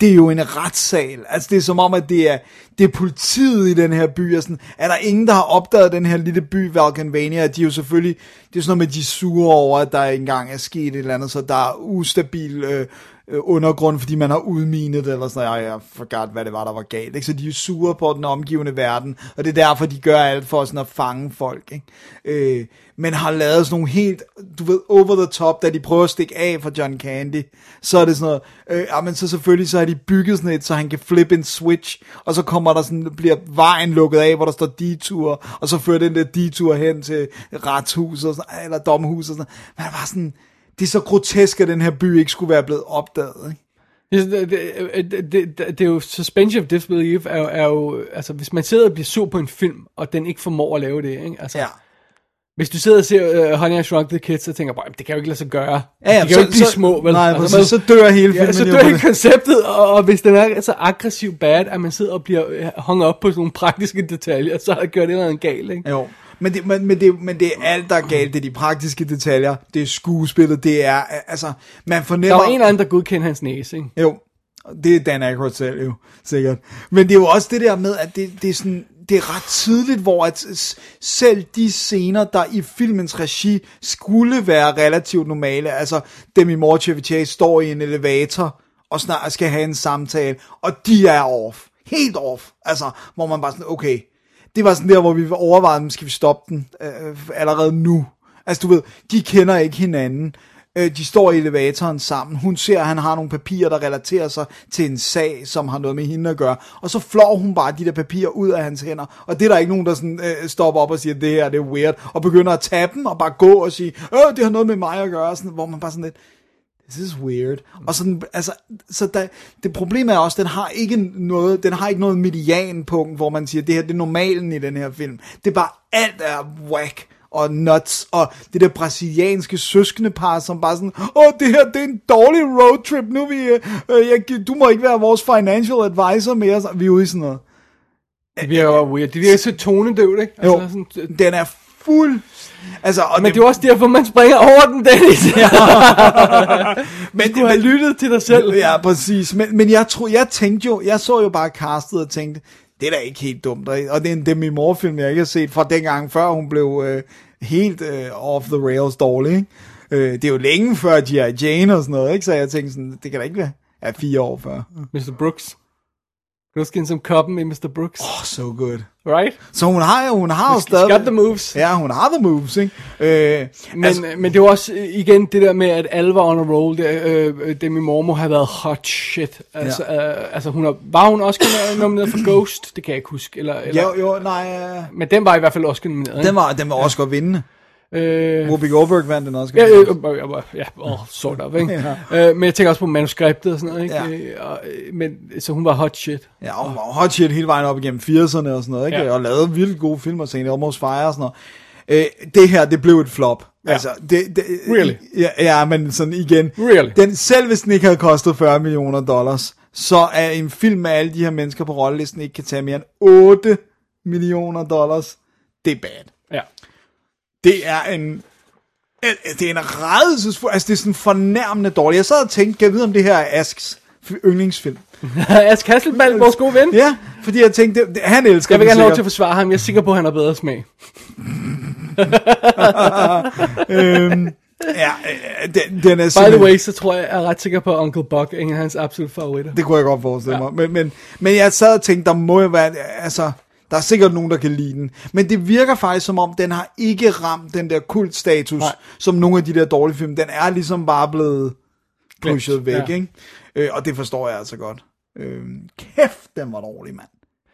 det er jo en retssal. Altså det er som om, at det er, det er politiet i den her by. Og sådan, er der ingen, der har opdaget den her lille by, Valkenvania? De er jo selvfølgelig, det er sådan noget med, de er sure over, at der engang er sket et eller andet, så der er ustabil øh, øh, undergrund, fordi man har udminet det, eller sådan noget. Jeg forgot, hvad det var, der var galt. Ikke? Så de er sure på den omgivende verden, og det er derfor, de gør alt for sådan at fange folk. Ikke? Øh, men har lavet sådan nogle helt, du ved, over the top, da de prøver at stikke af for John Candy, så er det sådan noget, øh, ja, men så selvfølgelig, så har de bygget sådan et, så han kan flippe en switch, og så kommer der sådan, bliver vejen lukket af, hvor der står detur, og så fører den der detur hen til retshuset, og sådan, eller domhuset, og sådan. Men er var sådan, det er så grotesk, at den her by ikke skulle være blevet opdaget, ikke? Det, det, det, det, det, er jo suspension of disbelief er jo, er jo, altså hvis man sidder og bliver sur på en film, og den ikke formår at lave det, ikke? Altså, Ja. Hvis du sidder og ser uh, Honey, I Shrunk the Kids, så tænker bare, "Jamen, det kan jo ikke lade sig gøre. Ja, ja, de kan jo så- ikke blive så- små, vel? nej, Altså, man- så dør hele Ja, filmen så jo dør hele konceptet, og, og hvis den er så aggressiv bad, at man sidder og bliver øh, hung op på sådan nogle praktiske detaljer, så har det gjort et eller andet galt, ikke? Jo. Men det, men, men, det, men det er alt, der er galt. Det er de praktiske detaljer. Det er skuespillet. Det er, altså, man Der fornemmer... var en eller anden, der godkendte hans næse, ikke? Jo, det er Dan Aykroyd selv jo, sikkert. Men det er jo også det der med, at det, det er sådan, det er ret tydeligt, hvor at selv de scener, der i filmens regi skulle være relativt normale, altså Demi Moore og Chevy står i en elevator og snart skal have en samtale, og de er off. Helt off. Altså, hvor man bare sådan, okay, det var sådan der, hvor vi overvejede, skal vi stoppe den øh, allerede nu. Altså du ved, de kender ikke hinanden. Øh, de står i elevatoren sammen. Hun ser, at han har nogle papirer, der relaterer sig til en sag, som har noget med hende at gøre. Og så flår hun bare de der papirer ud af hans hænder. Og det er der ikke nogen, der sådan, øh, stopper op og siger, det her det er weird. Og begynder at tage dem og bare gå og sige, øh, det har noget med mig at gøre. Sådan, hvor man bare sådan lidt, this is weird. Og sådan, altså, så der, det problem er også, den har ikke noget, den har ikke noget medianpunkt, hvor man siger, det her det er normalen i den her film. Det er bare, alt er whack og nuts, og det der brasilianske søskendepar, som bare sådan, åh, det her, det er en dårlig roadtrip, nu er vi, øh, øh, jeg, du må ikke være vores financial advisor mere, så vi er ude i sådan noget. Det virker jo weird. Det virker så tonedøvt, ikke? Jo, sådan, den er fuld, altså, og men det er jo også derfor, man springer over den, Dennis. [LAUGHS] Ja. men, Du har lyttet til dig selv. Ja, præcis. Men, men jeg, tror, jeg tænkte jo, jeg så jo bare castet og tænkte, det er da ikke helt dumt. Og og det er en Demi Moore film, jeg ikke har set fra dengang, før hun blev øh, helt øh, off the rails dårlig. Ikke? Øh, det er jo længe før G.I. Jane og sådan noget, ikke? så jeg tænkte sådan, det kan da ikke være ja, fire år før. Mr. Brooks. Hende som koppen i Mr. Brooks? Oh, so good. Right? Så hun har jo, hun har jo She's stadig... got the moves. Ja, hun har the moves, ikke? Øh, Men, altså, men det jo også øh, igen det der med, at alle var on a roll. Det, øh, øh, Demi Moore må have været hot shit. Altså, ja. øh, altså hun har, var hun også nomineret for Ghost? Det kan jeg ikke huske. Eller, eller, jo, jo, nej, øh, Men den var i hvert fald også nomineret. den var, den var også godt vindende. Øh, Whoopi Goldberg vandt den også. Ja, øh, øh, øh, ja, oh, sort of, ikke? [LAUGHS] ja. øh, men jeg tænker også på manuskriptet og sådan noget, ikke? Ja. Øh, og, øh, men, så hun var hot shit. Ja, hun var hot shit hele vejen op igennem 80'erne og sådan noget, ikke? Ja. Og lavede vildt gode film og St. Almost Fire og sådan noget. Øh, det her, det blev et flop. Ja. Altså, det, det, Really? Ja, ja, men sådan igen. Really? Den, selv hvis den ikke havde kostet 40 millioner dollars, så er en film med alle de her mennesker på rollelisten ikke kan tage mere end 8 millioner dollars. Det er bad. Det er en... Det er en redelsesfuld... Altså, det er sådan fornærmende dårligt. Jeg sad og tænkte, kan jeg vide, om det her er Asks yndlingsfilm? [LAUGHS] Ask Hasselbalg, vores gode ven. Ja, fordi jeg tænkte, det, han elsker Jeg vil gerne lov til at forsvare ham. Jeg er sikker på, at han har bedre smag. [LAUGHS] øhm, ja, øh, den, den er By the way, så tror jeg, jeg er ret sikker på, at Uncle Buck er en af hans absolut favoritter. Det kunne jeg godt forestille Ja. mig. Men, men, men jeg sad og tænkte, der må jo være... Altså, der er sikkert nogen, der kan lide den. Men det virker faktisk som om, den har ikke ramt den der kultstatus, Nej. som nogle af de der dårlige film. Den er ligesom bare blevet pushet væk, ja. ikke? Øh, og det forstår jeg altså godt. Øh, kæft, den var dårlig, mand.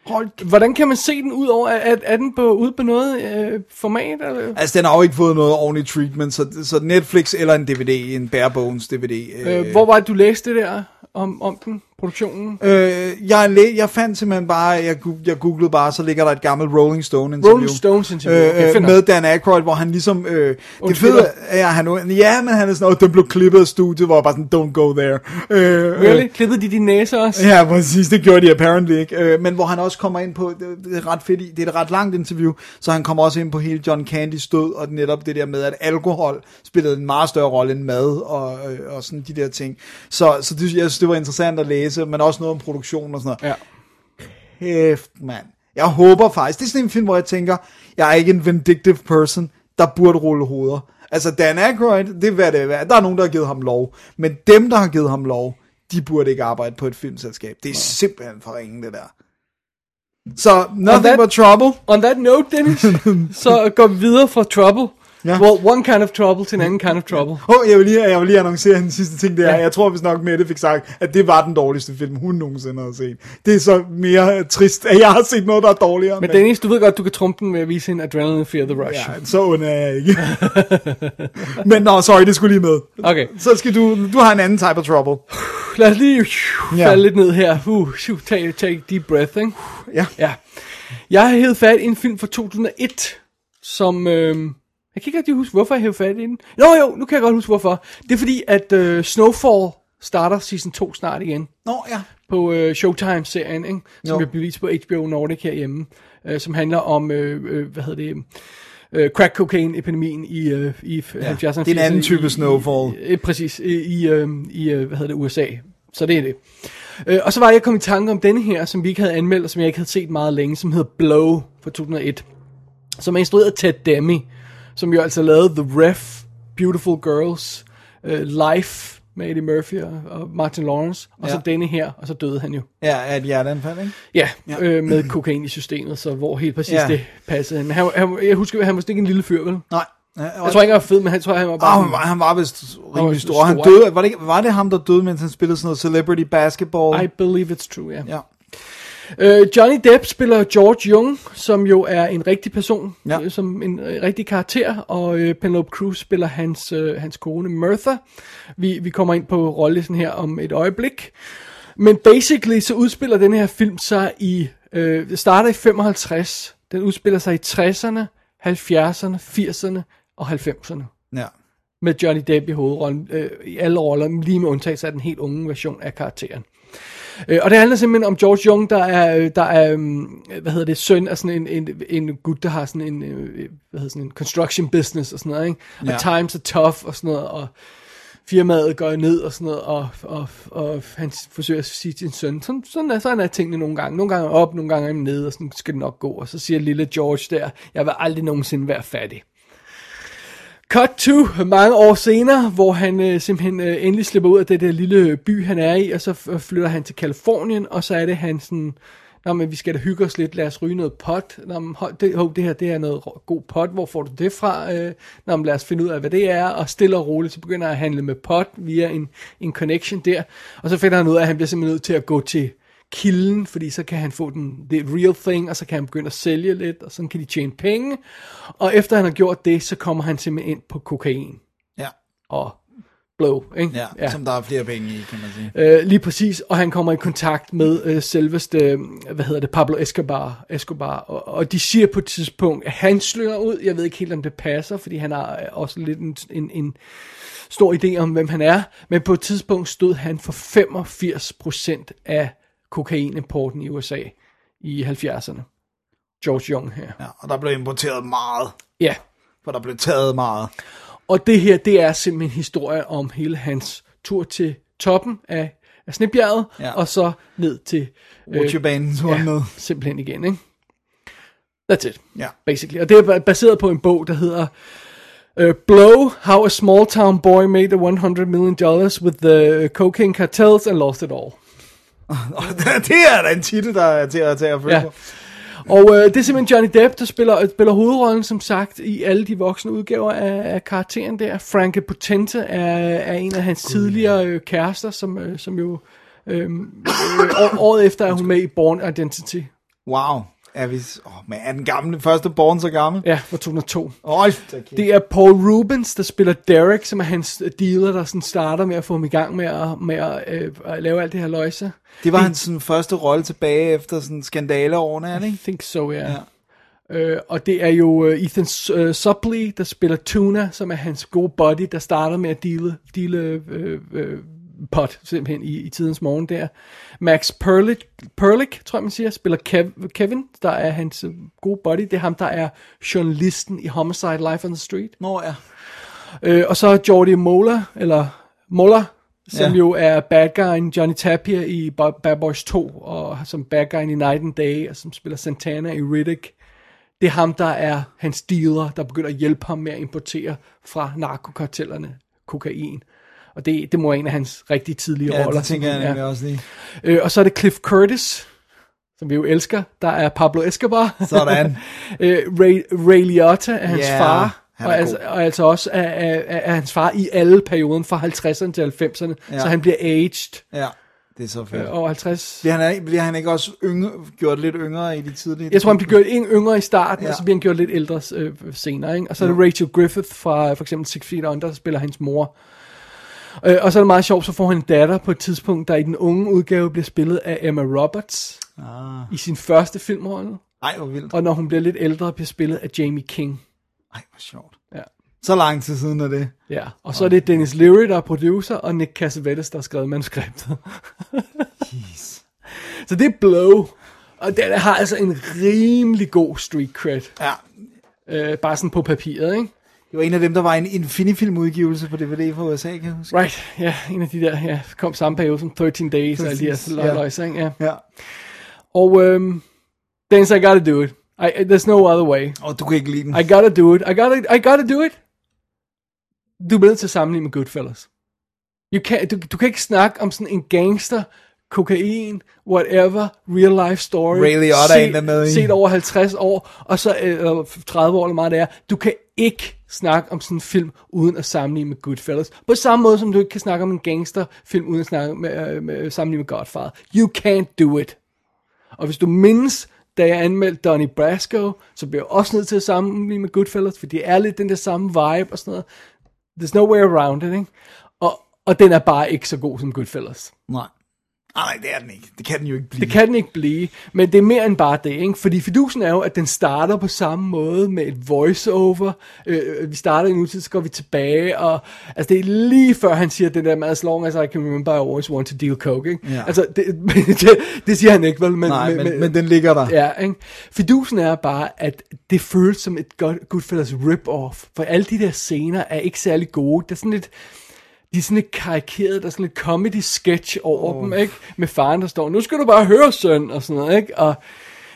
Hold Hvordan kan man se den ud over, er, er den på, ude på noget øh, format? Eller? Altså, den har jo ikke fået noget ordentligt treatment, så, så Netflix eller en DVD, en bare bones DVD. Øh, hvor var det, du læste det der om, om den, produktionen? Øh, jeg, læ- jeg fandt simpelthen bare, jeg, jeg googlede bare, så ligger der et gammelt Rolling Stone interview. Rolling Stones interview, okay, Øh, øh, fedt nok. med Dan Aykroyd, hvor han ligesom, øh, det fede er, at han, ja, men han er sådan noget, den blev klippet af studiet, hvor jeg bare sådan, don't go there. Øh, Really? Klippede de din næse også? Ja, præcis, det gjorde de apparently ikke. Øh, men hvor han også kommer ind på, det, det er ret fedt, det er et ret langt interview, så han kommer også ind på hele John Candys død, og netop det der med, at alkohol spillede en meget større rolle end mad, og, øh, og sådan de der ting. Så, så det, jeg synes, det var interessant at læse, men også noget om produktion og sådan noget. Ja. Kæft, mand. Jeg håber faktisk, det er sådan en film, hvor jeg tænker, jeg er ikke en vindictive person, der burde rulle hoveder. Altså Dan Aykroyd, det er hvad det er. Der er nogen, der har givet ham lov. Men dem, der har givet ham lov, de burde ikke arbejde på et filmselskab. Det er simpelthen for ringen, det der. Så, nothing that- but trouble. On that note, Dennis, [LAUGHS] så går vi videre fra Trouble. Ja. Well, one kind of trouble til en anden kind of trouble. Oh, jeg, vil lige, jeg vil lige annoncere den sidste ting, det er, Ja. jeg tror hvis nok Mette fik sagt, at det var den dårligste film, hun nogensinde havde set. Det er så mere trist, at jeg har set noget, der er dårligere. Men Dennis, du ved godt, du kan trumpe den med at vise en Adrenaline Fear the Rush. Ja, så ond er jeg ikke. [LAUGHS] Men nå, sorry, det skulle lige med. Okay. Så skal du, du har en anden type of trouble. Lad os lige uh, Ja. falde lidt ned her. Uh, uh, take, take a deep breath, ikke? Ja. Ja. Jeg har hævet fat i en film fra 2001, som... Øh, jeg kan ikke rigtig huske, hvorfor jeg hævde fat i den. Nå jo, nu kan jeg godt huske, hvorfor. Det er fordi, at øh, Snowfall starter season 2 snart igen. Nå, ja. på øh, Showtime-serien, ikke? som Jo. er bevist på HBO Nordic herhjemme, øh, som handler om, øh, øh, hvad hedder det, øh, crack cocaine-epidemien i, øh, i ja, 70'erne. det er en anden 80'erne type i- Snowfall. I, i, præcis, i, i, øh, i øh, hvad hedder det, USA. Så det er det. Øh, og så var jeg kommet i tanke om denne her, som vi ikke havde anmeldt, og som jeg ikke havde set meget længe, som hedder Blow fra 2001, som er instrueret af Ted Demme, som jo altså lavede The Ref, Beautiful Girls, øh, Life med Eddie Murphy og, og Martin Lawrence, og Ja. så denne her, og så døde han jo. Ja, er et hjerteanfald, ikke? Ja, ja. Øh, med kokain i systemet, så hvor helt præcis Ja. det passede. Men han, han, jeg husker, han var ikke en lille fyr, vel? Nej. Ja, Jeg tror ikke, han var fed, men han tror, han var bare... Oh, han, var, han var vist var rimelig stor, stor. Han døde, var, det, var det ham, der døde, mens han spillede sådan noget celebrity basketball? I believe it's true, ja. Ja. Øh, Johnny Depp spiller George Jung, som jo er en rigtig person, Ja. øh, som en øh, rigtig karakter, og øh, Penelope Cruz spiller hans, øh, hans kone Mirtha. Vi, vi kommer ind på rollelisten her om et øjeblik. Men basically så udspiller den her film sig i, øh, det starter i 55, den udspiller sig i 60'erne, 70'erne, 80'erne og 90'erne. ja. med Johnny Depp i hovedrollen, øh, i alle roller, lige med undtagelse af den helt unge version af karakteren. Øh, og det handler simpelthen om George Young, der er, øh, der er øhm, hvad hedder det, søn af sådan en, en, en gut, der har sådan en, øh, hvad hedder sådan en construction business og sådan noget, ikke? Og Ja. times are tough og sådan noget, og firmaet går ned og sådan noget, og, og, og han forsøger at sige til sin søn, sådan, sådan, er, sådan er tingene nogle gange. Nogle gange er op, nogle gange er de nede, og sådan skal det nok gå. Og så siger lille George der, jeg vil aldrig nogensinde være fattig. Cut to mange år senere, hvor han øh, simpelthen øh, endelig slipper ud af det der lille øh, by, han er i, og så øh, flytter han til Kalifornien, og så er det han sådan, Nå, men vi skal da hygge os lidt, lad os ryge noget pot. Nå, men hold, det, hov, det her det er noget god pot, hvor får du det fra? Øh, Nå, men lad os finde ud af, hvad det er, og stille og roligt, så begynder han at handle med pot via en, en connection der, og så finder han ud af, at han bliver simpelthen nødt til at gå til kilden, fordi så kan han få den, det real thing, og så kan han begynde at sælge lidt, og så kan de tjene penge. Og efter han har gjort det, så kommer han simpelthen ind på kokain Ja. og blow, ikke? Ja, ja, som der er flere penge i, kan man sige. Øh, lige præcis, og han kommer i kontakt med øh, selveste, øh, hvad hedder det, Pablo Escobar, Escobar og, og de siger på et tidspunkt, at han slynger ud, jeg ved ikke helt, om det passer, fordi han har øh, også lidt en, en, en stor idé om, hvem han er, men på et tidspunkt stod han for 85% af kokainimporten i USA i 70'erne. George Young her. Ja, og der blev importeret meget, Ja, for der blev taget meget. Og det her, det er simpelthen en historie om hele hans tur til toppen af, af Snebjerget, Ja. og så ned til Rutsjebanen, så ja. med. simpelthen igen, ikke? That's it, Ja. basically. Og det er ba- baseret på en bog, der hedder uh, Blow, How a Small Town Boy Made a 100 Million Dollars with the cocaine cartels and Lost It All. Og [LAUGHS] det er da en titel, der er til at tage at følge Ja. på. Og øh, det er simpelthen Johnny Depp, der spiller, spiller hovedrollen, som sagt, i alle de voksne udgaver af, af karakteren der. Franke Potente er, er en af hans tidligere øh, kærester, som, øh, som jo... Øh, øh, år- året efter er hun med i Born Identity. Wow. Er vi... Åh, oh, men er den gamle første Born så gammel? Ja, fra 2002. Hold da kæft. Det er Paul Rubens, der spiller Derek, som er hans dealer, der sådan starter med at få ham i gang med at, med at, øh, at lave alt det her løjse. Det var hans sådan, første rolle tilbage efter sådan skandaleårene, er det I ikke? think so, ja. Ja. Øh, og det er jo øh, Ethan uh, Suplee, der spiller Tuna, som er hans gode buddy, der starter med at deale, deale øh, øh, pot, simpelthen, i, i tidens morgen der. Max Perlich, Perlich, tror jeg man siger, spiller Kev, Kevin, der er hans øh, gode buddy. Det er ham, der er journalisten i Homicide Life on the Street. Nå ja. Øh, og så Jordi Mola, eller Mola, som Ja. jo er bad guyen Johnny Tapia i Bad Boys 2, og som bad guyen i Night and Day, og som spiller Santana i Riddick. Det er ham, der er hans dealer, der begynder at hjælpe ham med at importere fra narkokartellerne kokain. Og det, det må være en af hans rigtig tidlige Ja, roller. det tænker jeg Ja. også lige. Øh, og så er det Cliff Curtis, som vi jo elsker, der er Pablo Escobar. Sådan. [LAUGHS] øh, Ray, Ray Liotta er hans Ja, far, og altså, og altså også er, er, er, er hans far i alle perioden fra 50'erne til 90'erne, Ja. så han bliver aged Ja, det er så fedt. øh, over 50. Bliver han, bliver han ikke også yngre, gjort lidt yngre i de tidlige? Jeg tror, han bliver gjort yngre i starten, ja. Ja. og så bliver han gjort lidt ældre øh, senere. Ikke? Og så er det Rachel Griffith fra for eksempel Six Feet Under, der spiller hans mor. Øh, og så er det meget sjovt, så får han en datter på et tidspunkt, der i den unge udgave bliver spillet af Emma Roberts Ah. i sin første filmrolle. Ej, hvor vildt. Og når hun bliver lidt ældre, bliver spillet af Jamie King. Ej, hvor sjovt. Ja. Så lang tid siden er det. Ja, og så er det Dennis Leary, der er producer, og Nick Cassavetes, der har skrevet manuskriptet. Jeez. [LAUGHS] så det er Blow. Og den har altså en rimelig god street cred. Ja, Øh, bare sådan på papiret, ikke? Det var en af dem, der var en Infinifilm udgivelse på DVD fra USA, kan jeg huske. Right, ja, en af de der, ja, kom samme periode som 13 Days, og alle de Præcis, her ja. løjser, ikke? Ja. Ja. Og, øhm, Dennis, I gotta do it. I, there's no other way. Og du kan ikke lide den. I gotta do it. I gotta, I gotta do it. Du er nødt til at sammenligne med Goodfellas. You can, du, du kan ikke snakke om sådan en gangster, kokain, whatever, real life story. Ray Liotta der er med i. Set over 50 år, og så øh, 30 år eller meget det er. Du kan ikke snakke om sådan en film, uden at sammenligne med Goodfellas. På samme måde, som du ikke kan snakke om en gangsterfilm, uden at snakke med, øh, med, sammenligne med Godfather. You can't do it. Og hvis du mindes, da jeg anmeldte Donnie Brasco, så bliver jeg også nødt til at sammenligne med Goodfellas, for det er lidt den der samme vibe og sådan noget. There's no way around it, ikke? Og, og den er bare ikke så god som Goodfellas. Nej. Ah, nej, det er den ikke. Det kan den jo ikke blive. Det kan den ikke blive, men det er mere end bare det, ikke? Fordi fidusen er jo, at den starter på samme måde med et voiceover. Øh, vi starter i nutid, så går vi tilbage, og altså, det er lige før han siger den der med, as long as I can remember, I always want to deal coke, ikke? Ja. Altså, det, [LAUGHS] det, det, siger han ikke, vel? Men, Nej, men, men den ligger der. Ja, ikke? Fidusen er bare, at det føles som et godt Goodfellas rip-off, for alle de der scener er ikke særlig gode. Det er sådan lidt, de er sådan lidt karikeret, der er sådan lidt comedy sketch over oh. dem, ikke? Med faren, der står, nu skal du bare høre, søn, og sådan noget, ikke? Og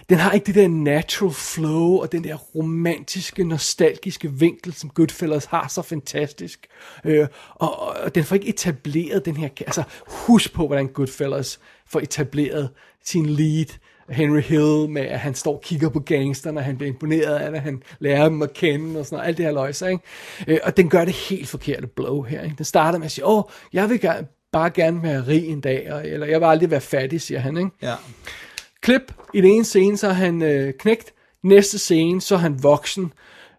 den har ikke det der natural flow, og den der romantiske, nostalgiske vinkel, som Goodfellas har så fantastisk. Øh, og, og, og den får ikke etableret den her, altså husk på, hvordan Goodfellas får etableret sin lead, Henry Hill, med at han står og kigger på gangsterne, og han bliver imponeret af det, han lærer dem at kende, og sådan noget, alt det her løjse, ikke? Øh, og den gør det helt forkerte blow her, ikke? Den starter med at sige, åh, jeg vil gerne, bare gerne være rig en dag, eller jeg vil aldrig være fattig, siger han, ikke? Ja. Klip, i den ene scene, så er han øh, knægt, næste scene, så er han voksen,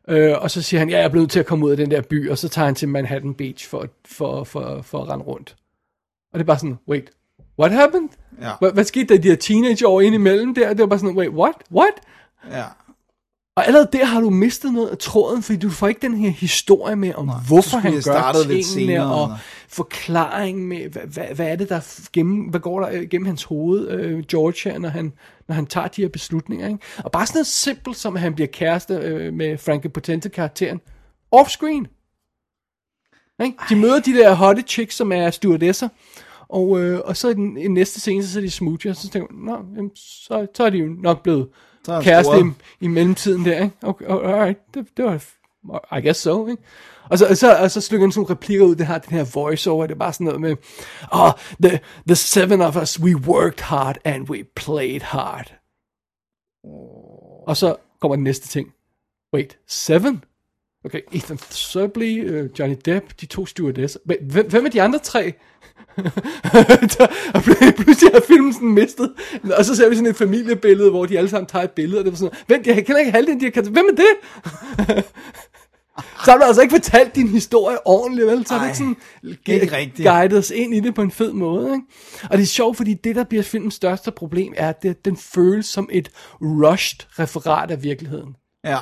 øh, og så siger han, ja, jeg er blevet til at komme ud af den der by, og så tager han til Manhattan Beach for, for, for, for at rende rundt. Og det er bare sådan, wait, what happened? Ja. Hvad, hvad skete der de her teenageår indimellem der? Det var bare sådan, wait, what? What? Ja. Og allerede der har du mistet noget af tråden, fordi du får ikke den her historie med, om Nej, hvorfor han gør startet lidt tingene, senere, og eller? forklaring med, hvad, hvad, hvad er det, der gennem, hvad går der øh, gennem hans hoved, øh, George her, når han, når han tager de her beslutninger, ikke? Og bare sådan noget simpelt, som at han bliver kæreste øh, med Frankie Potente-karakteren, off-screen. Ikke? De møder de der hotte chicks, som er stewardesser, og, øh, og så i den i næste scene, så er de smoothie, og så tænker man, Nå, jamen, så, så er de jo nok blevet kæreste i, i mellemtiden der, ikke? Okay, alright, det, det var, I guess so, ikke? Og så, og så, og så slynger han sådan nogle replikker ud, det har den her voiceover, det er bare sådan noget med, oh, the, the seven of us, we worked hard and we played hard. Og så kommer den næste ting. Wait, seven? Okay, Ethan Subley, øh, Johnny Depp, de to stewardesser. Hvem, hvem er de andre tre? [LAUGHS] Og pl- pludselig har filmen sådan mistet. Og så ser vi sådan et familiebillede, hvor de alle sammen tager et billede, og det var sådan, hvem, jeg kender ikke halvdelen, de her karakterer. Hvem er det? [LAUGHS] så har du altså ikke fortalt din historie ordentligt, vel? Så har du ikke sådan ikke gu- rigtigt. guidet os ind i det på en fed måde, ikke? Og det er sjovt, fordi det, der bliver filmens største problem, er, at det, den føles som et rushed referat af virkeligheden. Ja.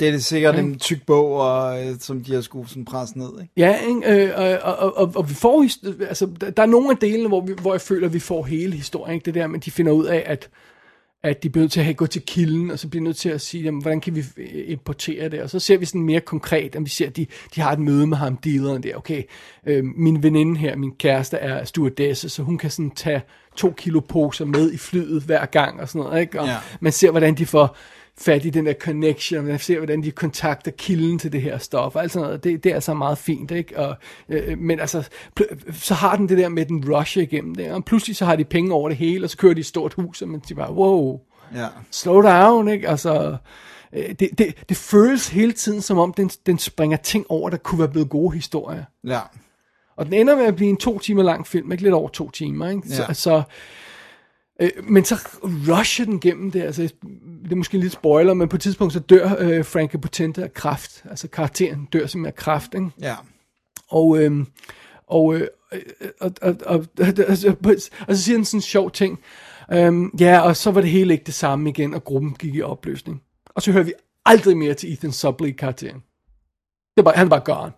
Det er sikkert Okay. en tyk bog, og, øh, som de har skulle sådan presse ned, ikke? Ja, ikke? Øh, og, og, og, og, vi får, altså, der er nogle af delene, hvor, vi, hvor jeg føler, at vi får hele historien. Ikke? Det der, men de finder ud af, at, at de bliver nødt til at gå til kilden, og så bliver nødt til at sige, jamen, hvordan kan vi øh, importere det? Og så ser vi sådan mere konkret, at vi ser, at de, de har et møde med ham, dealeren der. Okay, øh, min veninde her, min kæreste, er stewardesse, så hun kan sådan tage to kilo poser med i flyet hver gang, og sådan noget. Ikke? Og Ja. man ser, hvordan de får fat i den der connection, og man ser, hvordan de kontakter kilden til det her stof, og alt sådan noget. Det, det er altså meget fint, ikke? Og, øh, men altså, så har den det der med den rush igennem det, og pludselig så har de penge over det hele, og så kører de et stort hus, og man siger bare, wow, Ja. slow down, ikke? Altså, øh, det, det, det føles hele tiden, som om den, den springer ting over, der kunne være blevet gode historier. Ja. Og den ender med at blive en to timer lang film, ikke lidt over to timer, ikke? Så, Ja. så, øh, men så rusher den gennem det, altså, det er måske lidt spoiler, men på et tidspunkt så dør øh, Frankie Potente af kraft, altså karakteren dør simpelthen af kraft, ikke? Ja. Og, øhm, og, øh, øh, og, og, og, og, og så siger han sådan en sjov ting. Øhm, ja, og så var det hele ikke det samme igen, og gruppen gik i opløsning. Og så hører vi aldrig mere til Ethan Subley-karakteren. Det er bare, han er bare gone.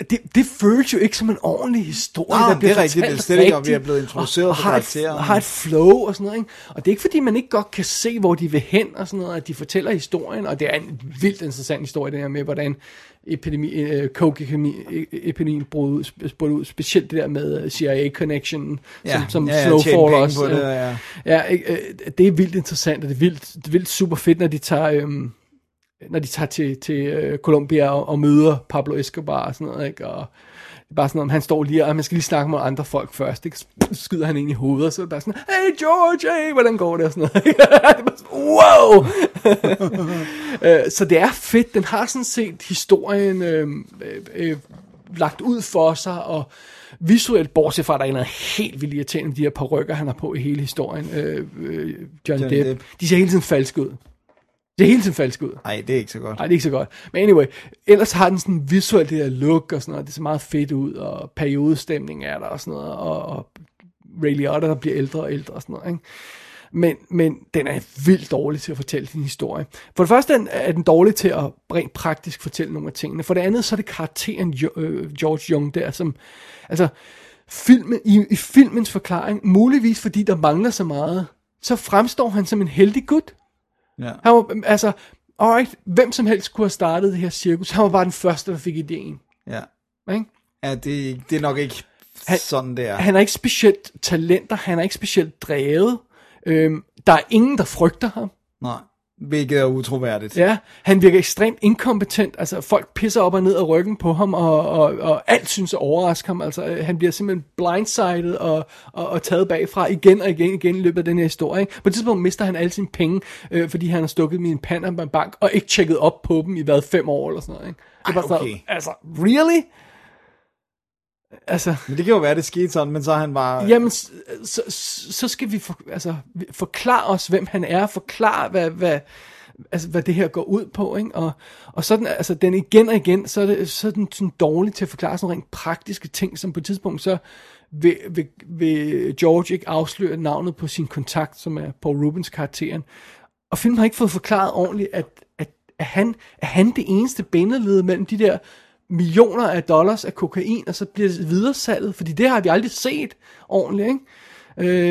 Øh, det, det føles jo ikke som en ordentlig historie, Nej, der bliver det er rigtigt. Det er slet ikke, og vi er blevet introduceret og, og har, et, og har et flow og sådan noget. Ikke? Og det er ikke fordi, man ikke godt kan se, hvor de vil hen og sådan noget, at de fortæller historien, og det er en vildt interessant historie, det her med, hvordan epidemi, øh, coke-epidemien brød ud, brød ud, specielt det der med CIA-connection, Ja, som, som ja, ja, penge også. på det, øh, ja. ja øh, det er vildt interessant, og det er vildt, det er vildt super fedt, når de tager... Øh, når de tager til, til øh, Colombia og, og møder Pablo Escobar og sådan noget, ikke? Og det er bare sådan noget, han står lige, og man skal lige snakke med andre folk først, ikke? Så skyder han ind i hovedet, og så er det bare sådan, hey George, hey, hvordan går det? Og sådan noget. [LAUGHS] det er bare sådan, wow! [LAUGHS] Øh, så det er fedt, den har sådan set historien øh, øh, øh, lagt ud for sig, og visuelt, bortset fra, at der er helt vildt irriterende de her parrykker, han har på i hele historien, øh, øh, John, John Depp. Depp. De ser hele tiden falsk ud. Det er hele tiden falsk ud. Nej, det er ikke så godt. Nej, det er ikke så godt. Men anyway, ellers har den sådan visuelt det der look og sådan noget. Det ser meget fedt ud, og periodestemning er der og sådan noget. Og, og Ray Liotta, der bliver ældre og ældre og sådan noget. Ikke? Men, men den er vildt dårlig til at fortælle sin historie. For det første er den- dårlig til at rent praktisk fortælle nogle af tingene. For det andet, så er det karakteren øh, George Young der, som... Altså, filmen, i, i filmens forklaring, muligvis fordi der mangler så meget, så fremstår han som en heldig gut. Ja. Han var, altså, alright, hvem som helst kunne have startet det her cirkus. Han var bare den første, der fik ideen. Ja. Ikke? Ja, det, det er nok ikke Han- sådan, det er. Han er ikke specielt talenter, han er ikke specielt drevet. Øhm, der er ingen, der frygter ham. Nej, hvilket er utroværdigt. Ja, han virker ekstremt inkompetent. Altså, folk pisser op og ned af ryggen på ham, og, og, og alt synes at overraske ham. Altså, øh, han bliver simpelthen blindsided og, og, og taget bagfra igen og igen og igen i løbet af den her historie. Ikke? På et tidspunkt mister han alle sine penge, øh, fordi han har stukket dem i en Panama bank, og ikke tjekket op på dem i hvad, fem år eller sådan noget. Ikke? Det er Ej, bare sådan, okay. altså, really? Altså, Men det kan jo være, det skete sådan, men så han bare... Jamen, så, så, så skal vi for, altså, forklare os, hvem han er, forklare, hvad, hvad, altså, hvad det her går ud på, ikke? Og, og sådan, altså, den igen og igen, så er, det, så er den sådan dårlig til at forklare sådan rent praktiske ting, som på et tidspunkt, så vil, vil, vil George ikke afsløre navnet på sin kontakt, som er Paul Rubens karakteren. Og filmen har ikke fået forklaret ordentligt, at, at, at, han, er han det eneste bindeled mellem de der millioner af dollars af kokain, og så bliver det videresalget, fordi det har vi aldrig set ordentligt, ikke?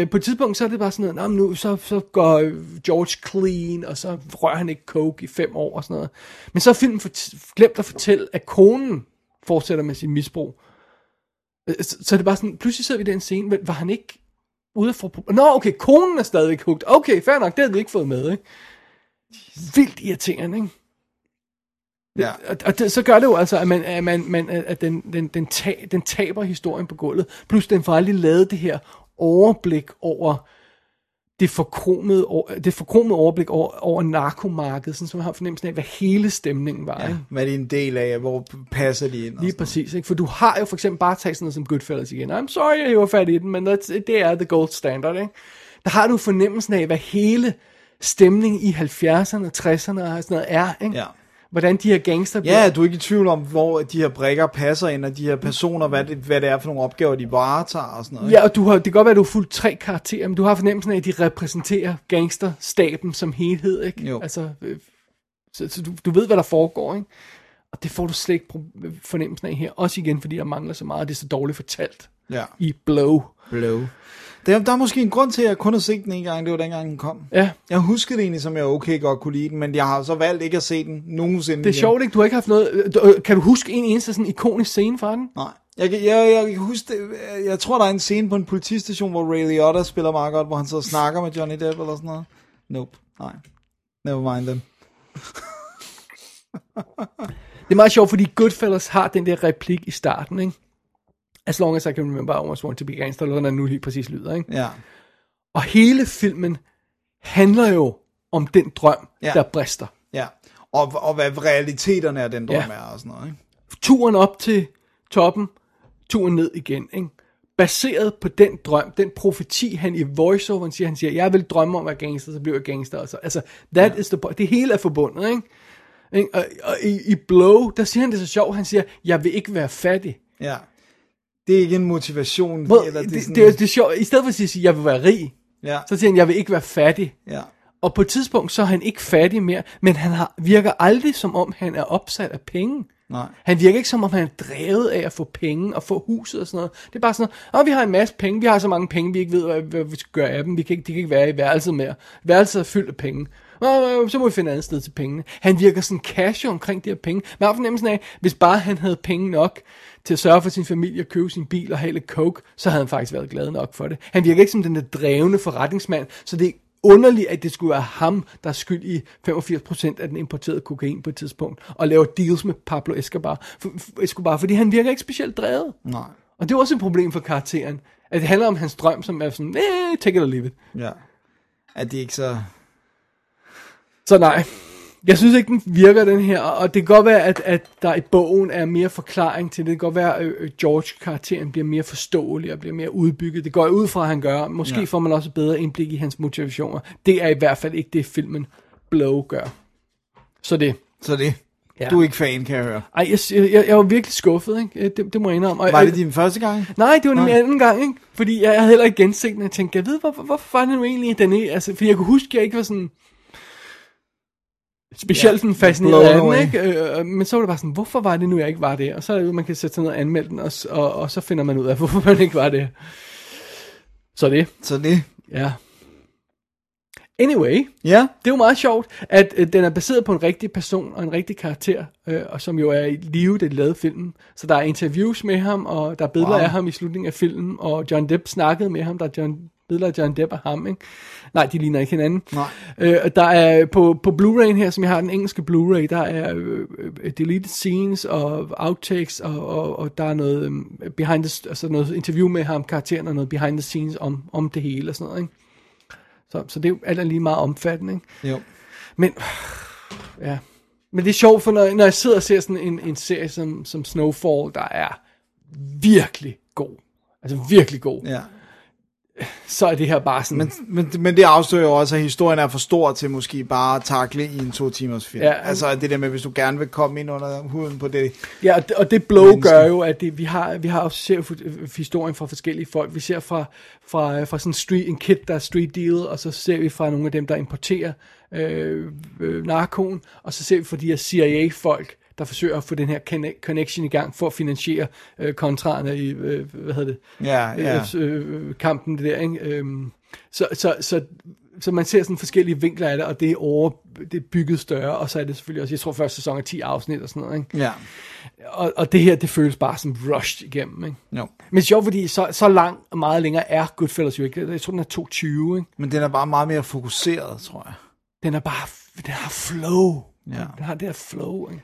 Øh, på et tidspunkt, så er det bare sådan noget, "Nå, men nu så, så går George clean, og så rører han ikke coke i fem år og sådan noget. Men så har filmen fort- glemt at fortælle, at konen fortsætter med sin misbrug. Øh, Så, så er det bare sådan, pludselig sidder vi i den scene, var han ikke ude få... Nå, okay, konen er stadig hugt. Okay, fair nok, det havde vi ikke fået med, ikke? Vildt irriterende, ikke? Ja. Og, og det, så gør det jo altså, at, man, at, man, man, at den, den, den, tab, den taber historien på gulvet. Plus den får aldrig lavet det her overblik over det forkromede, det forkromede overblik over, over narkomarkedet, sådan som man har fornemmelsen af, hvad hele stemningen var. Ja. Ikke? Hvad er en del af? Hvor passer de ind? Lige præcis, ikke? for du har jo for eksempel bare taget sådan noget som Goodfellas igen. I'm sorry, jeg hiver fat i den, men det er the gold standard. Ikke? Der har du fornemmelsen af, hvad hele stemningen i 70'erne, 60'erne og sådan noget er. Ikke? Ja. Hvordan de her gangster Ja, du er ikke i tvivl om, hvor de her brikker passer ind, og de her personer, hvad det, hvad det er for nogle opgaver, de varetager og sådan noget. ikke? Ja, og du har, det kan godt være, at du har fulgt tre karakterer, men du har fornemmelsen af, at de repræsenterer gangsterstaben som helhed, ikke? Jo. Altså, øh, så, så du, du ved, hvad der foregår, ikke? Og det får du slet ikke fornemmelsen af her. Også igen, fordi der mangler så meget, og det er så dårligt fortalt Ja. i Blow. Blow. Der, der er måske en grund til, at jeg kun har set den en gang, det var dengang den kom. Ja, Jeg husker det egentlig, som jeg okay godt kunne lide den, men jeg har så valgt ikke at se den nogensinde det er sjovt, ikke? Du har ikke haft noget... øh, du- Kan du huske en eneste sådan ikonisk scene fra den? Nej. Jeg, jeg, jeg, kan huske det, jeg tror, der er en scene på en politistation, hvor Ray Liotta spiller meget godt, hvor han så snakker med Johnny Depp eller sådan noget. Nope. Nej. Never mind them. Det er meget sjovt, fordi Goodfellas har den der replik i starten, ikke? As long as I can remember, I almost want to be gangster, eller hvordan nu lige præcis lyder, ikke? Ja. Og hele filmen handler jo om den drøm, Ja. der brister. Ja. Og, og hvad realiteterne af den drøm Ja. er og sådan noget, ikke? Turen op til toppen, turen ned igen, ikke? Baseret på den drøm, den profeti, han i voiceoveren siger, han siger, jeg vil drømme om at være gangster, så bliver jeg gangster. Altså, altså that ja. is the point. Det hele er forbundet, ikke? ikke? Og, og i, i Blow, der siger han det så sjovt, han siger, jeg vil ikke være fattig. Ja. Det er ikke en motivation. Hvor, eller det, det, er det, sådan, det, er, det er sjovt, i stedet for at sige, jeg vil være rig, Ja. så siger han, jeg vil ikke være fattig. Ja. Og på et tidspunkt, så er han ikke fattig mere, men han har, virker aldrig som om, han er opsat af penge. Nej. Han virker ikke som om, han er drevet af at få penge og få huset og sådan noget. Det er bare sådan noget, åh, vi har en masse penge, vi har så mange penge, vi ikke ved, hvad, hvad vi skal gøre af dem. Vi kan ikke, de kan ikke være i værelset mere. Værelset er fyldt af penge. Åh, så må vi finde et andet sted til pengene. Han virker sådan casual omkring de her penge. Man har fornemmelsen af, hvis bare han havde penge nok til at sørge for sin familie, købe sin bil og have lidt coke, så havde han faktisk været glad nok for det. Han virker ikke som den der drevne forretningsmand, så det er underligt, at det skulle være ham, der er skyld i 85% af den importerede kokain på et tidspunkt, og laver deals med Pablo Escobar, for, for, Escobar fordi han virker ikke specielt drevet. Nej. Og det er også et problem for karakteren, at det handler om hans drøm, som er sådan, eh, take it or leave it. Ja. At det ikke så... Så nej, jeg synes ikke, den virker, den her, og det kan godt være, at, at der i bogen er mere forklaring til det. Det kan godt være, at øh, George-karakteren bliver mere forståelig og bliver mere udbygget. Det går jeg ud fra, at han gør. Måske Ja. får man også et bedre indblik i hans motivationer. Det er i hvert fald ikke det, filmen Blow gør. Så det. Så det. Ja. Du er ikke fan, kan jeg høre. Ej, jeg, jeg, jeg var virkelig skuffet, ikke? Det, det må jeg indrømme. Og, Var det din første gang? Nej, det var Nej. anden gang, ikke? Fordi jeg havde heller ikke genset den. Jeg tænkte, jeg ved, hvor, hvor, hvorfor var det nu egentlig, den er? Altså, fordi jeg kunne huske, at jeg ikke var sådan specielt sådan fascineret blown af den, ikke? Øh, men så var det bare sådan, hvorfor var det nu, jeg ikke var det? Og så er det jo, man kan sætte sig ned og anmelde den, og, og, og så finder man ud af, [LAUGHS] hvorfor man ikke var det. Så det, Så det. ja. Anyway, Ja. det er jo meget sjovt, at øh, den er baseret på en rigtig person og en rigtig karakter, øh, og som jo er i live, da de lavede filmen. Så der er interviews med ham, og der er billeder wow. af ham i slutningen af filmen, og John Depp snakkede med ham, der er John, billeder af John Depp og ham, ikke? Nej, de ligner ikke hinanden. Nej. Øh, der er på, på Blu-ray her, som jeg har den engelske Blu-ray, der er øh, øh, deleted scenes og outtakes, og, og, og der er noget, øh, behind the, altså noget interview med ham, karakteren, og noget behind the scenes om, om det hele og sådan noget, ikke? Så, så det er jo alt er lige meget omfattende, ikke? Jo. Men, ja. Men det er sjovt, for når, når jeg sidder og ser sådan en, en serie som, som Snowfall, der er virkelig god, altså virkelig god, Ja. Så er det her bare sådan... Men, men, men det afslører jo også, at historien er for stor til måske bare at takle i en to timers film. Ja. altså det der med, hvis du gerne vil komme ind under huden på det. Ja, og det, og det blow Mennesker. gør jo, at det, vi har, vi har også ser historien fra forskellige folk. Vi ser fra, fra, fra sådan en, street, en kid, der er street deal, og så ser vi fra nogle af dem, der importerer øh, øh, narkoen, og så ser vi fra de her CIA-folk, der forsøger at få den her conne- connection i gang for at finansiere øh, kontraerne i, øh, hvad hedder det, Ja, ja. øh, øh, kampen det der, ikke? Øhm, så, så, så, så man ser sådan forskellige vinkler af det, og det er over, det er bygget større, og så er det selvfølgelig også, jeg tror første sæson er 10 afsnit og sådan noget, ikke? Ja. Og, og det her, det føles bare som rushed igennem, ikke? Jo. Men sjovt, fordi så, så lang og meget længere er Goodfellas jo ikke. Jeg tror, den er 220, ikke? Men den er bare meget mere fokuseret, tror jeg. Den er bare, den har flow. Ja. Den har det her flow, ikke?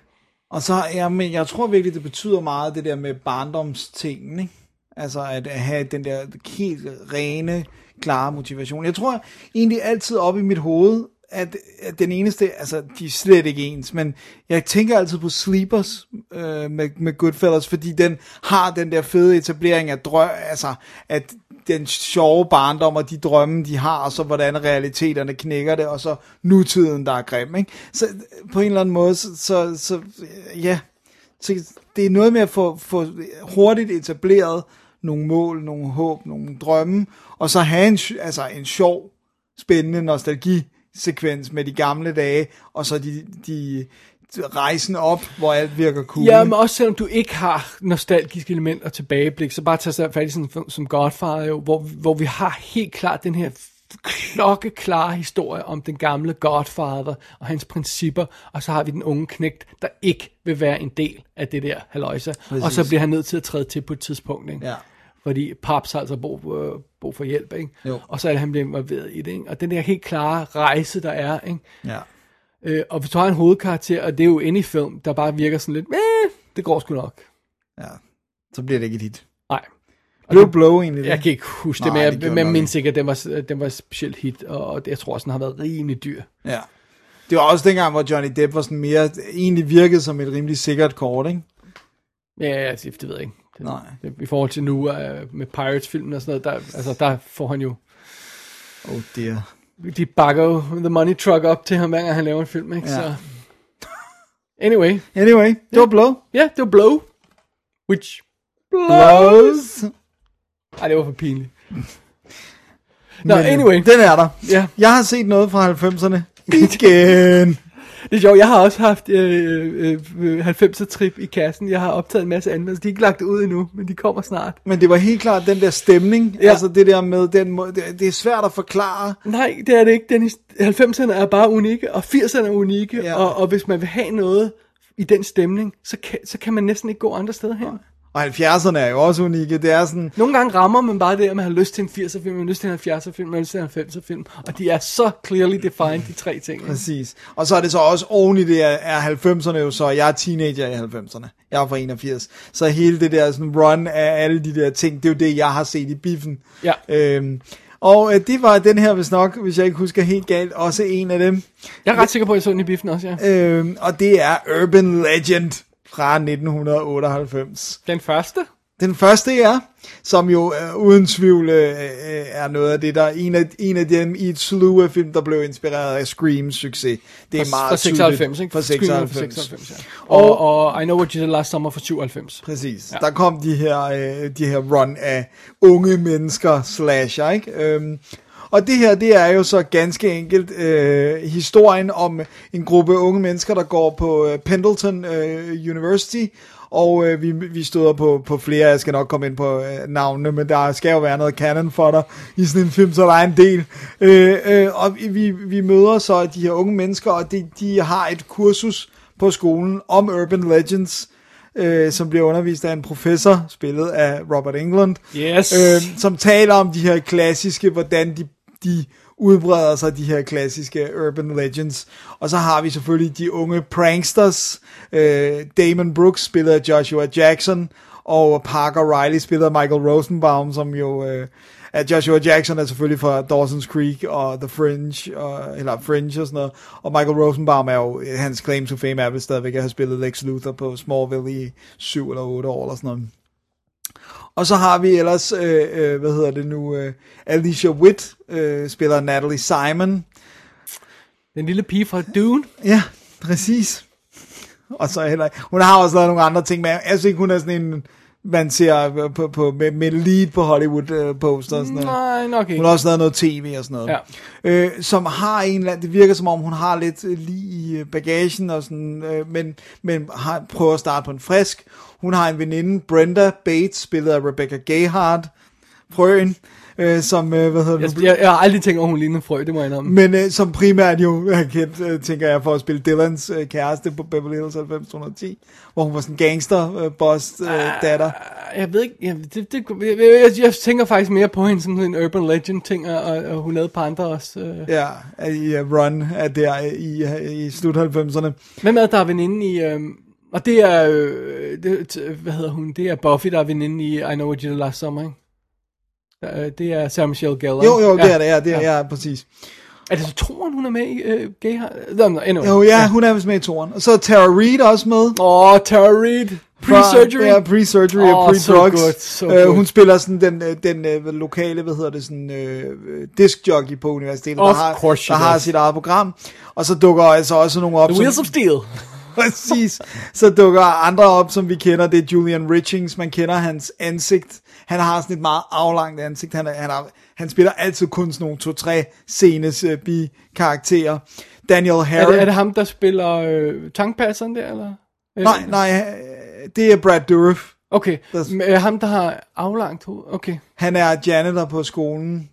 Og så, ja, men jeg tror virkelig, det betyder meget, det der med barndomstingen, ikke? Altså at have den der helt rene, klare motivation. Jeg tror egentlig altid op i mit hoved, at, at den eneste, altså de er slet ikke ens, men jeg tænker altid på Sleepers øh, med, med Goodfellas, fordi den har den der fede etablering af drøm, altså at den sjove barndom og de drømme, de har, og så hvordan realiteterne knækker det, og så nutiden, der er grim. Ikke? Så øh, på en eller anden måde, så, så, så øh, ja, så det er noget med at få, få hurtigt etableret nogle mål, nogle håb, nogle drømme, og så have en, altså en sjov, spændende nostalgisekvens med de gamle dage, og så de, de rejsen op, hvor alt virker cool. Ja, men også selvom du ikke har nostalgiske elementer tilbageblik, så bare tage sig fat i sådan som Godfather, jo, hvor, hvor vi har helt klart den her klokkeklare historie om den gamle Godfather og hans principper, og så har vi den unge knægt, der ikke vil være en del af det der haløjse, og så bliver han nødt til at træde til på et tidspunkt, ikke? Ja. fordi Paps har altså brug, øh, brug for hjælp, ikke? Jo. og så er det, han bliver involveret i det, ikke? og den der helt klare rejse, der er, ikke? Ja. Øh, og hvis du har en hovedkarakter, og det er jo any film, der bare virker sådan lidt, eh, det går sgu nok. ja. Så bliver det ikke hit. Nej. Blev Blow egentlig det? Jeg kan ikke huske det, Nej, men det men jeg nok mindes ikke, at den var, den var specielt hit, og jeg tror også, den har været rimelig dyr. Ja. Det var også dengang, hvor Johnny Depp var sådan mere, egentlig virkede som et rimelig sikkert kort, ikke? Ja, det, det ved jeg ikke. Det, Nej. Det, I forhold til nu uh, med Pirates-filmen og sådan noget, der, altså, der får han jo, Oh dear. De bakker jo the money truck op til ham, hver gang han laver en film, ikke? Ja. Så. Anyway, Anyway, det var Blow. ja, det var Blow. Which Blows. Ej, det var for pinligt. [LAUGHS] Nå, øh, anyway. Den er der. Ja. Jeg har set noget fra 90'erne. [LAUGHS] Igen. Det er sjovt, jeg har også haft øh, øh, 90'er trip i kassen. Jeg har optaget en masse anmeldelser. De er ikke lagt ud endnu, men de kommer snart. Men det var helt klart den der stemning. Ja. Altså det der med den måde. Det, det er svært at forklare. Nej, det er det ikke. Dennis. 90'erne er bare unikke, og 80'erne er unikke. Ja. Og, og hvis man vil have noget i den stemning, så kan, så kan man næsten ikke gå andre steder hen. Og 70'erne er jo også unikke. Det er sådan... Nogle gange rammer man bare det, at man har lyst til en 80'er film, man har lyst til en 70'er film, man har lyst til en 90'er film. Og de er så clearly defined, de tre ting. Præcis. Og så er det så også oven i det er, er 90'erne jo så, jeg er teenager i 90'erne. Jeg er fra 81. Så hele det der sådan run af alle de der ting, det er jo det, jeg har set i biffen. Ja. Øhm, og øh, det var den her, hvis nok, hvis jeg ikke husker helt galt, også en af dem. Jeg er ret sikker på, at jeg så den i biffen også, ja. Øhm, og det er Urban Legend fra 1998. Den første? Den første er, som jo øh, uden tvivl øh, øh, er noget af det, der er en af, en af dem i et slew af film, der blev inspireret af Screams succes. Det er Fra- meget fra 96, tydeligt. ikke? Var 96. fra 96 ja. og, og I Know What You Did Last Summer fra 97. Præcis. Ja. Der kom de her, øh, de her run af unge mennesker slasher, ikke? Øhm, og det her, det er jo så ganske enkelt øh, historien om en gruppe unge mennesker, der går på øh, Pendleton øh, University, og øh, vi, vi støder på, på flere, jeg skal nok komme ind på øh, navnene, men der skal jo være noget canon for dig i sådan en film, så der er en del. Øh, øh, og vi, vi møder så de her unge mennesker, og de, de har et kursus på skolen om Urban Legends, øh, som bliver undervist af en professor, spillet af Robert England, Yes. øh, som taler om de her klassiske, hvordan de, de udbreder sig, de her klassiske urban legends. Og så har vi selvfølgelig de unge pranksters, øh, Damon Brooks, spiller Joshua Jackson, og Parker Riley, spiller Michael Rosenbaum, som jo... Øh, at Joshua Jackson er selvfølgelig fra Dawson's Creek og The Fringe, og, eller Fringe og sådan noget, og Michael Rosenbaum er jo, hans claim to fame er vel stadigvæk at have spillet Lex Luthor på Smallville i 7 eller 8 år eller sådan noget. Og så har vi ellers, øh, øh, hvad hedder det nu, øh, Alicia Witt øh, spiller Natalie Simon. Den lille pige fra Dune. Ja, præcis. Og så heller, hun har også lavet nogle andre ting, men jeg synes ikke, hun er sådan en, man ser på, på, med, med lead på Hollywood øh, og sådan noget. Nej, nok ikke. Hun har også lavet noget tv og sådan noget. Ja. Øh, som har en eller anden, det virker som om hun har lidt øh, lige i bagagen og sådan, øh, men, men har, prøver at starte på en frisk. Hun har en veninde, Brenda Bates, spillet af Rebecca Gayheart, frøen, øh, som, øh, hvad hedder? Jeg, jeg, jeg har aldrig tænkt over, hun lignede frø, det må jeg indrømme. Men øh, som primært jo er kendt, øh, tænker jeg, for at spille Dylans øh, kæreste på Beverly Hills 90210, hvor hun var sådan en gangster øh, boss øh, datter. Jeg ved ikke, jeg, det, det, jeg, jeg, jeg tænker faktisk mere på hende som en urban legend ting, og, og, hun lavede på andre også. Øh. Ja, i uh, Run er der øh, i, øh, i slut 90'erne. Hvem er der er veninde i... Øh, og det er, øh, det, hvad hedder hun, det er Buffy, der er veninde i I Know What You Did Last Summer, ikke? Øh, Det er Sarah Michelle Gellar. Jo, jo, det er det, ja, det er, ja. ja præcis. Er det så toren, hun er med i uh, Gay? No, no, anyway. Jo, ja, hun er vist med i toren. Og så er Tara Reid også med. Åh, oh, Tara Reid. Pre-surgery. Ja, pre-surgery og Åh, so pre-drugs. good, so Øh, good. hun spiller sådan den, øh, den øh, lokale, hvad hedder det, sådan øh, discjockey på universitetet, Of der, har, der har sit eget program. Og så dukker altså også nogle op, The Wheels of Steel. Præcis. Så dukker andre op, som vi kender. Det er Julian Richings. Man kender hans ansigt. Han har sådan et meget aflangt ansigt. Han, er, han, har, han spiller altid kun sådan nogle to-tre scenes uh, bi-karakterer. Daniel Er Harris. det, er det ham, der spiller øh, tankpasseren der, eller? Øh, Nej, nej, øh, det er Brad Dourif. Okay, Der- øh, ham, der har aflangt hoved. Okay. Han er janitor på skolen.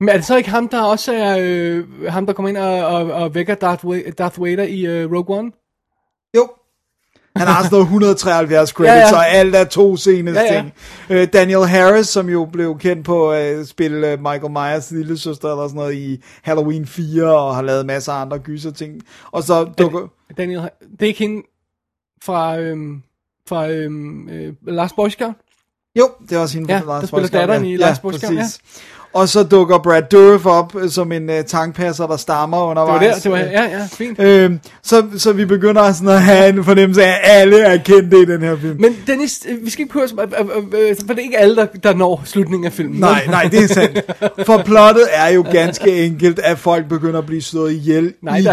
Men er det så ikke ham, der også er øh, ham, der kommer ind og, og, og vækker Darth, Wa- Darth Vader i øh, Rogue One? Jo. Han har sådan noget 173 credits, Ja, ja, ja. ja. og alt er to scenes Ja, ja, ja. ting. Øh, Daniel Harris, som jo blev kendt på at uh, spille uh, Michael Myers lille søster eller sådan noget i Halloween 4, og har lavet masser af andre gyser ting. Og så dukker... Daniel, det er ikke hende fra, øhm, fra øhm, øh, Last Boy Scout? Jo, det er også hende Ja, fra Last der spiller datteren ja. i ja, Last Boy Scout, præcis. Og så dukker Brad Dourif op øh, som en uh, tankpasser, der stammer Det var undervejs. der, det var, ja, ja, fint. Øhm, så, så vi begynder sådan at have en fornemmelse af, at alle er kendte i den her film. Men Dennis, øh, vi skal ikke prøve, for det er ikke alle, der, der når slutningen af filmen. Nej, nej, det er sandt. [LAUGHS] For plottet er jo ganske enkelt, at folk begynder at blive slået ihjel Nej i.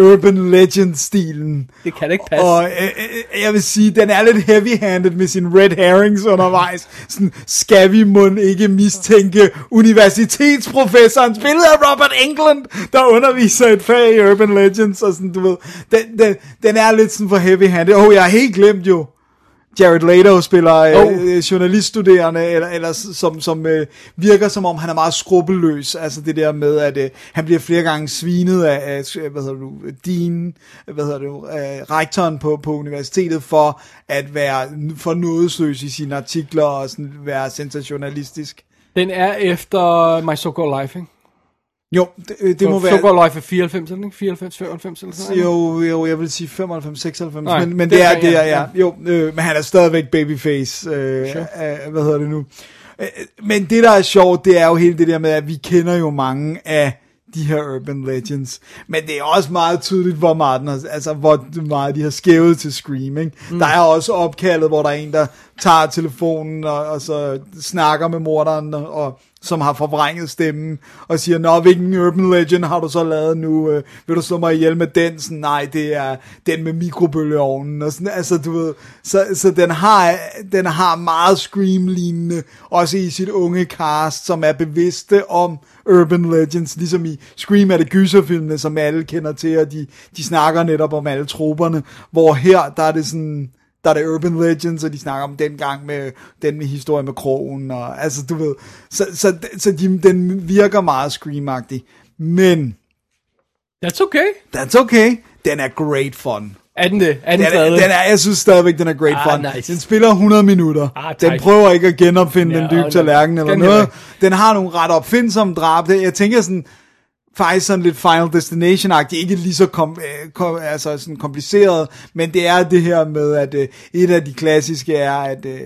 Urban Legend-stilen. Det kan det ikke passe. Og øh, jeg vil sige, den er lidt heavy-handed med sin red herrings undervejs. Sådan, skal vi må ikke mistænke universitetsprofessoren, spillet af Robert England, der underviser et fag i Urban Legends, og sådan, du ved. Den, den, den er lidt sådan for heavy-handed. Åh, oh, jeg har helt glemt jo. Jared Leto spiller øh, Oh. oh. journaliststuderende, eller, eller som, som øh, virker som om han er meget skrubbelløs. Altså det der med, at øh, han bliver flere gange svinet af, af hvad hedder du, Dean, hvad hedder du, øh, rektoren på, på universitetet for at være for nådesløs i sine artikler og sådan være sensationalistisk. Den er efter My So-Called Life, ikke? Jo, det, det må være... So-Called Life er 94, er den ikke? 94, 95 eller sådan noget? Jo, jo, jeg vil sige 95, 96, Nej, men, men det det er er- det, er, ja, ja. Jo, øh, men han er stadigvæk babyface, øh, Sure. øh, hvad hedder det nu? Øh, men det, der er sjovt, det er jo hele det der med, at vi kender jo mange af de her urban legends, men det er også meget tydeligt, hvor meget, den har, altså, hvor meget de har skævet til screaming. Mm. Der er også opkaldet, hvor der er en, der tager telefonen og, og så snakker med morderen, og, og som har forvrænget stemmen, og siger, Nå, hvilken urban legend har du så lavet nu? Øh, vil du slå mig ihjel med den? Sådan, Nej, det er den med mikrobølgeovnen. Og sådan, altså, du ved, så, så den, har, den har meget Scream-lignende, også i sit unge cast, som er bevidste om urban legends, ligesom i Scream er det gyserfilmene, som alle kender til, og de, de snakker netop om alle troberne, hvor her, der er det sådan, der er det Urban Legends, og de snakker om den gang med den med historie med krogen, og altså du ved, så, så, så de, den virker meget screamagtig, men That's okay. that's okay, den er great fun. Er den det? Er den, Den er, den er, jeg synes stadigvæk, den er great Ah, fun. nice. Den spiller 100 minutter. Ah, den prøver ikke at genopfinde Ja, den dybe og- tallerken eller noget. Den har nogle ret opfindsomme drab. Jeg tænker sådan, faktisk sådan lidt Final Destination-agtigt, ikke lige så kom, øh, kom, altså sådan kompliceret, men det er det her med, at øh, et af de klassiske er, at, øh,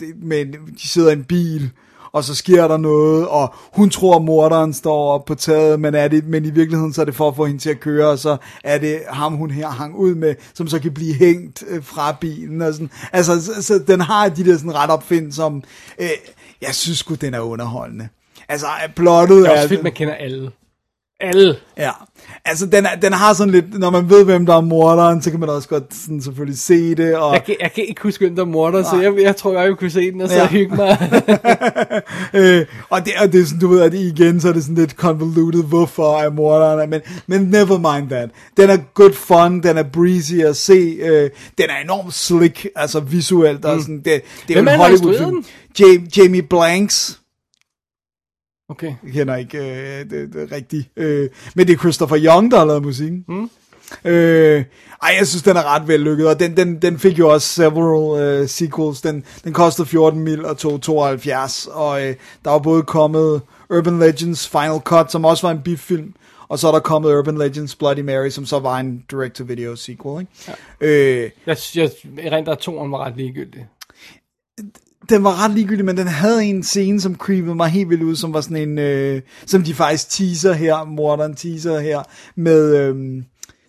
det, med, de sidder i en bil, og så sker der noget, og hun tror, at morderen står op på taget, men, er det, men i virkeligheden så er det for at få hende til at køre, og så er det ham, hun her hang ud med, som så kan blive hængt øh, fra bilen. Og sådan. Altså, så, så den har de der sådan ret opfindsomme, øh, jeg synes sgu, den er underholdende. Altså, plottet Det er er... også fedt, man kender alle. Alle. Ja, altså den, er, den har sådan lidt, når man ved, hvem der er morderen, så kan man også godt sådan selvfølgelig se det, og Jeg kan, jeg kan ikke huske, hvem der er morder, så jeg, jeg tror, jeg vil kunne se den og så Ja. hygge mig. [LAUGHS] øh, og, det, og det er sådan, du ved, at igen, så er det sådan lidt convoluted, hvorfor er morderen, er, men, men never mind that. Den er good fun, den er breezy at se, øh, den er enormt slick, altså visuelt, og sådan, det, det er Hvem er en Hollywood-film. Jamie Blanks, Okay. jeg kender ikke øh, det, det rigtigt. Øh, men det er Christopher Young, der har lavet musikken. Mm. Øh, ej, jeg synes, den er ret vellykket, og den, den, den fik jo også several øh, sequels. Den, den kostede 14 mil og tog 72, og øh, der var både kommet Urban Legends Final Cut, som også var en biffilm, og så er der kommet Urban Legends Bloody Mary, som så var en direct-to-video sequel. Ikke? Ja. Øh, Jeg, jeg erindrer, at toren var ret ligegyldig. Den var ret ligegyldig, men den havde en scene, som creepede mig helt vildt ud, som var sådan en, øh, som de faktisk teaser her, morderen teaser her, med øh,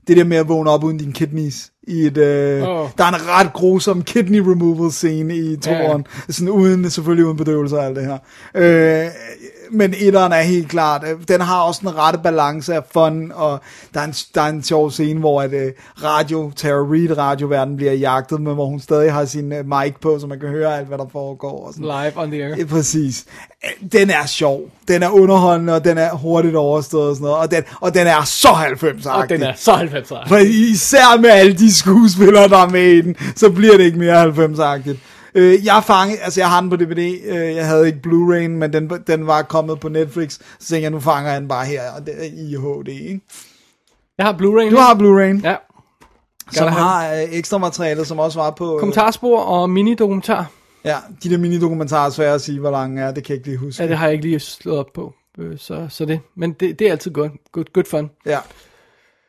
det der med at vågne op uden din kidneys. I et, øh, oh. Der er en ret grusom kidney removal scene i toeren, ja. sådan uden, selvfølgelig uden bedøvelse og alt det her. Øh, men etteren er helt klart, øh, den har også en rette balance af fun, og der er en, der er en sjov scene, hvor at, øh, radio, Tara Reid, radioverden bliver jagtet, men hvor hun stadig har sin øh, mic på, så man kan høre alt, hvad der foregår. Og sådan. Live on the air. Præcis. Den er sjov. Den er underholdende, og den er hurtigt overstået og sådan noget. Og den, og den er så 90 Og den er så 90 år. For især med alle de skuespillere, der er med i den, så bliver det ikke mere 90-agtigt. Øh, jeg fangede, altså jeg har den på DVD, øh, jeg havde ikke Blu-ray, men den, den var kommet på Netflix, så tænkte jeg, nu fanger jeg den bare her, og det er i HD, ikke? Jeg har Blu-ray. Du har Blu-ray, Ja. som har øh, ekstra materiale, som også var på... Øh, Kommentarspor og mini-dokumentar. ja, de der mini-dokumentarer er svære at sige, hvor lange er, det kan jeg ikke lige huske. Ja, det har jeg ikke lige slået op på. Øh, Så, så det. Men det, det er altid godt. Good, good fun. Ja.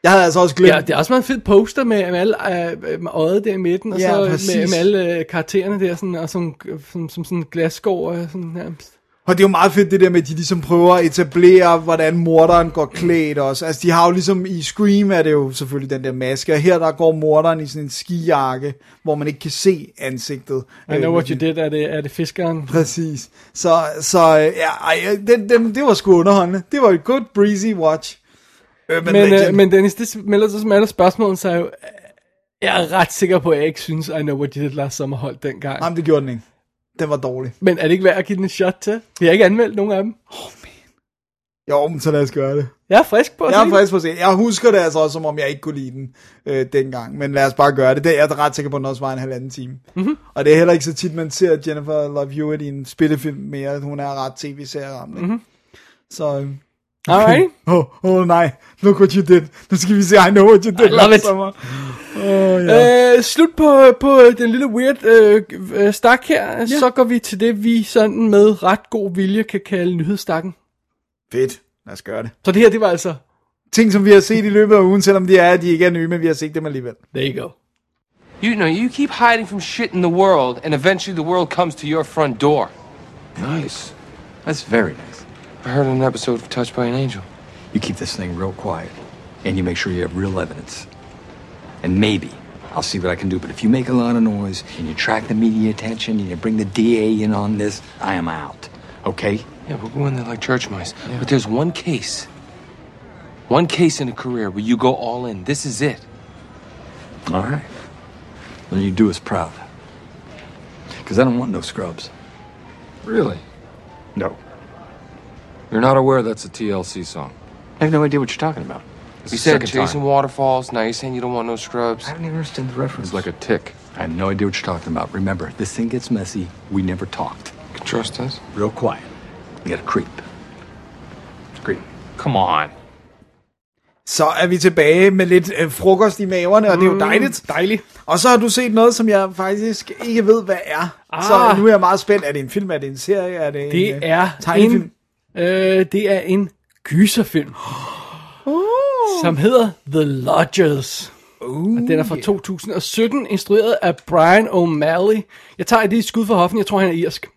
Jeg havde altså også glemt... Ja, det er også meget en fed poster med, med alle øh, med øjet der i midten, og Ja, så præcis. med, med alle øh, karaktererne der, sådan, og sådan, som, som sådan glasskår, og sådan nærmest. Og det er jo meget fedt det der med, at de ligesom prøver at etablere, hvordan morderen går klædt også. Altså de har jo ligesom, i Scream er det jo selvfølgelig den der maske, og her der går morderen i sådan en skijakke, hvor man ikke kan se ansigtet. I know Øh, what you did, er det, er det fiskeren? Præcis. Så, så øh, ja, ej, den, den, det var sgu underholdende. Det var et good breezy watch. Urban Men, Legend. øh, men Dennis, det melder sig som alle spørgsmålene, så er jeg jo, jeg er ret sikker på, at jeg ikke synes, I know what you did last sommer holdt dengang. Jamen, det gjorde den ikke. Den var dårlig. Men er det ikke værd at give den en shot til? Vi har ikke anmeldt nogen af dem. Jo, men så lad os gøre det. Jeg er frisk på at Jeg er frisk på at se. Jeg husker det altså også, som om jeg ikke kunne lide den øh, dengang. Men lad os bare gøre det. det. Jeg er ret sikker på, at den også var en halvanden time. Mhm. Mm-hmm. Og det er heller ikke så tit, man ser Jennifer Love Hewitt i en spillefilm mere. Hun er ret tv-serie Mhm. mm-hmm. Så... Øh, Alright. Åh, oh, oh, nej. Look what you did. Nu skal vi se, I know what you did I love it. summer. Oh, ja. Øh, slut på, på den lille weird øh, øh, stak her, ja. så går vi til det, vi sådan med ret god vilje kan kalde nyhedsstakken. Fedt. Lad os gøre det. Så det her, det var altså, Ting, som vi har set i løbet af ugen, selvom de er, de ikke er nye, men vi har set dem alligevel. there you go. You know, you keep hiding from shit in the world, and eventually the world comes to your front door. Nice. That's very nice. I heard an episode of Touched by an Angel. You keep this thing real quiet, and you make sure you have real evidence. And maybe I'll see what I can do. But if you make a lot of noise and you attract the media attention and you bring the DA in on this, I am out. Okay? Yeah, we'll go in there like church mice. But there's one case. One case in a career where you go all in. This is it. All right. Then you do us proud. Because I don't want no scrubs. Really? No. You're not aware that's a TLC song? I have no idea what you're talking about. It's You said chasing time. waterfalls. Now you're saying you don't want no scrubs. I don't even understand the reference. It's like a tick. I have no idea what you're talking about. Remember, this thing gets messy. We never talked. You can trust us. Real quiet. You gotta creep. Creep. Come on. Så er vi tilbage med lidt øh, frokost i maverne, og det er jo dejligt. Dejligt. Og så har du set noget, som jeg faktisk ikke ved, hvad er. Ah. Så nu er jeg meget spændt. Er det en film? Er det en serie? Er det, en Det øh, er tegnefilm? en, øh, det er en gyserfilm, Uh. som hedder The Lodgers. Uh, og den er fra 2017, instrueret af Brian O'Malley. Jeg tager det skud for hoffen, jeg tror han er irsk. [LAUGHS]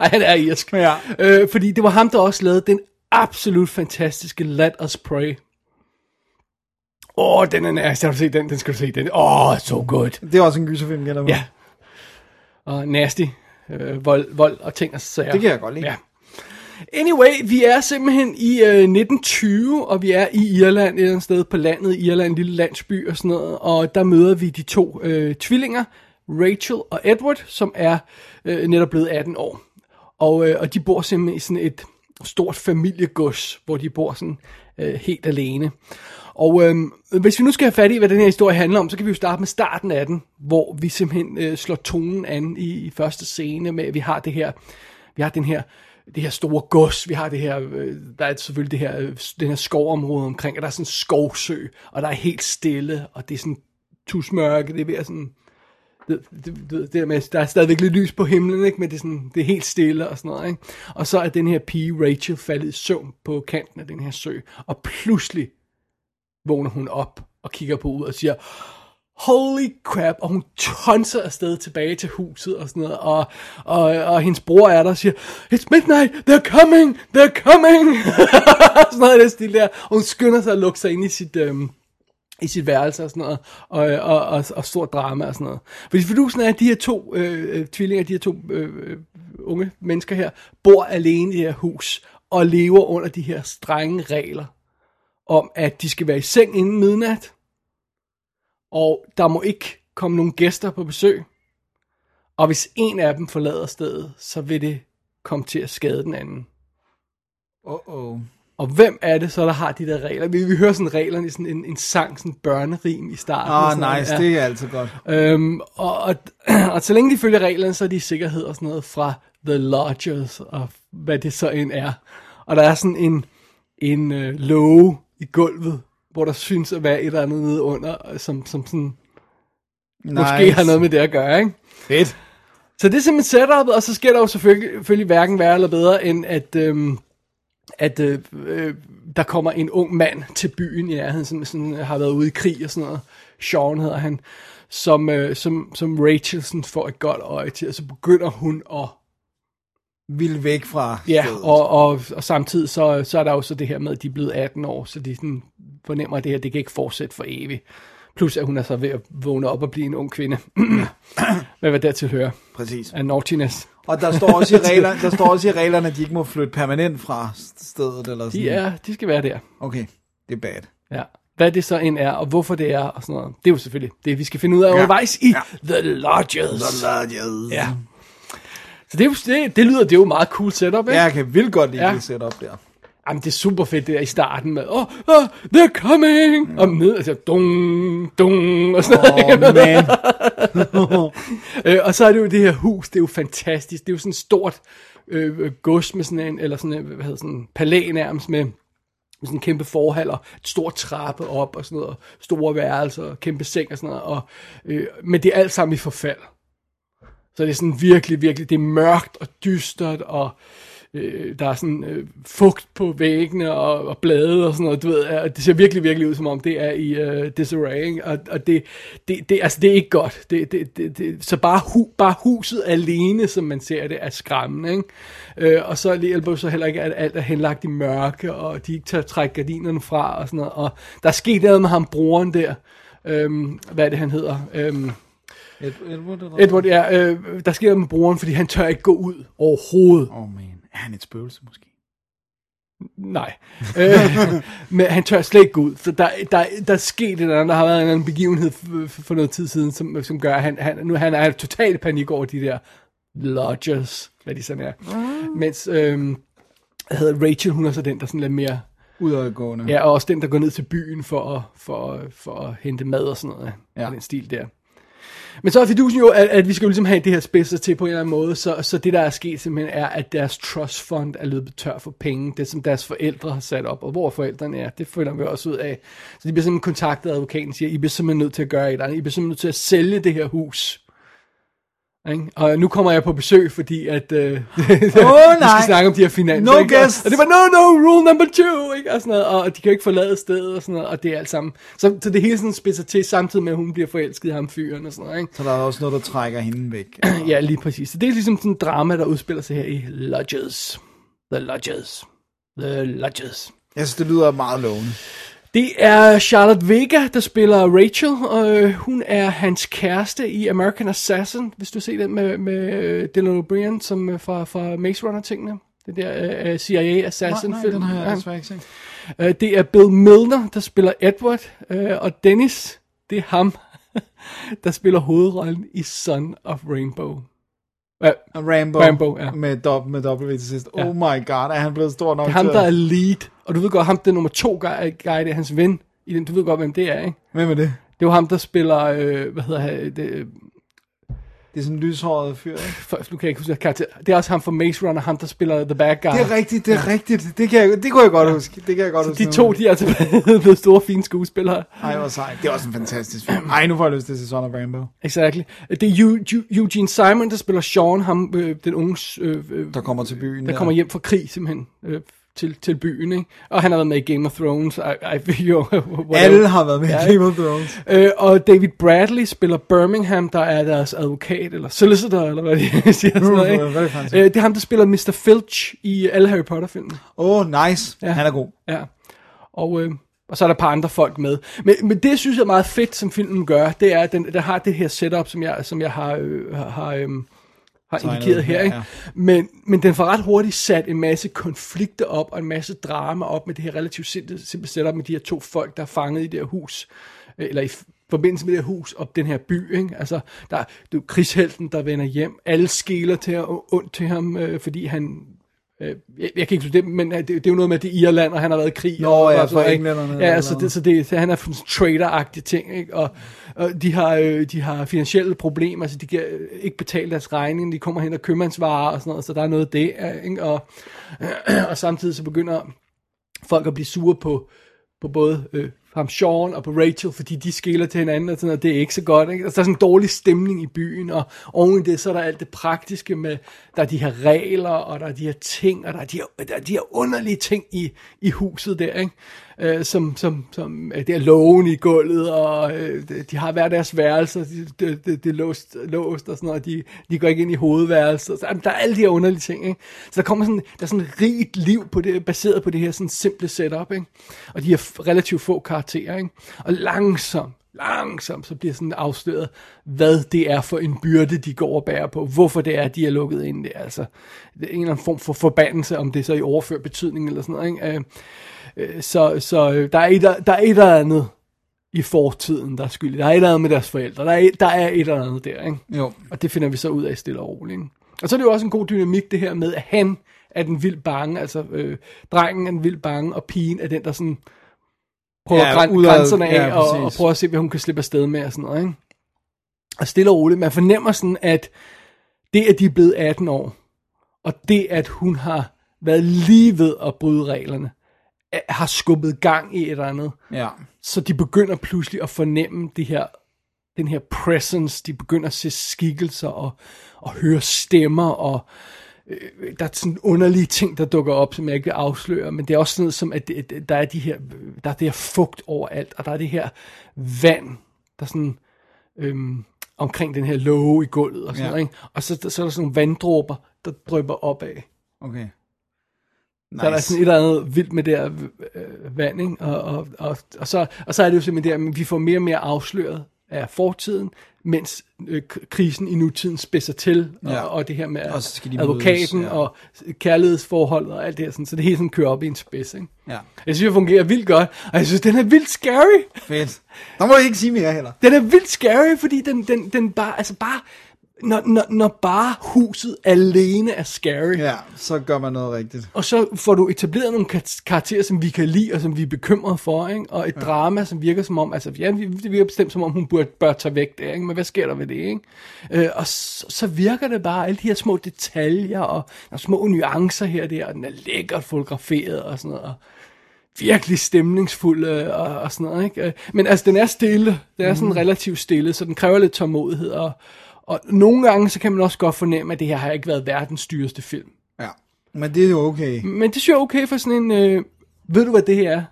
Ej, han er irsk. Ja. Øh, fordi det var ham, der også lavede den absolut fantastiske Let Us Pray. Åh, oh, den er nasty. Har du set den? Den skal du se. Den. Åh, oh, so good. Det er også en gyserfilm, gælder Ja. Og nasty. Øh, vold, vold og ting og sager. Det kan jeg godt lide. Ja. Anyway, vi er simpelthen i øh, 1920, og vi er i Irland, et eller andet sted på landet, i Irland, en lille landsby og sådan noget, og der møder vi de to øh, tvillinger, Rachel og Edward, som er øh, netop blevet 18 år. Og, øh, og de bor simpelthen i sådan et stort familiegods, hvor de bor sådan øh, helt alene. Og øhm, hvis vi nu skal have fat i, hvad den her historie handler om, så kan vi jo starte med starten af den, hvor vi simpelthen øh, slår tonen an i, i første scene med, at vi har det her, vi har den her, det her store gods, vi har det her, øh, der er selvfølgelig det her, øh, den her skovområde omkring, og der er sådan en skovsø, og der er helt stille, og det er sådan tusmørke, det er ved at sådan, det, det, det, det der med, der er stadigvæk lidt lys på himlen, ikke? men det er, sådan, det er helt stille og sådan noget. Ikke? Og så er den her pige, Rachel, faldet i søvn på kanten af den her sø, og pludselig vågner hun op og kigger på ud og siger, holy crap, og hun tonser afsted tilbage til huset og sådan noget, og, og, og hendes bror er der og siger, it's midnight, they're coming, they're coming, [LAUGHS] sådan noget af det stil der, og hun skynder sig at lukke sig ind i sit, øhm, i sit værelse og sådan noget, og, og, og, og stor drama og sådan noget. Fordi fidusen er, at de her to øh, øh tvillinger, de her to øh, øh, unge mennesker her, bor alene i det her hus, og lever under de her strenge regler, om at de skal være i seng inden midnat, og der må ikke komme nogen gæster på besøg. Og hvis en af dem forlader stedet, så vil det komme til at skade den anden. Uh-oh. Og hvem er det så, der har de der regler? Vi, vi hører sådan reglerne i sådan en, en sang, sådan børnerim i starten. og Ah, sådan noget. nice, Ja. det er altid godt. Øhm, og, og, [CLEARS THROAT] og så længe de følger reglerne, så er de i sikkerhed og sådan noget fra The Lodgers, og hvad det så end er. Og der er sådan en, en øh, låge i gulvet, hvor der synes at være et eller andet nede under, som, som sådan, nice. måske har noget med det at gøre, ikke? Fedt. Så det er simpelthen setupet, og så sker der jo selvfølgelig, selvfølgelig hverken værre eller bedre, end at, øhm, at øh, øh, der kommer en ung mand til byen i nærheden, som sådan, har været ude i krig og sådan noget. Sean hedder han, som, øh, som, som Rachel sådan får et godt øje til, og så begynder hun at Vil væk fra Ja, stedet. og, og, og samtidig så, så er der jo så det her med, at de er blevet 18 år, så de sådan fornemmer, at det her, det kan ikke fortsætte for evigt. Plus at hun er så ved at vågne op og blive en ung kvinde. Hvad var dertil hører? Præcis. Af naughtiness. Og der står også i reglerne, der står også i reglerne, at de ikke må flytte permanent fra stedet eller sådan. Er, de skal være der. Okay, det er bad. Ja. Hvad det så end er, og hvorfor det er, og sådan noget. Det er jo selvfølgelig det, vi skal finde ud af Ja. undervejs i Ja. The Lodgers. The Lodgers. Ja. Så det, det, det lyder, det er jo meget cool setup, ikke? Ja, jeg kan vildt godt lide Ja. det setup der. Jamen, det er super fedt det der i starten med, oh, oh they're coming, mm. og ned, altså, dung, dung, og sådan Åh, noget. man. [LAUGHS] øh, og så er det jo det her hus, det er jo fantastisk, det er jo sådan et stort øh, gods med sådan en, eller sådan en, hvad hedder sådan en palæ nærmest med, med sådan en kæmpe forhaller, et stort trappe op og sådan noget, store værelser, kæmpe seng og sådan noget, og, øh, men det er alt sammen i forfald. Så det er sådan virkelig, virkelig, det er mørkt og dystert, og øh, der er sådan øh, fugt på væggene og, og blade og sådan noget, du ved, og det ser virkelig, virkelig ud som om det er i øh, disarray, ikke? og, og det, det, det, altså det er ikke godt, det, det, det, det, så bare, hu, bare huset alene, som man ser det, er skræmmende, ikke? Øh, og så hjælper så heller ikke, at alt er henlagt i mørke, og de ikke tør trække gardinerne fra, og sådan noget, og der er sket noget med ham, broren der, øhm, hvad er det, han hedder, øhm, Edward, eller? Edward, ja, øh, der sker noget med broren, fordi han tør ikke gå ud overhovedet. Åh, oh, man. Er han et spøgelse, måske? Nej. øh, [LAUGHS] men han tør slet ikke gå ud. Så der, der, der er sket et eller andet, der har været en anden begivenhed for, for noget tid siden, som, som gør, at han, han, nu han er i total panik over de der lodgers, hvad de sådan er. Mm. Mens øh, hedder Rachel, hun er så den, der sådan lidt mere... Udadgående. Ja, og også den, der går ned til byen for at, for, for at hente mad og sådan noget. Ja. Ja. Og den stil der. Men så er fidusen jo, at, at vi skal jo ligesom have det her spidser til på en eller anden måde, så, så det der er sket simpelthen er, at deres trust fund er løbet tør for penge, det som deres forældre har sat op, og hvor forældrene er, det føler vi også ud af. Så de bliver simpelthen kontaktet af advokaten og siger, I bliver simpelthen nødt til at gøre et eller andet, I bliver simpelthen nødt til at sælge det her hus. Ikke? Og nu kommer jeg på besøg, fordi at øh, oh, [LAUGHS] vi skal snakke om de her finanser. No ikke? Og- det var, no, no, rule number two, ikke? Og, sådan noget, og de kan jo ikke forlade stedet, og sådan noget, og det er alt sammen. Så, så det hele sådan spidser til, samtidig med, at hun bliver forelsket i ham fyren og sådan noget, ikke? Så der er også noget, der trækker hende væk. [CLEARS THROAT] Ja, lige præcis. Så det er ligesom sådan en drama, der udspiller sig her i Lodges. The Lodges. The Lodges. Jeg synes, det lyder meget lovende. Det er Charlotte Vega, der spiller Rachel, og øh, hun er hans kæreste i American Assassin, hvis du ser den med, med øh, Dylan O'Brien, som øh, fra, fra Maze Runner-tingene. Det der øh, CIA Nej, Assassin-film. nej, den har jeg desværre ikke set. Øh, det er Bill Milner, der spiller Edward, øh, og Dennis, det er ham, [LAUGHS] der spiller hovedrollen i Son of Rainbow. Ja, Rambo, Rambo, ja. med, dob, med W til sidst. Ja. Oh my god, er han blevet stor nok Det er ham, til der at- er lead. Og du ved godt, ham der er nummer to guy, guy det er hans ven. I den, du ved godt, hvem det er, ikke? Hvem er det? Det jo ham, der spiller, øh, hvad hedder han, det, Det er sådan en lyshåret fyr, ikke? [LAUGHS] for, nu kan jeg ikke huske karakter. Det er også ham fra Maze Runner, ham der spiller The Bad Guy. Det er rigtigt, det er rigtigt. Det, kan jeg, det kunne jeg godt huske. Det kan jeg godt huske. De to, de er altså blevet store, fine skuespillere. Ej, hvor sejt. Det er også en fantastisk film. Ej, nu får jeg lyst til of Rambo. Exactly. Det er Eugene, Simon, der spiller Sean, ham, øh, den unge, øh, øh, Der kommer til byen. der kommer hjem fra krig, simpelthen. Øh, til, til byen, ikke? Og han har været med i Game of Thrones. I, I, [LAUGHS] jo. Alle har været med i Game of Thrones. Øh, og David Bradley spiller Birmingham, der er deres advokat, eller solicitor, eller hvad de [LAUGHS] siger. Sådan noget, ikke? Ting? Øh, det er ham, der spiller Mr. Filch i alle Harry Potter-filmene. Åh, oh, nice. Ja. Han er god. Ja. Og, øh, og så er der et par andre folk med. Men, men det, synes jeg er meget fedt, som filmen gør, det er, at den, den har det her setup, som jeg, som jeg har, øh, har, har, øh, har Tegnet, indikeret her. ja, Ikke? ja. Men, men den får ret hurtigt sat en masse konflikter op, og en masse drama op med det her relativt simple, simple setup med de her to folk, der er fanget i det her hus. Øh, Eller i forbindelse med det her hus og den her by. Ikke? Altså, der er jo krigshelten, der vender hjem. Alle skæler til og ondt til ham, øh, fordi han jeg, jeg kan ikke det, men øh, det, det er jo noget med, at det Irland, og han har været i krig. Nå, og, ja, og ikke? englænderne Ja, altså, det, så, det, så han er sådan en trader-agtig ting, ikke? Og, og de, har, øh, de har finansielle problemer, altså de kan øh, ikke betale deres regning, de kommer hen og købmandsvarer og sådan noget, så der er noget af det, øh, ikke? Og, [CLEARS THROAT] og samtidig så begynder folk at blive sure på, på både øh, ham Sean og på Rachel, fordi de skiller til hinanden, og, sådan, og det er ikke så godt. Ikke? Altså, der er sådan en dårlig stemning i byen, og oven i det, så er der alt det praktiske med, der er de her regler, og der er de her ting, og der er de her, der er de her underlige ting i, i huset der, ikke? Øh, som, som, som øh, det er lågen i gulvet, og øh, de- har hver deres værelser, det de, de, de er låst, låst og sådan noget, og de, de går ikke ind i hovedværelset. Så, der er alle de her underlige ting, ikke? Så der kommer sådan, der er sådan et rigt liv på det, baseret på det her sådan simple setup, ikke? Og de har relativt få karakterer, ikke? Og langsomt, langsomt, så bliver sådan afsløret, hvad det er for en byrde, de går og bærer på. Hvorfor det er, de er lukket ind der. Altså, det er en eller anden form for forbandelse, om det er så i overført betydning eller sådan noget, ikke? Øh, øh, så så øh, der, er et, der er et eller andet i fortiden, der er skyld. i. Der er et eller andet med deres forældre. Der er et, der er et eller andet der, ikke? Jo. Og det finder vi så ud af stille og roligt. Ikke? Og så er det jo også en god dynamik, det her med, at han er den vildt bange, altså øh, drengen er den vildt bange, og pigen er den, der sådan prøver Ja, græn, grænserne af, ja, og, og prøver at se, hvad hun kan slippe afsted med, og sådan noget, ikke? Og stille og roligt, man fornemmer sådan, at det, at de er blevet 18 år, og det, at hun har været lige ved at bryde reglerne, er- har skubbet gang i et eller andet. Ja. Så de begynder pludselig at fornemme det her, den her presence, de begynder at se skikkelser og, og høre stemmer, og øh, der er sådan underlige ting, der dukker op, som jeg ikke vil afsløre, men det er også sådan noget som, at det, der er de her, der er det her fugt overalt, og der er det her vand, der sådan, øhm, omkring den her låge i gulvet og sådan Ja. noget, ikke? og så, så er der sådan nogle vanddråber, der drypper opad. Okay. Nice. Så er der sådan et eller andet vildt med det her øh, vand, ikke? Og, og, og, og, så, og så er det jo simpelthen der, at vi får mere og mere afsløret af fortiden, mens øh, krisen i nutiden spidser til, og, Ja. og det her med Og skal de advokaten mødes, ja. og kærlighedsforholdet og alt det her, sådan, så det hele sådan kører op i en spids. Ikke? Ja. Jeg synes, det fungerer vildt godt, og jeg synes, den er vildt scary. Fedt. Der må du ikke sige mere heller. Den er vildt scary, fordi den, den, den bare, altså bare, når, når, når bare huset alene er scary, Ja, så gør man noget rigtigt. og så får du etableret nogle kar- karakterer, som vi kan lide, og som vi er bekymrede for, ikke? og et ja. drama, som virker som om, altså ja, vi- det virker bestemt som om, hun burde, bør tage væk der, ikke? men hvad sker der ved det? Ikke? Øh, og så, så virker det bare, alle de her små detaljer, og er små nuancer her og der, og den er lækkert fotograferet, og sådan noget, og virkelig stemningsfuld øh, og, og sådan noget. Ikke? Øh, Men altså, den er stille. Den er sådan relativt stille, så den kræver lidt tålmodighed. Og, og nogle gange, så kan man også godt fornemme, at det her har ikke været verdens dyreste film. Ja. Men det er jo okay. Men det synes jeg er okay for sådan en... Øh, ved du, hvad det her er?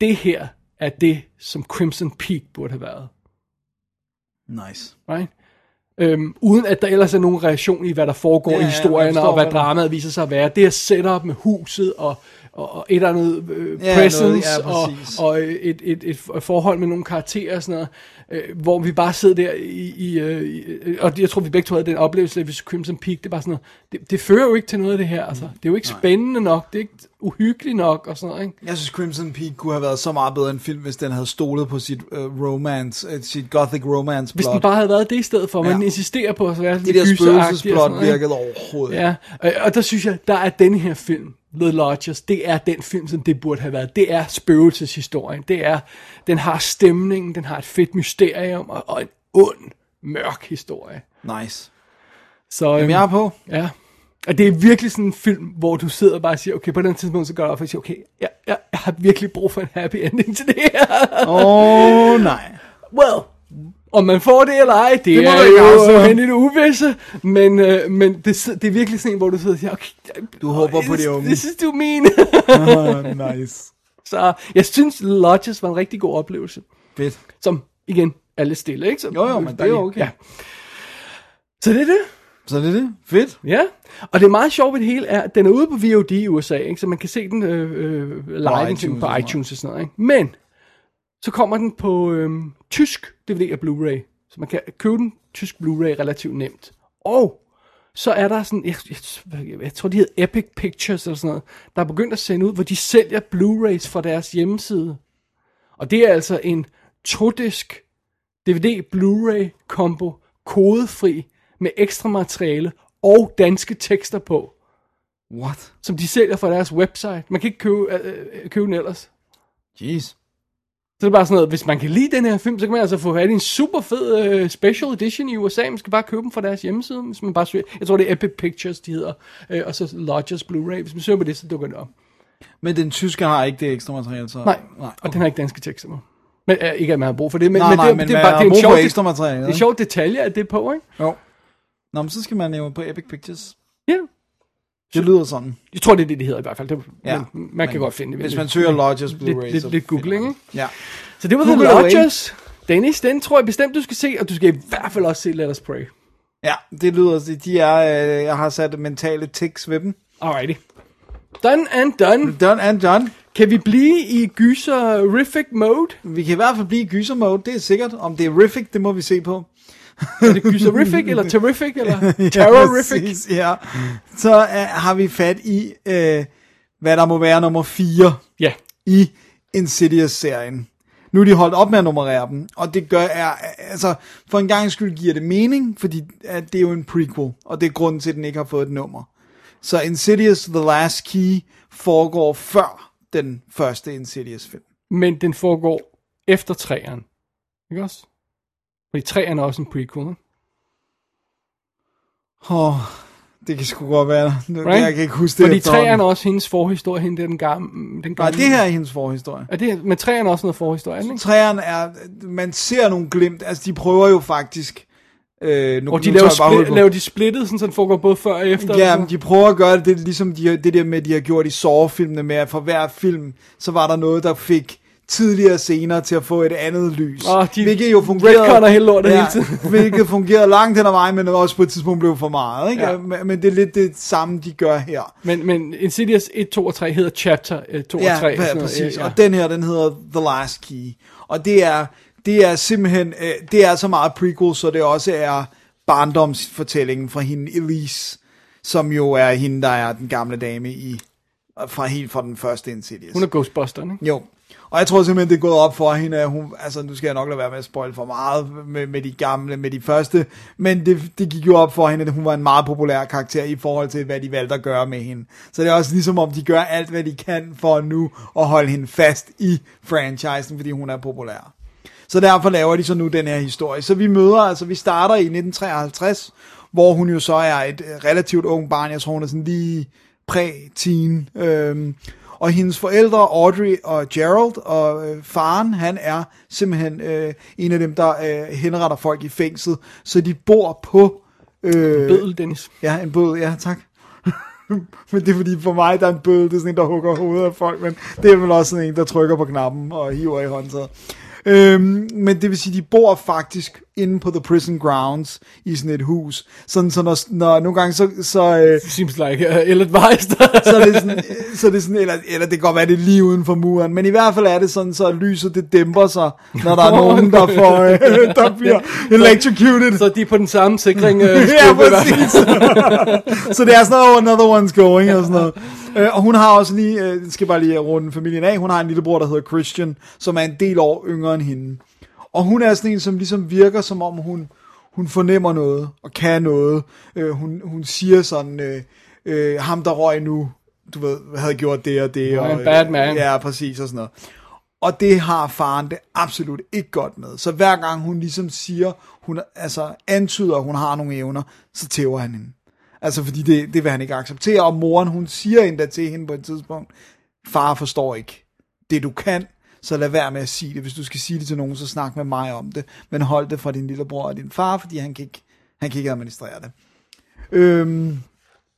Det her er det, som Crimson Peak burde have været. Nice. Right? Øhm, uden at der ellers er nogen reaktion i, hvad der foregår Ja, ja, i ja, historien, forstår, og hvad hvad dramaet viser sig at være. Det er setup med huset, og, og, og et eller andet øh, Ja, presence, noget- ja, og, præcis. og et, et, et, et forhold med nogle karakterer og sådan noget, øh, hvor vi bare sidder der i, i, øh, øh, og jeg tror, vi begge to havde den oplevelse, at hvis Crimson Peak, det er bare sådan noget, det, det fører jo ikke til noget af det her, altså. Det er jo ikke spændende nok, det er ikke uhyggeligt nok, og sådan noget, ikke? Jeg synes, Crimson Peak kunne have været så meget bedre en film, hvis den havde stolet på sit uh, romance, uh, sit gothic romance Hvis plot. den bare havde været det i stedet for, man Ja. insisterer på at være Det lidt der sådan spøgelsesplot virkede overhovedet. Ja, og, og der synes jeg, der er den her film, The Lodgers, det er den film, som det burde have været. Det er spøgelseshistorien. Det er, den har stemningen, den har et fedt mysterium, og, og en ond, mørk historie. Nice. Så, Jamen, øhm, jeg er på. Ja. Og det er virkelig sådan en film, hvor du sidder og bare siger, okay, på den tidspunkt, så gør det op, og siger, okay, jeg, jeg, jeg har virkelig brug for en happy ending til det her. Åh, oh, nej. Well, Om man får det eller ej, det, Det er jo hen i det uvisse. Men, øh, men det, det er virkelig sådan en, hvor du sidder og siger, okay, Du håber på this, de unge. This is too mean. nice. Så jeg synes, Lodges var en rigtig god oplevelse. Fedt. Som, igen, er lidt stille, ikke? Så, Jo, jo, men det er okay. Ja. Så det er det. Så det er det. Fedt. Ja, og det meget sjove ved det hele er, at den er ude på VOD i USA, ikke? så man kan se den øh, øh, live på iTunes på iTunes og sådan noget. Ikke? Men, så kommer den på øh, tysk DVD og Blu-ray, så man kan købe den tysk Blu-ray relativt nemt. Og så er der sådan, jeg, jeg, jeg tror de hedder Epic Pictures eller sådan noget, der er begyndt at sende ud, hvor de sælger Blu-rays fra deres hjemmeside. Og det er altså en todisk DVD Blu-ray kombo, kodefri, med ekstra materiale og danske tekster på, What? som de sælger fra deres website. Man kan ikke købe, øh, øh, købe den ellers. Jeez. Så det er bare sådan noget, hvis man kan lide den her film, så kan man altså få fat i en super fed øh, special edition i USA. Man skal bare købe dem fra deres hjemmeside, hvis man bare søger. Jeg tror, det er Epic Pictures, de hedder. Øh, og så Lodgers Blu-ray. Hvis man søger på det, så dukker det op. Men den tyske har ikke det ekstra materiale, så... Nej, Nej. og den har ikke danske tekster på. Men øh, ikke at man har brug for det, men, Nej, men, nej, det, men det, er bare, det er en sjov, ekstra materiale, det er ikke? en sjov detalje, at det er på, ikke? Jo. Nå, men så skal man jo på Epic Pictures. Ja. Det lyder sådan. Jeg tror, det er det, det hedder i hvert fald. Det, Ja, men, man kan godt finde det. Hvis man søger Lodgers Blu-ray, lidt, lidt, lidt googling, man ikke? Ja. Så det var Google The. Lodgers. Dennis, den tror jeg bestemt, du skal se, og du skal i hvert fald også se Let Us Pray. Ja, det lyder... De er... Øh, jeg har sat mentale tics ved dem. Alrighty. Done and done. Done and done. Kan vi blive i gyser-rific mode? Vi kan i hvert fald blive i gyser mode, det er sikkert. Om det er rific, det må vi se på. Er det gyser-rific, eller [LAUGHS] terrific, eller terrorific? præcis, ja. Så uh, har vi fat i, uh, hvad der må være nummer 4 Ja. i Insidious-serien. Nu er de holdt op med at nummerere dem, og det gør er, altså, for en gang skyld giver det mening, fordi at det er jo en prequel, og det er grunden til, at den ikke har fået et nummer. Så Insidious The Last Key foregår før den første Insidious-film. Men den foregår efter træeren. Ikke også? Fordi træeren er også en prequel? Åh, oh, det kan sgu godt være. Nu, Right? Jeg kan ikke huske det Fordi efterhånden. træeren er også hendes forhistorie, hende den gamle. Den Nej, gamle. det her er hendes forhistorie. Er det, men træeren er også noget forhistorie, ikke? Træerne er, man ser nogle glimt, altså de prøver jo faktisk, øh, nu, Og de nu laver, spli- laver de splittet, sådan, så den foregår både før og efter. Ja, men de prøver at gøre det, det ligesom de, det der med, de har gjort i Saw-filmene med, at for hver film, så var der noget, der fik tidligere scener til at få et andet lys. Åh, de hvilket jo fungerede, retconner hele lortet hele tiden. [LAUGHS] hvilket fungerede langt hen ad vejen, men også på et tidspunkt blev for meget. Ikke? Ja. Ja. Men, men det er lidt det samme, de gør her. Men, men Insidious 1, 2 og 3 hedder Chapter øh, 2 ja, og 3. Ja, præcis. Ja, Og den her, den hedder The Last Key. Og det er, det er simpelthen, øh, det er så meget prequel, så det også er barndomsfortællingen fra hende Elise, som jo er hende, der er den gamle dame i, fra helt fra den første Insidious. Hun er Ghostbusteren, ikke? Jo. Og jeg tror simpelthen, det er gået op for hende, at hun, altså nu skal jeg nok lade være med at spoil for meget med, med de gamle, med de første, men det, det gik jo op for hende, at hun var en meget populær karakter i forhold til, hvad de valgte at gøre med hende. Så det er også ligesom om, de gør alt, hvad de kan for nu at holde hende fast i franchisen, fordi hun er populær. Så derfor laver de så nu den her historie. Så vi møder, altså vi starter i 1953, hvor hun jo så er et relativt ung barn, jeg tror hun er sådan lige præ-teen, øhm, og hendes forældre, Audrey og Gerald, og øh, faren, han er simpelthen øh, en af dem, der øh, henretter folk i fængsel, så de bor på... Øh, Bødel, Dennis. Ja, en bødel, ja, tak. [LAUGHS] men det er fordi, for mig, der er en bødel, det er sådan en, der hugger hovedet af folk, men det er vel også sådan en, der trykker på knappen og hiver i håndtaget. Øhm, men det vil sige, de bor faktisk inde på the prison grounds i sådan et hus. Sådan, så når, når nogle gange så... så øh, Seems like uh, ill-advised. [LAUGHS] så er det sådan, så er det sådan eller, eller det kan godt være, det er lige uden for muren, men i hvert fald er det sådan, så lyset det dæmper sig, når der er [LAUGHS] nogen, der får, øh, [LAUGHS] der bliver electrocuted. så de er på den samme sikring. Uh, ja, præcis. så det er sådan oh, another one's going, og sådan noget. Øh, og hun har også lige, øh, skal bare lige runde familien af, hun har en lillebror, der hedder Christian, som er en del år yngre end hende. Og hun er sådan en, som ligesom virker, som om hun, hun fornemmer noget, og kan noget. Øh, hun, hun siger sådan, øh, øh, ham der røg nu, du ved, havde gjort det og det. Og, a bad man. Ja, præcis, og sådan noget. Og det har faren det absolut ikke godt med. Så hver gang hun ligesom siger, hun altså antyder, at hun har nogle evner, så tæver han hende. Altså fordi det, det vil han ikke acceptere. Og moren, hun siger endda til hende på et tidspunkt, far forstår ikke det du kan, så lad være med at sige det. Hvis du skal sige det til nogen, så snak med mig om det. Men hold det fra din lillebror og din far, fordi han kan ikke, han kan ikke administrere det. Øhm,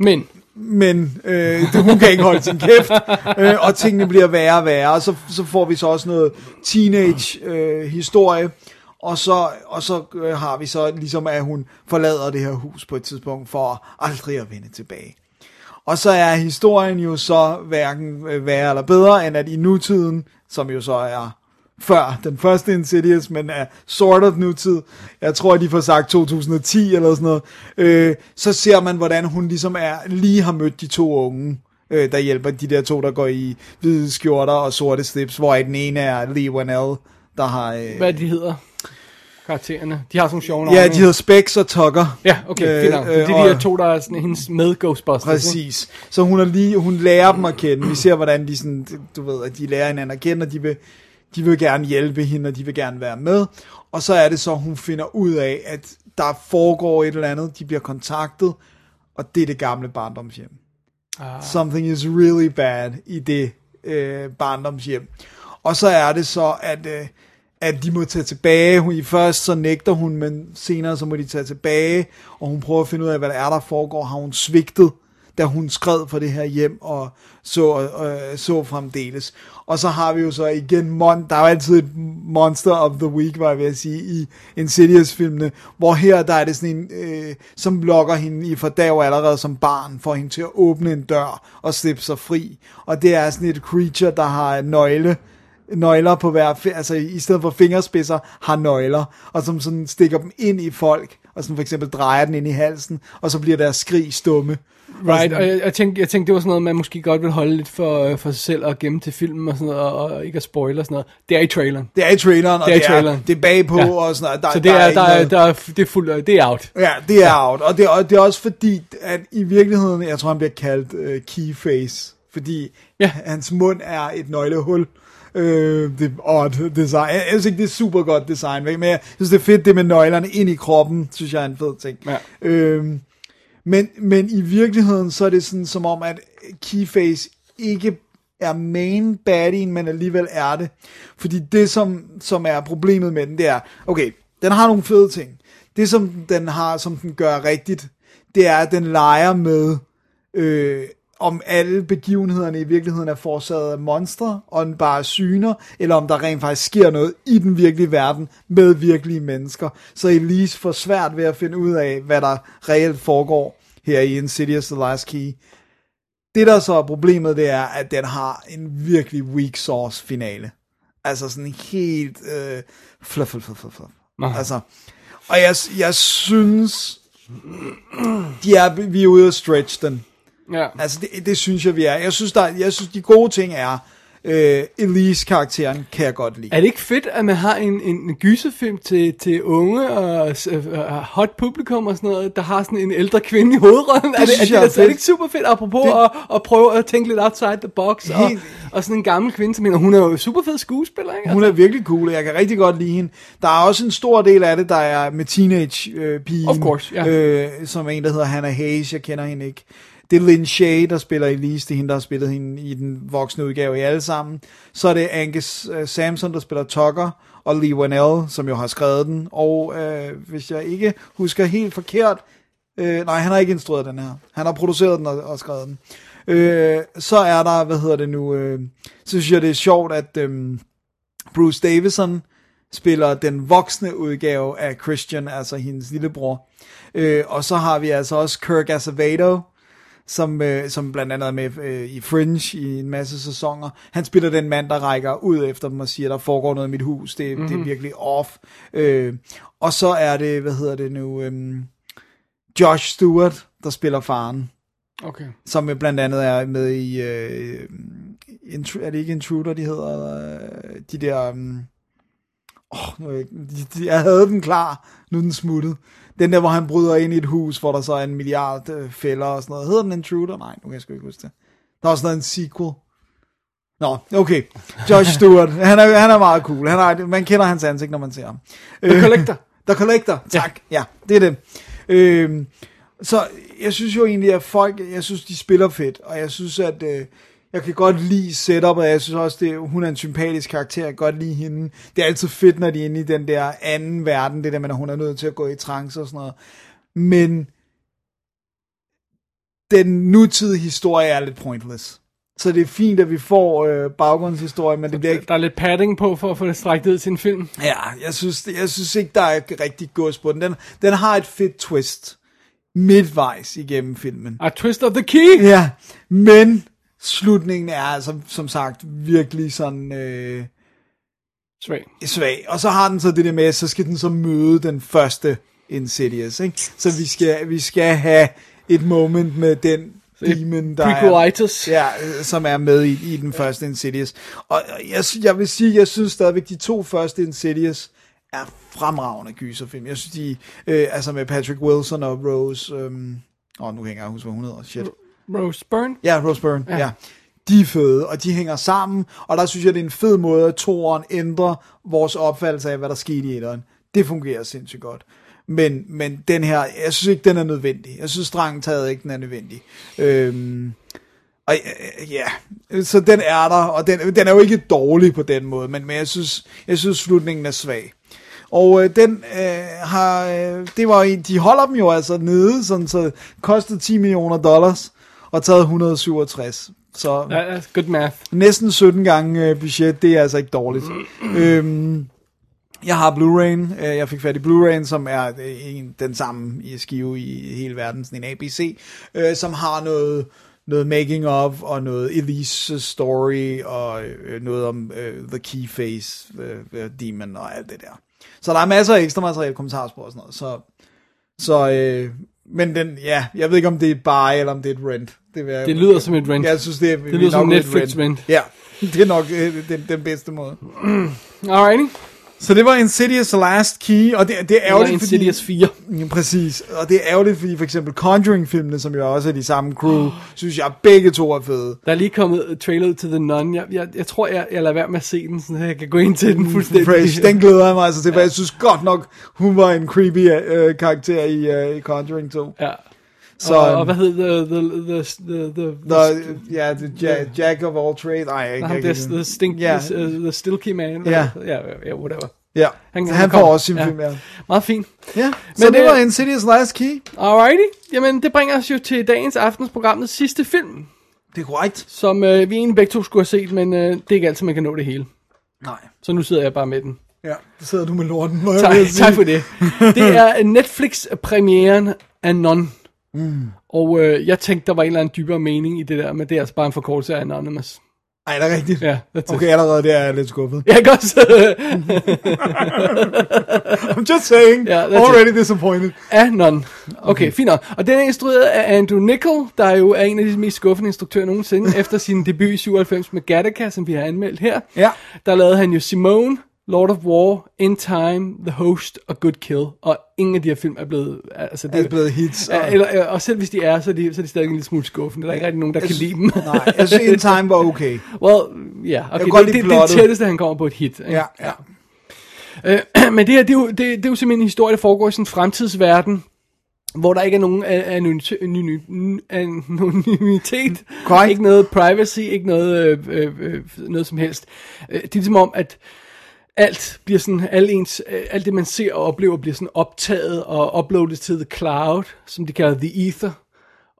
Men, men øh, det- hun kan ikke holde sin kæft, [LAUGHS] øh, og tingene bliver værre og værre, og så, så får vi så også noget teenage-historie, øh, historie, og så, og så øh, har vi så ligesom, at hun forlader det her hus på et tidspunkt, for aldrig at vende tilbage. Og så er historien jo så hverken øh, værre eller bedre, end at i nutiden, som jo så er før den første Insidious, men er sort of nutid, jeg tror, de får sagt 2010 eller sådan noget, øh, så ser man, hvordan hun ligesom er, lige har mødt de to unge, øh, der hjælper de der to, der går i hvide skjorter og sorte slips, hvor den ene er Lee Wanell, der har... Øh, hvad de hedder, karaktererne. De har sådan nogle sjove navne. ja, de hedder Specs og Tucker. Ja, okay, fint nok. Det er de der to, der er sådan, hendes med Ghostbusters. ikke? Præcis. Så hun, er lige, hun lærer dem at kende. Vi ser, hvordan de, sådan, du ved, at de lærer hinanden at kende, og de vil, de vil gerne hjælpe hende, og de vil gerne være med. Og så er det så, hun finder ud af, at der foregår et eller andet. De bliver kontaktet, og det er det gamle barndomshjem. Ah. Something is really bad i det øh, barndomshjem. Og så er det så, at, øh, at de må tage tilbage. Hun, I først så nægter hun, men senere så må de tage tilbage, og hun prøver at finde ud af, hvad der er, der foregår. Har hun svigtet, da hun skred for det her hjem, og så, øh, så fremdeles. Og så har vi jo så igen, mon, der er jo altid et monster of the week, var jeg ved at sige, i Insidious-filmene, hvor her der er det sådan en, øh, som lokker hende i fordav allerede som barn, for hende til at åbne en dør og slippe sig fri. Og det er sådan et creature, der har nøgle, nøgler på hver, altså i stedet for fingerspidser, har nøgler, og som sådan stikker dem ind i folk, og som for eksempel drejer den ind i halsen, og så bliver deres skrig stumme. Right, og jeg, jeg, tænkte, jeg tænkte, det var sådan noget, man måske godt vil holde lidt for, øh, for sig selv og gemme til filmen og sådan noget, og, og ikke at spoile og sådan noget. Det er i traileren. Det er i traileren, og Det er det er, traileren. det er bagpå Ja. og sådan noget. Der, Så det er, der, er, der, er, det er fuldt, det er out. Ja, det er out. Og det, er, og det er også fordi, at i virkeligheden, jeg tror, han bliver kaldt uh, keyface, fordi Ja. hans mund er et nøglehul. Øh, det odd design. Jeg synes ikke, det er super godt design, men jeg synes, det er fedt, det med nøglerne ind i kroppen, synes jeg er en fed ting. Ja. Øhm, men, men i virkeligheden, så er det sådan som om, at Keyface ikke er main baddien, men alligevel er det. Fordi det, som, som er problemet med den, det er, okay, den har nogle fede ting. Det, som den har, som den gør rigtigt, det er, at den leger med, øh, om alle begivenhederne i virkeligheden er forårsaget af monstre, og bare er syner, eller om der rent faktisk sker noget i den virkelige verden med virkelige mennesker. Så Elise får svært ved at finde ud af, hvad der reelt foregår her i Insidious The Last Key. Det der så er problemet, det er, at den har en virkelig weak sauce finale. Altså sådan helt øh, fluff, fluff, fluff, fluff. Altså, og jeg, jeg synes, [CLEARS THROAT] de er, vi er ude at stretch den. Ja. Altså, det, det synes jeg, vi er. Jeg synes, der, jeg synes de gode ting er, øh, Elise-karakteren kan jeg godt lide. Er det ikke fedt, at man har en, en, en gyserfilm til, til unge og uh, hot publikum og sådan noget, der har sådan en ældre kvinde i hovedrollen? er, det, er, det, er det, er det ikke super fedt, apropos Det- at, at prøve at tænke lidt outside the box, og, Helt- og sådan en gammel kvinde, som mener, hun er jo super fed skuespiller, ikke? Hun er virkelig cool, og jeg kan rigtig godt lide hende. Der er også en stor del af det, der er med teenage-pigen. Of course, ja. øh, Som en, der hedder Hannah Hayes, jeg kender hende ikke. Det er Lynn Shay, der spiller Elise, det er hende, der har spillet hende i den voksne udgave i alle sammen. Så er det Angus uh, Samson, der spiller Tucker, og Lee Wanell, som jo har skrevet den. Og øh, hvis jeg ikke husker helt forkert, øh, nej, han har ikke instrueret den her. Han har produceret den og, og skrevet den. Øh, så er der, hvad hedder det nu, øh, så synes jeg, det er sjovt, at øh, Bruce Davison spiller den voksne udgave af Christian, altså hendes lillebror. Øh, og så har vi altså også Kirk Acevedo, som, øh, som blandt andet er med øh, i Fringe i en masse sæsoner. Han spiller den mand, der rækker ud efter dem og siger, der foregår noget i mit hus. Det, mm-hmm. det er virkelig off. Øh, og så er det, hvad hedder det nu, øh, Josh Stewart, der spiller faren Okay. som jo blandt andet er med i, øh, intru- er det ikke Intruder, de hedder, øh, de der, um, oh, nu er jeg, jeg havde den klar, nu er den smuttet. Den der, hvor han bryder ind i et hus, hvor der så er en milliard øh, fælder og sådan noget. Hedder den Intruder? Nej, nu kan jeg sgu ikke huske det. Der er også noget en sequel. Nå, okay. Josh Stewart, han er, han er meget cool. Han er, man kender hans ansigt, når man ser ham. The Collector. The Collector, tak. Ja, ja det er det. Øhm, så jeg synes jo egentlig, at folk, jeg synes, de spiller fedt, og jeg synes, at øh, Jeg kan godt lide setup, og jeg synes også, det, hun er en sympatisk karakter. Jeg kan godt lide hende. Det er altid fedt, når de er inde i den der anden verden, det der med, at hun er nødt til at gå i trance og sådan noget. Men den nutidige historie er lidt pointless. Så det er fint, at vi får øh, baggrundshistorie, men det bliver ikke... Der er lidt padding på for at få det strækt ud til en film. Ja, jeg synes, jeg synes ikke, der er rigtig gods på den. den. Den har et fedt twist midtvejs igennem filmen. A twist of the key! Ja, men slutningen er altså, som sagt, virkelig sådan øh, Svag. svag. Og så har den så det der med, så skal den så møde den første Insidious, ikke? Så vi skal, vi skal have et moment med den demon, der er, ja, øh, som er med i, i den første Insidious. Og jeg, jeg vil sige, jeg synes stadigvæk, de to første Insidious er fremragende gyserfilm. Jeg synes, de, øh, altså med Patrick Wilson og Rose, øhm, åh, nu hænger jeg huske, hvad hun hedder, shit. Rose Byrne. Ja, Rose Byrne, ja. Ja. De er fede, og de hænger sammen, og der synes jeg, det er en fed måde, at toeren ændrer vores opfattelse af, hvad der skete i etteren. Det fungerer sindssygt godt. Men, men den her, jeg synes ikke, den er nødvendig. Jeg synes strengt taget ikke, den er nødvendig. Øhm, og øh, ja, så den er der, og den, den er jo ikke dårlig på den måde, men, men jeg, synes, jeg synes, slutningen er svag. Og øh, den øh, har, øh, det var en, de holder dem jo altså nede, sådan så kostede 10 millioner dollars, og taget 167. Så ja, good math. næsten 17 gange øh, budget, det er altså ikke dårligt. øhm, jeg har Blu-ray'en, øh, jeg fik fat i Blu-ray'en, som er øh, en, den samme i skive i hele verden, sådan en ABC, øh, som har noget, noget making of, og noget Elise story, og øh, noget om øh, The Key Face øh, Demon, og alt det der. Så der er masser af ekstra materiale, kommentarspor og sådan noget, så, så øh, men den, ja, jeg ved ikke om det er et buy, eller om det er et rent. Det, vil jeg, Det lyder som et rent. Jeg synes, det, er, Det lyder som Netflix rent. Ja, [LAUGHS] det er nok øh, den, den bedste måde. Alrighty. Så det var Insidious Last Key, og det, det er Eller ærgerligt, Insidious 4. fordi... Ja, præcis, og det er ærgerligt, fordi for eksempel Conjuring-filmene, som jo også er de samme crew, synes jeg begge to er fede. Der er lige kommet trailer ud til The Nun. Jeg, jeg, jeg tror, jeg, jeg lader være med at se den, så jeg kan gå ind til den fuldstændig. Fresh, den glæder jeg mig altså til, for jeg synes godt nok, hun var en creepy øh, karakter i, øh, i Conjuring 2. Ja. Så, og, og hvad hed the, the, the, the, the, The, ja, the ja, Jack of all trades. Nej, jeg, Nej, the, stink, Ja. the, uh, the Stilky Man. Ja. ja, ja, whatever. ja. Han- Han, han han får også sin Ja. film, ja. Meget fint. ja. Så Men det det- var Insidious Last Key. Alrighty. Jamen, det bringer os jo til dagens aftensprogramets sidste film, Det er korrekt. som øh, vi egentlig begge to skulle have set, men øh, det er ikke altid, man kan nå det hele. Nej. Så nu sidder jeg bare med den. Ja, så sidder du med lorten. må Tak, tak for det. Det er [LAUGHS] Netflix-premieren af Non. Mm. Og øh, jeg tænkte, der var en eller anden dybere mening i det der, men det er altså bare en forkortelse af Anonymous. Ej, det er rigtigt. Ja, that's it. Okay, allerede der er jeg lidt skuffet. Jeg kan også... [LAUGHS] I'm just saying, Ja, that's already disappointed. af Non. Okay, fint nok. Og den er instrueret af Andrew Nichol, der jo er en af de mest skuffende instruktører nogensinde, [LAUGHS] efter sin debut i 97 med Gattaca, som vi har anmeldt her. Ja. Der lavede han jo Simone, Lord of War, In Time, The Host og Good Kill. Og ingen af de her film er blevet... Altså, det, Er blevet hits. Og, eller, og selv hvis de er, så er de, så er de stadig en lille smule skuffende. Der er ikke rigtig nogen, der kan lide dem. [LAUGHS] nej, jeg synes In Time var okay. [LAUGHS] well, ja, okay, kan godt det, lide det, det er det tætteste, han kommer på et hit. ikke? Ja, ja. Øh, [CLEARS THROAT] men det her, det er, jo, det, det er jo simpelthen en historie, der foregår i sådan en fremtidsverden, hvor der ikke er nogen anonymitet, Korrekt. ikke noget privacy, ikke noget, øh, øh, øh, noget som helst. Øh, Det er ligesom om, at alt bliver sådan, alt, ens, øh, alt det man ser og oplever bliver sådan optaget og uploadet til the cloud, som de kalder the ether.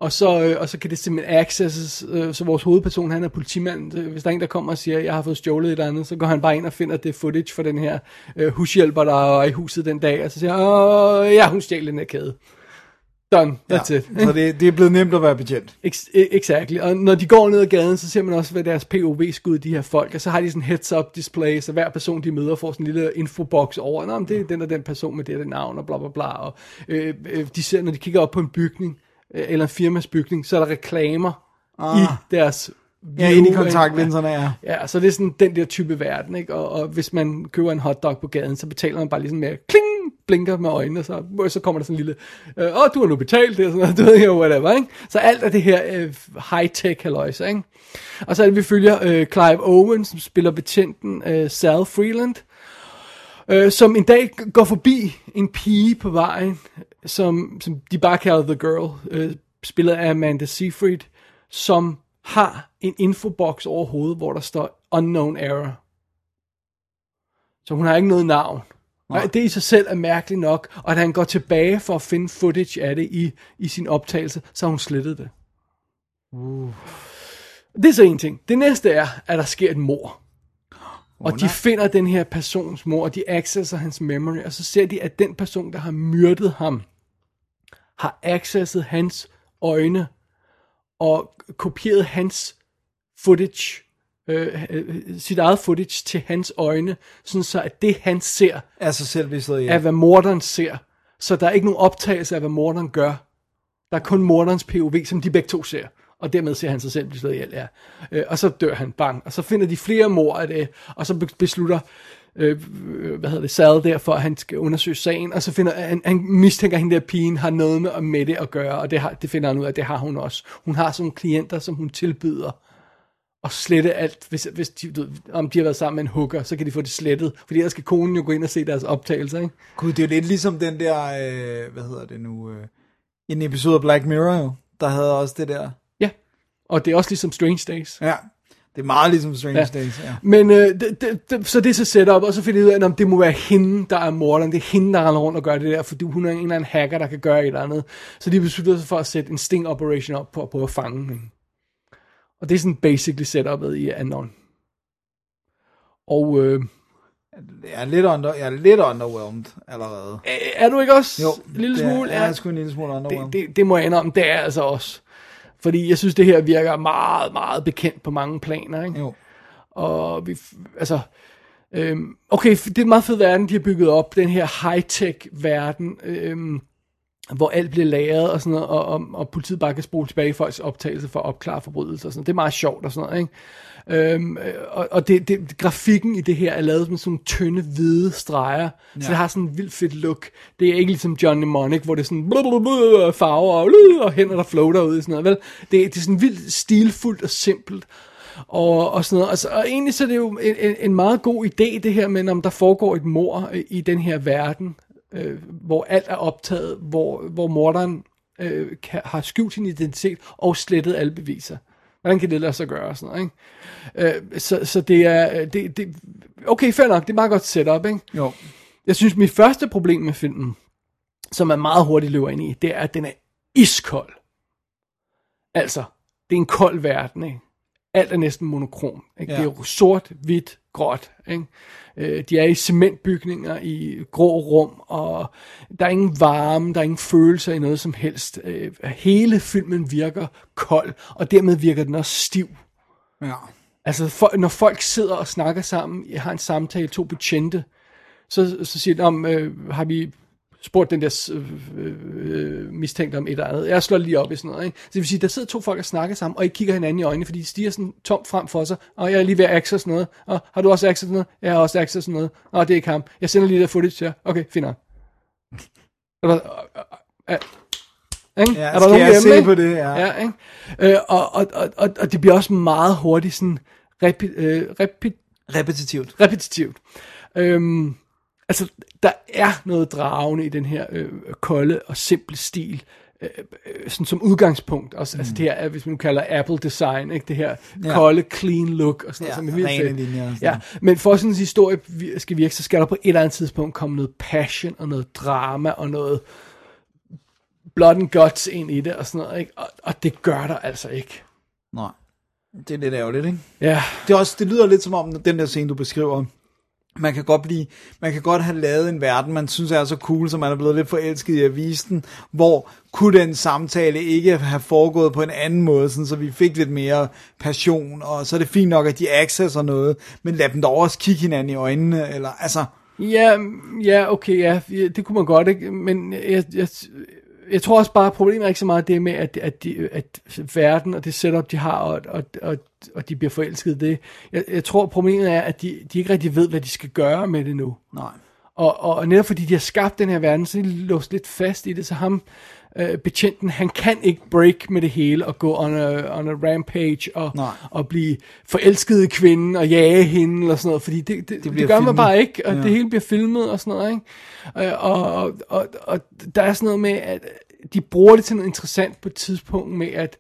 Og så, øh, og så kan det simpelthen accesses, øh, så vores hovedperson, han er politimand. Øh, hvis der er en, der kommer og siger, jeg har fået stjålet et eller andet, så går han bare ind og finder det footage for den her øh, hushjælper, der er i huset den dag, og så siger han, ja, hun stjal den her kæde. Done, that's ja. it. Så det, det er blevet nemt at være betjent. Ex- e- exactly. Og når de går ned ad gaden, så ser man også, hvad deres POV-skud, de her folk, og så har de sådan heads-up display, så hver person, de møder, får sådan en lille infobox over, Nå, men det er den og den person med det og det navn, og bla bla bla, og øh, øh, de ser, når de kigger op på en bygning, øh, eller en firmas bygning, så er der reklamer ah. i deres Ja, view, ind i kontaktlinserne, ja. Ja, så det er sådan den der type verden, ikke? Og, og hvis man køber en hotdog på gaden, så betaler man bare lige sådan med kling, blinker med øjnene, så, så kommer der sådan en lille, øh, åh, du har nu betalt det, og sådan noget, [LAUGHS] du ved ikke, whatever, ikke? Så alt af det her øh, high-tech halløjse, ikke? Og så er det, vi følger øh, Clive Owen, som spiller betjenten øh, Sal Freeland, øh, som en dag går forbi en pige på vejen, som, som de bare kalder The Girl, øh, spillet af Amanda Seyfried, som har en infoboks over hovedet, hvor der står unknown error. Så hun har ikke noget navn. Nej. Det i sig selv er mærkeligt nok, og at han går tilbage for at finde footage af det i, i sin optagelse, så har hun slettet det. Uh. Det er så en ting. Det næste er, at der sker et mor. Og de finder den her persons mor, og de accesser hans memory, og så ser de, at den person, der har myrdet ham, har accesset hans øjne, og kopieret hans footage, øh, øh, sit eget footage til hans øjne, sådan så at det han ser, Er sig selv vi sidder er hvad morderen ser. Så der er ikke nogen optagelse af, hvad morderen gør. Der er kun morderens POV, som de begge to ser. Og dermed ser han sig selv blive slået ihjel, ja. Øh, og så dør han, bang. Og så finder de flere mor af det, og så be- beslutter, øh, øh, hvad hedder det, Sal der, for at han skal undersøge sagen, og så finder han, han mistænker, at hende der pigen har noget med, med det at gøre, og det, har, det finder han ud af, det har hun også. Hun har sådan nogle klienter, som hun tilbyder og slette alt, hvis, hvis de, du om de har været sammen med en hooker, så kan de få det slettet, fordi ellers skal konen jo gå ind og se deres optagelser, ikke? Gud, det er jo lidt ligesom den der, øh, hvad hedder det nu, øh, en episode af Black Mirror jo, der havde også det der. Ja, og det er også ligesom Strange Days. Ja, det er meget ligesom Strange Ja. Days, ja. Men øh, det, det, det, så det er så setup, og så finder de ud af, at det må være hende, der er morderen. Det er hende, der render rundt og gør det der, fordi hun er en eller anden hacker, der kan gøre et eller andet. Så de beslutter sig for at sætte en sting operation op på at prøve at fange hende. Og det er sådan basically setupet i Anon. Og øh, Jeg er lidt, under, jeg er lidt underwhelmed allerede. er du ikke også? Jo, en lille det er- smule? Jeg er sgu en lille smule underwhelmed. det, det, det må jeg indrømme, det er altså også. Fordi jeg synes, det her virker meget, meget bekendt på mange planer. Ikke? Jo. Og vi, altså, øhm, okay, det er en meget fed verden, de har bygget op. Den her high-tech verden, øhm, hvor alt bliver lagret og sådan noget, og, og, og politiet bare kan spole tilbage i folks optagelse for at opklare forbrydelser og sådan noget. Det er meget sjovt og sådan noget, ikke? Øhm, øh, og og det, det, grafikken i det her er lavet med sådan nogle tynde, hvide streger, ja. så det har sådan en vildt fedt look. Det er ikke ligesom John Mnemonic, hvor det er sådan blablabla, farver og, og hænder, der floater ud i sådan noget, vel? Det, det er sådan vildt stilfuldt og simpelt og, og sådan noget. Altså, og egentlig så er det jo en, en, en meget god idé, det her med, om der foregår et mor øh, i den her verden, øh, hvor alt er optaget, hvor, hvor morderen øh, kan, har skjult sin identitet og slettet alle beviser. Hvordan kan det lade sig gøre og sådan noget, ikke? Øh, så, så det er, øh, det, det, okay, fair nok, det er meget godt setup, ikke? Jo. Jeg synes, mit første problem med filmen, som er meget hurtigt løber ind i, det er, at den er iskold. Altså, det er en kold verden, ikke? Alt er næsten monokrom. Ikke? Ja. Det er jo sort, hvidt, gråt. Ikke? Øh, de er i cementbygninger, i grå rum, og der er ingen varme, der er ingen følelser i noget som helst. Øh, hele filmen virker kold, og dermed virker den også stiv. Ja. Altså, for, når folk sidder og snakker sammen, jeg har en samtale, to betjente, så, så siger de, om, øh, har vi spurgt den der øh, øh, mistænkt om et eller andet. Jeg slår lige op i sådan noget. Ikke? Så det vil sige, der sidder to folk og snakker sammen, og I kigger hinanden i øjnene, fordi de stiger sådan tomt frem for sig, og jeg er lige ved at access noget. Og har du også access noget? Jeg har også access noget. Og det er ikke ham. Jeg sender lige der footage her. Okay, fint nok. Er der, er, ikke? Ja, er der nogen jeg hjemme, se ikke? på det? Ja. Ja, ikke? Øh, og, og, og, og, og det bliver også meget hurtigt sådan repi, øh, repi, Repetitivt. repetitivt. Øhm, altså, der er noget dragende i den her øh, kolde og simple stil, øh, øh, sådan som udgangspunkt. Også, mm. Altså det her, er, hvis man kalder Apple design, ikke? det her Ja. kolde, clean look og sådan Ja, noget, som er rene linjer Ja, men for sådan en historie skal virke, så skal der på et eller andet tidspunkt komme noget passion og noget drama og noget blood and guts ind i det og sådan noget, ikke? Og, og det gør der altså ikke. Nej. Det er lidt ærgerligt, ikke? Ja, Det, er også, det lyder lidt som om, den der scene, du beskriver, man kan godt blive, man kan godt have lavet en verden, man synes er så cool, så man er blevet lidt forelsket i at vise den, hvor kunne den samtale ikke have foregået på en anden måde, sådan, så vi fik lidt mere passion, og så er det fint nok, at de accesser noget, men lad dem dog også kigge hinanden i øjnene, eller altså, Ja, ja, okay, ja, ja, det kunne man godt, ikke? Men jeg, jeg, jeg tror også bare, at problemet er ikke så meget det med, at, at, de, at verden og det setup, de har, og, og, og, og de bliver forelsket det. Jeg, jeg tror, problemet er, at de, de ikke rigtig ved, hvad de skal gøre med det nu. nej. Og, og netop fordi de har skabt den her verden, så er de låst lidt fast i det, så ham, øh, betjenten, han kan ikke break med det hele og gå on a, on a rampage og, Nej. og blive forelsket i kvinden og jage hende eller sådan noget, fordi det, det, det, det gør man filmet. bare ikke, og Ja. ja. det hele bliver filmet og sådan noget, ikke? Øh, Og, og, og, og der er sådan noget med, at de bruger det til noget interessant på et tidspunkt med, at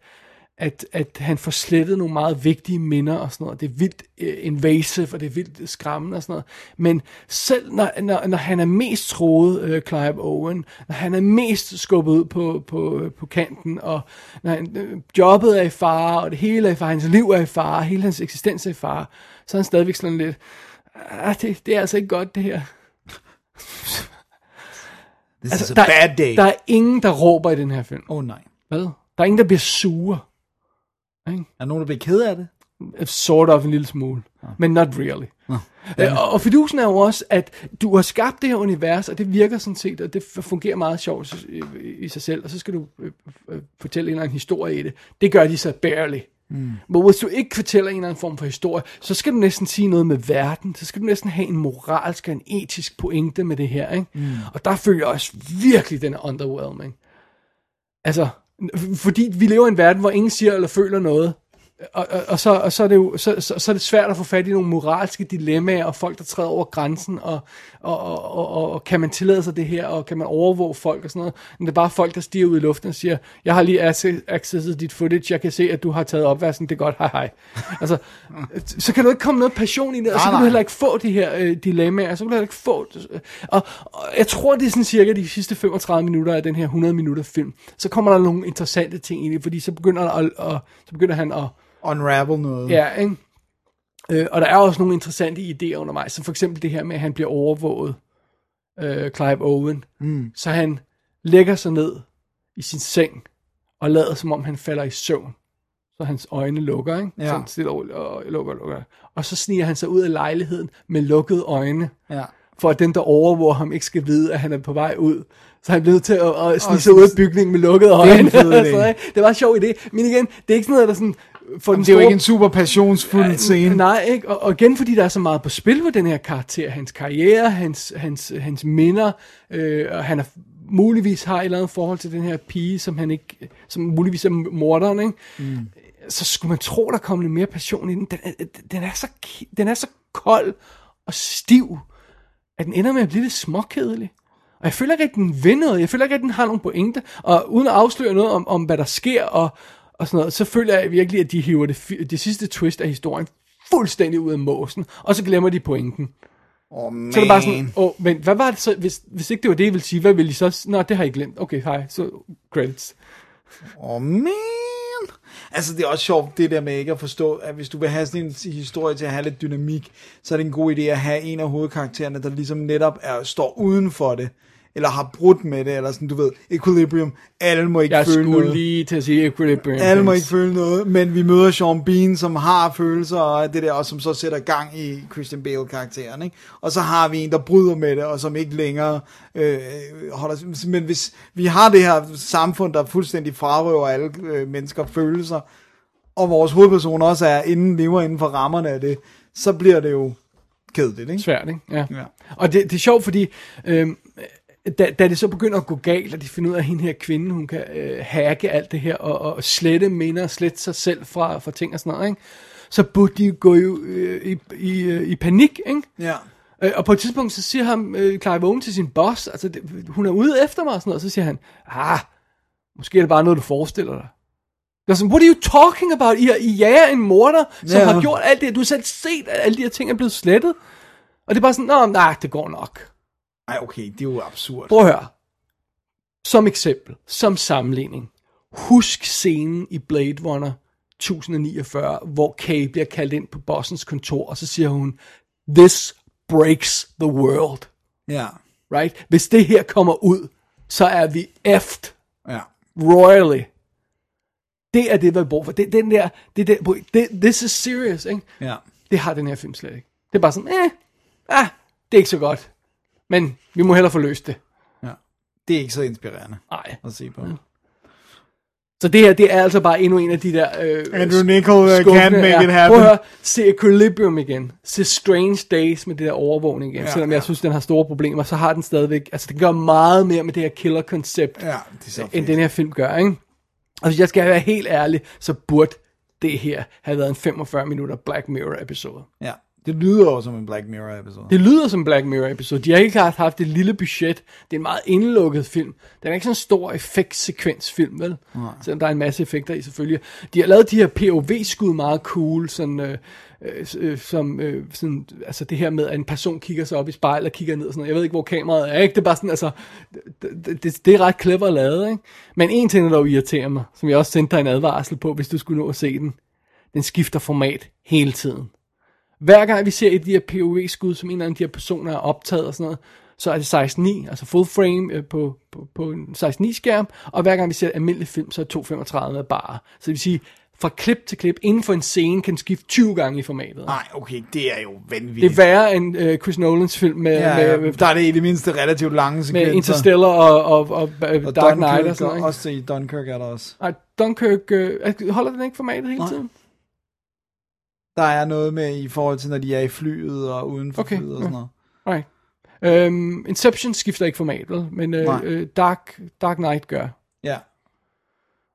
at, at han får slettet nogle meget vigtige minder og sådan noget. Det er vildt øh, invasive, og det er vildt skræmmende og sådan noget. Men selv når, når, når han er mest troet, øh, Clive Owen, når han er mest skubbet ud på, på, på kanten, og når han, øh, jobbet er i fare, og det hele er i fare, hans liv er i fare, hele hans eksistens er i fare, så er han stadigvæk sådan lidt, ah, det, det er altså ikke godt det her. This Altså, is a der, bad day. der er ingen, der råber i den her film. Åh oh, nej. Hvad? Der er ingen, der bliver sure. Ikke? Er der nogen, der bliver ked af det? Sort of en lille smule. Men not really. Øh, og, og fidusen er jo også, at du har skabt det her univers, og det virker sådan set, og det fungerer meget sjovt i, sig selv, og så skal du øh, øh, fortælle en eller anden historie i det. Det gør de så barely. Mm. Men hvis du ikke fortæller en eller anden form for historie, så skal du næsten sige noget med verden. Så skal du næsten have en moralsk og en etisk pointe med det her. Ikke? Mm. Og der føler jeg også virkelig, den er underwhelming. Altså, fordi vi lever i en verden, hvor ingen siger eller føler noget. Og, og, og, så, og så, er det jo, så, så, så er det svært at få fat i nogle moralske dilemmaer, og folk, der træder over grænsen, og, og, og, og, og, og kan man tillade sig det her, og kan man overvåge folk og sådan noget. Men det er bare folk, der stiger ud i luften og siger, jeg har lige acce- accesset dit footage, jeg kan se, at du har taget opvasken, det er godt, hej hej. [LAUGHS] Altså, så kan du ikke komme noget passion i det, og så kan du heller ikke få de her øh, dilemmaer, så kan du heller ikke få... Og, og jeg tror, det er sådan cirka de sidste 35 minutter af den her 100 minutter film, så kommer der nogle interessante ting i det, fordi så begynder, der at, at, så begynder han at Unravel noget. Ja, ikke? Øh, og der er også nogle interessante idéer undervejs, som for eksempel det her med, at han bliver overvåget, øh, Clive Owen. Mm. Så han lægger sig ned i sin seng, og lader som om han falder i søvn. Så hans øjne lukker, ikke? Ja. Sådan stille og, og lukker, lukker. Og så sniger han sig ud af lejligheden med lukkede øjne, Ja. for at den, der overvåger ham, ikke skal vide, at han er på vej ud. Så han bliver nødt til at, at snige sig ud af bygningen med lukkede øjne. [LAUGHS] ikke? det var en sjov idé. Men igen, det er ikke sådan noget, der sådan... For den Det er jo ikke en super passionsfuld scene. Nej, ikke? Og, og igen, fordi der er så meget på spil på den her karakter. Hans karriere, hans, hans, hans minder, øh, og han er muligvis har et eller andet forhold til den her pige, som han ikke, som muligvis er morderen, ikke? Mm. Så skulle man tro, der kom lidt mere passion i den. Den er, den er, så, den er så kold og stiv, at den ender med at blive lidt småkedelig. Og jeg føler ikke, at den vil noget. Jeg føler ikke, at den har nogen pointe. Og uden at afsløre noget om, om hvad der sker, og, og sådan noget, så føler jeg virkelig, at de hiver det, det sidste twist af historien fuldstændig ud af måsen. Og så glemmer de pointen. Åh, man. Så er det bare sådan, åh, men hvad var det så, hvis, hvis ikke det var det, jeg ville sige, hvad ville I så, nå, det har I glemt. Okay, hej, så credits. Åh, oh, man. Altså, det er også sjovt, det der med ikke at forstå, at hvis du vil have sådan en historie til at have lidt dynamik, så er det en god idé at have en af hovedkaraktererne, der ligesom netop er, står uden for det, eller har brudt med det, eller sådan, du ved, equilibrium, alle må ikke Jeg føle skulle noget. lige til at sige Equilibrium. Alle må ikke føle noget, men vi møder Sean Bean, som har følelser, og det der, og som så sætter gang i Christian Bale-karakteren, ikke? Og så har vi en, der bryder med det, og som ikke længere øh, holder... Men hvis vi har det her samfund, der fuldstændig frarøver alle øh, mennesker følelser, og vores hovedperson også er inden, lever inden for rammerne af det, så bliver det jo kedeligt, ikke? Svært, ikke? Ja. Ja. Og det, det er sjovt, fordi øhm, da, da det så begynder at gå galt, og de finder ud af, at hende her kvinde, hun kan øh, hacke alt det her, og, og slette minder, slette sig selv fra, fra ting og sådan noget, ikke? så burde de gå i, øh, i, i, øh, i panik, ikke? Ja. Øh, og på et tidspunkt, så siger ham øh, Clive Owen til sin boss, altså det, hun er ude efter mig og sådan noget, og så siger han, ah, måske er det bare noget, du forestiller dig. Jeg er sådan, what are you talking about? I, I jager en morder, som Ja. har gjort alt det. Du har selv set, at alle de her ting er blevet slettet. Og det er bare sådan, nå, nej, det går nok. Ej, okay, det er jo absurd. Prøv at høre. Som eksempel, som sammenligning. Husk scenen i Blade Runner 1049, hvor Kay bliver kaldt ind på bossens kontor, og så siger hun, This breaks the world. Ja, Right? Hvis det her kommer ud, så er vi effed ja. royally. Det er det, vi har brug for. Det, den der, det der, det, this is serious, ikke? Ja. Det har den her film slet ikke. Det er bare sådan, eh, ah, det er ikke så godt. Men vi må hellere få løst det. ja. Det er ikke så inspirerende Nej. at se på. Så det her, det er altså bare endnu en af de der... Øh, Andrew Nichol, uh, can't make it happen. Prøv at høre, se Equilibrium igen. Se Strange Days med det der overvågning igen. Ja, Ja, Selvom jeg ja. synes, den har store problemer, så har den stadigvæk... Altså, den gør meget mere med det her killer-koncept, Ja, det end den her film gør, ikke? Og hvis jeg skal være helt ærlig, så burde det her have været en 45 minutter Black Mirror episode. Ja, Det lyder også som en Black Mirror episode. Det lyder som en Black Mirror episode. De har klart haft et lille budget. Det er en meget indlukket film. Den er ikke sådan en stor effektsekvensfilm, vel? Nej. Selvom der er en masse effekter i selvfølgelig. De har lavet de her POV-skud meget cool, sådan, øh, øh, som, øh, sådan, altså det her med, at en person kigger sig op i spejlet og kigger ned og sådan noget. Jeg ved ikke, hvor kameraet er, ikke? Det er bare sådan, altså, det, det, det er ret clever lavet, ikke? Men en ting, der dog irriterer mig, som jeg også sendte dig en advarsel på, hvis du skulle nå at se den. Den skifter format hele tiden. Hver gang vi ser et af de her POV-skud, som en af de her personer er optaget og sådan noget, så er det 16.9, altså full frame øh, på, på, på en 16.9 skærm, og hver gang vi ser et almindeligt film, så er 2.35 bare. Så det vil sige, fra klip til klip, inden for en scene, kan skifte 20 gange i formatet. Nej, okay, det er jo Det vanvittigt. er værre end øh, Chris Nolans film med, ja, med, der er det i det mindste relativt lange sekvenser. med Interstellar og, og, og, og og Dark Knight og sådan noget. ikke? Også i Dunkirk er der også. Nej, Dunkirk, øh, holder den ikke formatet hele Nej. tiden? Der er noget med i forhold til, når de er i flyet og uden for Okay, flyet og sådan noget. Nej. Øhm, Inception skifter ikke format, vel? Men øh, Nej. øh, Dark, Dark Knight gør. Ja,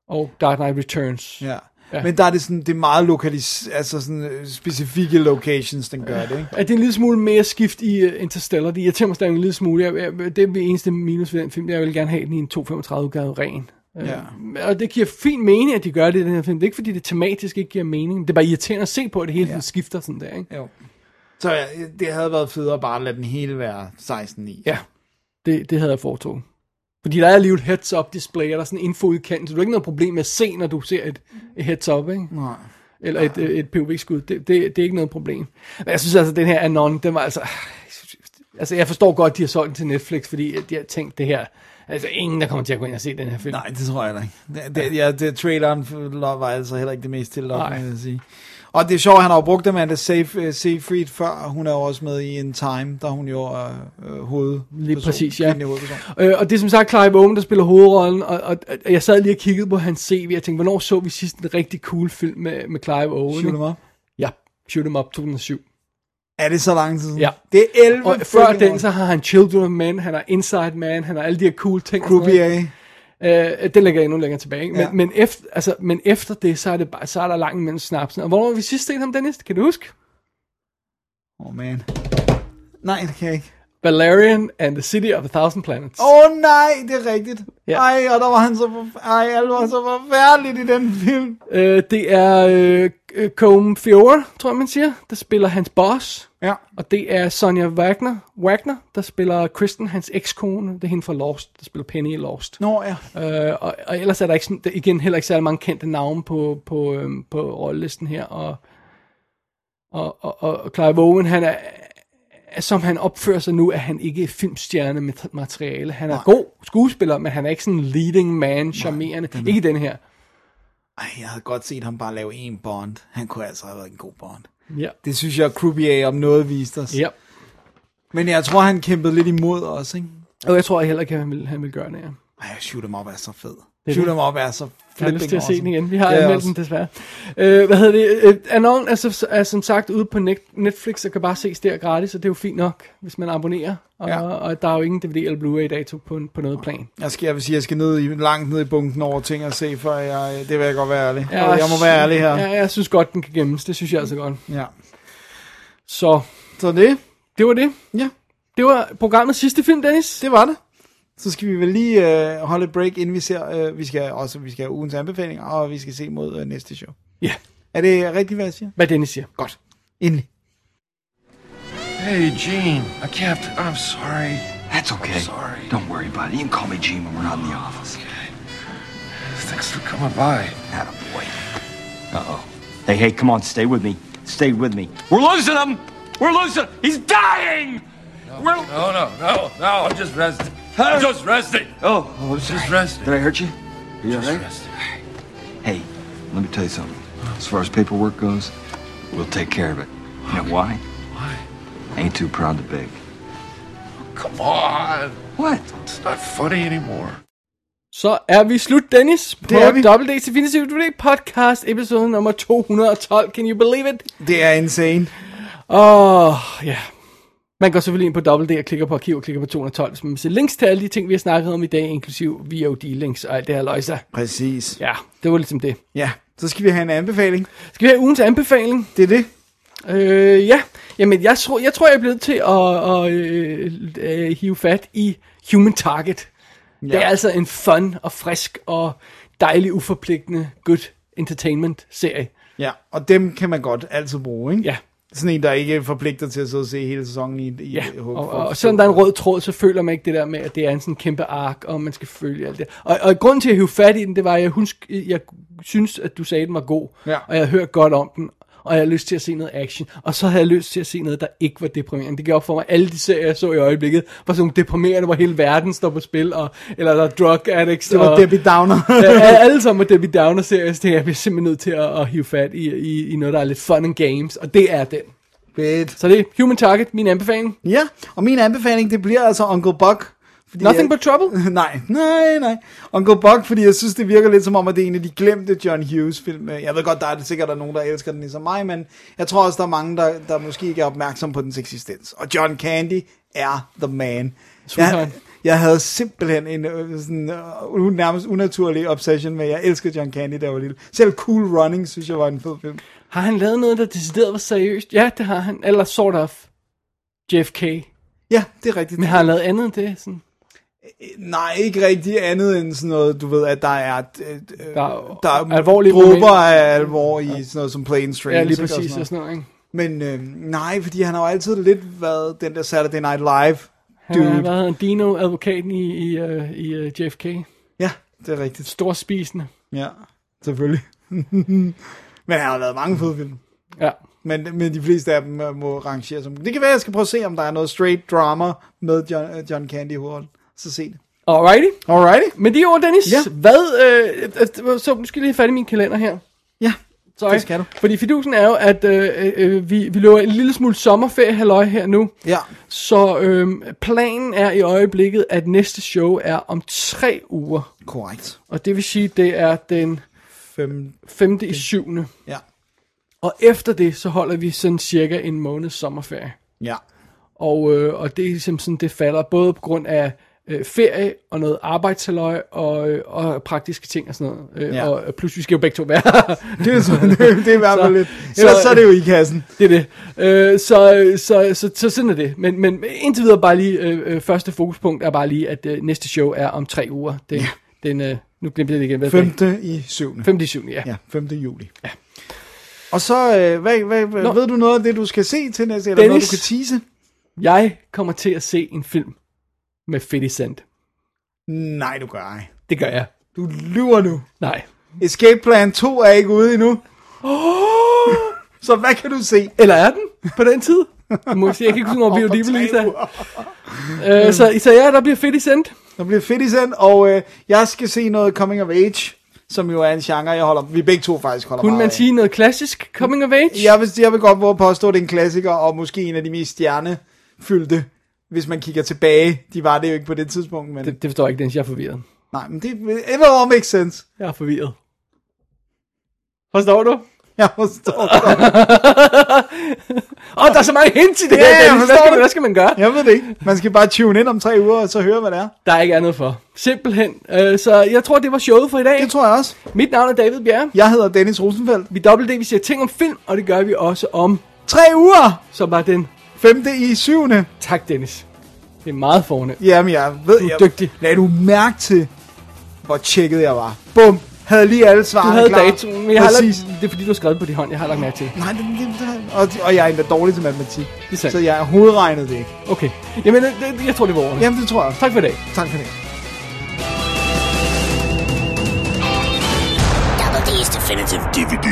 Og Dark Knight Returns. ja. Ja. Men der er det sådan, det er meget lokalis, altså sådan øh, specifikke locations, den gør det, ikke? Er det en lille smule mere skift i uh, Interstellar? Det irriterer mig stadig en lille smule. Jeg, jeg, det er det eneste minus ved den film. Jeg vil gerne have den i en 235 udgave ren. Øh, Ja. Og det giver fin mening, at de gør det i den her film. Det er ikke fordi, det tematisk ikke giver mening. Det er bare irriterende at se på, at det hele Ja. skifter sådan der. Ikke? Jo. Så ja, det havde været federe bare at lade den hele være 16.9. Ja, det, det havde jeg foretrukket. Fordi der er lige et heads-up display, og der er sådan en info i kanten, så du har ikke noget problem med at se, når du ser et, et heads-up, ikke? Nej. Eller et, et, et POV-skud. Det, det, det er ikke noget problem. Men jeg synes altså, den her Anon, den var altså... [SIGHS] Altså, jeg forstår godt, at de har solgt den til Netflix, fordi de har tænkt det her... Altså, ingen, der kommer til at gå ind og se den her film. Nej, det tror jeg da ikke. Det, det, ja, det, traileren var altså heller ikke det mest til Nej. vil jeg sige. Og det er sjovt, han har jo brugt Amanda Seyf- Seyfried før. Hun er jo også med i In Time, der hun jo er øh, hoved. Lige præcis, ja. Øh, og det er som sagt Clive Owen, der spiller hovedrollen, og, og, og jeg sad lige og kiggede på hans CV, og jeg tænkte, hvornår så vi sidst en rigtig cool film med, med Clive Owen? Shoot em up. Ja, Shoot 'em Up 2007. Er det så lang tid siden? Ja. Det er 11 Og før den, år. så har han Children of Men, han har Inside Man, han har alle de her cool ting. Croupier. ikke? Øh, den ligger endnu længere tilbage. ikke? Men, Ja. men, efter, altså, men efter det, så er, det bare, så er der langt mellem snapsen. Og hvornår vi sidst set ham, Dennis? Kan du huske? Åh, oh, man. Nej, det kan jeg ikke. Valerian and the City of a Thousand Planets. Åh oh, nej, det er rigtigt. Ja. Ej, og der var han så Ej, alt var så forfærdeligt i den film. Øh, det er øh, øh, Combe Fiore, tror jeg man siger, der spiller hans boss. Ja. Og det er Sonja Wagner, Wagner der spiller Kristen, hans ekskone. Det er hende fra Lost, der spiller Penny i Lost. Nå, ja. Øh, og, og ellers er der ikke der, igen heller ikke særlig mange kendte navne på, på, øhm, på rollelisten her. Og, og, og, og, Clive Owen, han er, som han opfører sig nu, er han ikke filmstjerne med materiale. Han er Nej. god skuespiller, men han er ikke sådan en leading man, charmerende. Ikke i den her. Ej, jeg havde godt set ham bare lave en Bond. Han kunne altså have været en god Bond. Ja. Det synes jeg, Croupier om noget viste os. Ja. Men jeg tror, han kæmpede lidt imod os, ikke? Og jeg tror heller ikke, at han vil, han vil gøre det her. Ej, Shoot 'em Up er så fed. Er Shoot det. 'em Up er så Jeg har lyst til at se den igen. Vi har er anmeldt den desværre. Øh, hvad hedder det? Øh, Anon er, så, er som sagt ude på Net- Netflix, og kan bare ses der gratis, og det er jo fint nok, hvis man abonnerer. Og, Ja. og der er jo ingen DVD eller Blu-ray dato på, på noget plan. Jeg skal, jeg vil sige, jeg skal ned i, langt ned i bunken over ting at se, for jeg, det vil jeg godt være ærlig. Ja, jeg må være ærlig her. Ja, jeg synes godt, den kan gemmes. Det synes jeg altså godt. Ja. Så Så det, det var det. ja, Det var programmets sidste film, Dennis. det var det. Så skal vi vel lige øh, holde et break, inden vi ser, øh, vi skal også vi skal have ugens anbefalinger, og vi skal se mod øh, næste show. Ja, Er det rigtigt, hvad jeg siger? hvad Dennis siger. Godt. Endelig. Hey, Gene. I can't. I'm sorry. That's okay. Sorry. Don't worry about it. You can call me Gene when we're not in the office. Thanks for coming by. Attaboy. Uh-oh. Hey, hey, come on, stay with me. Stay with me. We're losing him! We're losing He's dying! We're... No, no, no, no. I'm just resting. I'm just resting. Oh, oh, I'm. Just resting. Did I hurt you? Are you Just all right? resting. Hey, let me tell you something. As far as paperwork goes, we'll take care of it. You know why? Why? I ain't too proud to beg. Come on. What? It's not funny anymore. Så er vi slut, Dennis, på Det er vi. Double D's Definitive DVD podcast, episode nummer 212. Can you believe it? Det er insane. Åh, ja. Man går selvfølgelig ind på Double D og klikker på arkiv og klikker på 212, hvis man vil se links til alle de ting, vi har snakket om i dag, inklusiv VOD-links og alt det her løjse. Præcis. Ja, det var ligesom det. Ja, så skal vi have en anbefaling. Skal vi have ugens anbefaling? Det er det. Øh, ja, jamen jeg tror, jeg tror, jeg er blevet til at, at øh, øh, hive fat i Human Target. Ja. Det er altså en fun og frisk og dejlig uforpligtende good entertainment serie. Ja, og dem kan man godt altid bruge, ikke? Ja. Sådan en, der ikke forpligter til at sidde og se hele sæsonen i, i Ja, og, og, og selvom der er en rød tråd, så føler man ikke det der med, at det er en sådan kæmpe ark, og man skal følge alt det. Og, og grunden til at hive fat i den, det var, at jeg, husk, jeg synes, at du sagde, at den var god, Ja. og jeg havde hørt godt om den, og jeg havde lyst til at se noget action, og så havde jeg lyst til at se noget, der ikke var deprimerende. Det gav op for mig, alle de serier, jeg så i øjeblikket, var sådan nogle deprimerende, hvor hele verden står på spil, og, eller der er drug addicts. Det var og, Debbie Downer. [LAUGHS] ja, alle sammen var Debbie Downer serier, så jeg bliver simpelthen nødt til at, at hive fat i, i, i noget, der er lidt fun and games, og det er den. Fedt. Så det er Human Target, min anbefaling. Ja, og min anbefaling, det bliver altså Uncle Buck. Fordi Nothing jeg, but trouble? [LAUGHS] nej, nej, nej. Uncle Buck, fordi jeg synes, det virker lidt som om, at det er en af de glemte John Hughes film. Jeg ved godt, der er sikkert der er nogen, der elsker den ligesom mig, men jeg tror også, der er mange, der, der måske ikke er opmærksom på dens eksistens. Og John Candy er the man. Jeg, jeg havde simpelthen en øh, sådan, uh, nærmest unaturlig obsession med, jeg elsker John Candy, jeg var lille. Selv Cool Running, synes jeg var en fed film. Har han lavet noget, der decideret var seriøst? Ja, det har han. Eller sort of. JFK. Ja, det er rigtigt. Men har han lavet andet end det? Sådan? Nej, ikke rigtig andet end sådan noget, du ved, at der er, øh, Der er der er alvorlige momenter. af alvor i sådan noget som Plain Strange. Ja, lige ikke, og præcis. sådan Og sådan noget, ikke? Men øh, nej, fordi han har jo altid lidt været den der Saturday Night Live Han har dude. været Dino, advokaten i, i, uh, i uh, JFK. Ja, det er rigtigt. Stor spisende. Ja, selvfølgelig. [LAUGHS] Men han har lavet mange fede film. Ja. Men, men de fleste af dem øh, må rangere som... Det kan være, jeg skal prøve at se, om der er noget straight drama med John, øh, John Candy i hovedet. Så se det. Alrighty. Alrighty. Med de ord, Dennis. Ja. Hvad, øh, øh, så jeg lige fat i min kalender her. Ja, Sorry. det skal du. Fordi fidusen er jo, at øh, øh, vi, vi løber en lille smule sommerferie halløj her nu. Ja. Så øh, planen er i øjeblikket, at næste show er om tre uger. Korrekt. Og det vil sige, det er den Fem... 5. i 7. Ja. Og efter det, så holder vi sådan cirka en måneds sommerferie. Ja. Og, øh, og det er ligesom sådan, det falder både på grund af øh, ferie og noget arbejdshalløj og, øh, og praktiske ting og sådan noget. Øh, Ja. Og øh, plus vi skal jo begge to være [LAUGHS] Det er, så, det, det er i hvert fald Så- lidt... så- Ellers så er det jo i kassen. Det er det. Øh, så, så, så, så sådan er det. Men, men indtil videre bare lige, øh, øh, første fokuspunkt er bare lige, at øh, næste show er om tre uger. Den, ja. den, øh, nu glemte jeg det igen. Hvad er det? 5. i 7. 5. i 7. Ja. Ja, 5. juli. Ja. Og så, øh, hvad, hvad, hvad, Nå. ved du noget af det, du skal se til næste, eller noget, Dennis. du kan tease? Jeg kommer til at se en film med 50 Cent. Nej, du gør ej. Det gør jeg. Du lyver nu. Nej. Escape Plan 2 er ikke ude endnu. så hvad kan du se? Eller er den på den tid? Jeg, må sige, jeg kan ikke huske, hvor vi lige uger. øh, så, så ja, der bliver fedt i sendt. Der bliver fedt i send, og øh, jeg skal se noget Coming of Age, som jo er en genre, jeg holder, vi begge to faktisk holder Kunne meget man af. sige noget klassisk coming of age? Jeg vil, jeg vil godt våge påstå, at det er en klassiker, og måske en af de mest stjernefyldte, hvis man kigger tilbage. De var det jo ikke på det tidspunkt, men... Det, det forstår jeg ikke, Dennis. Jeg er forvirret. Nej, men det it all makes sense. Jeg er forvirret. Forstår du? Jeg forstår [LAUGHS] Åh, oh, der er så mange hints i det Ja, her, Dennis. Hvad skal, man, det. hvad skal man gøre? Jeg ved det ikke. Man skal bare tune ind om tre uger, og så høre, hvad det er. Der er ikke andet for. Simpelthen. Øh, så jeg tror, det var showet for i dag. Det tror jeg også. Mit navn er David Bjerre. Jeg hedder Dennis Rosenfeldt. Vi dobbelt det, vi siger ting om film, og det gør vi også om, Tre uger! som var den. Femte i syvende. Tak, Dennis. Det er meget fornemt. Jamen, jeg ved... Du er jeg, dygtig. Lad du mærke til, hvor tjekket jeg var. Bum! Havde lige alle Du svarene havde klar. datoen, men jeg har Præcis. lagt, det er fordi, du har skrevet på din hånd. Jeg har lagt mærke til. Nej, det, det, det, og, og jeg er endda dårlig til matematik. Det er sandt. Så jeg hovedregnede det ikke. Okay. Jamen, det, det, jeg tror, det var ordene. Jamen, det tror jeg også. Tak for i dag. Tak for det. Double D's Definitive DVD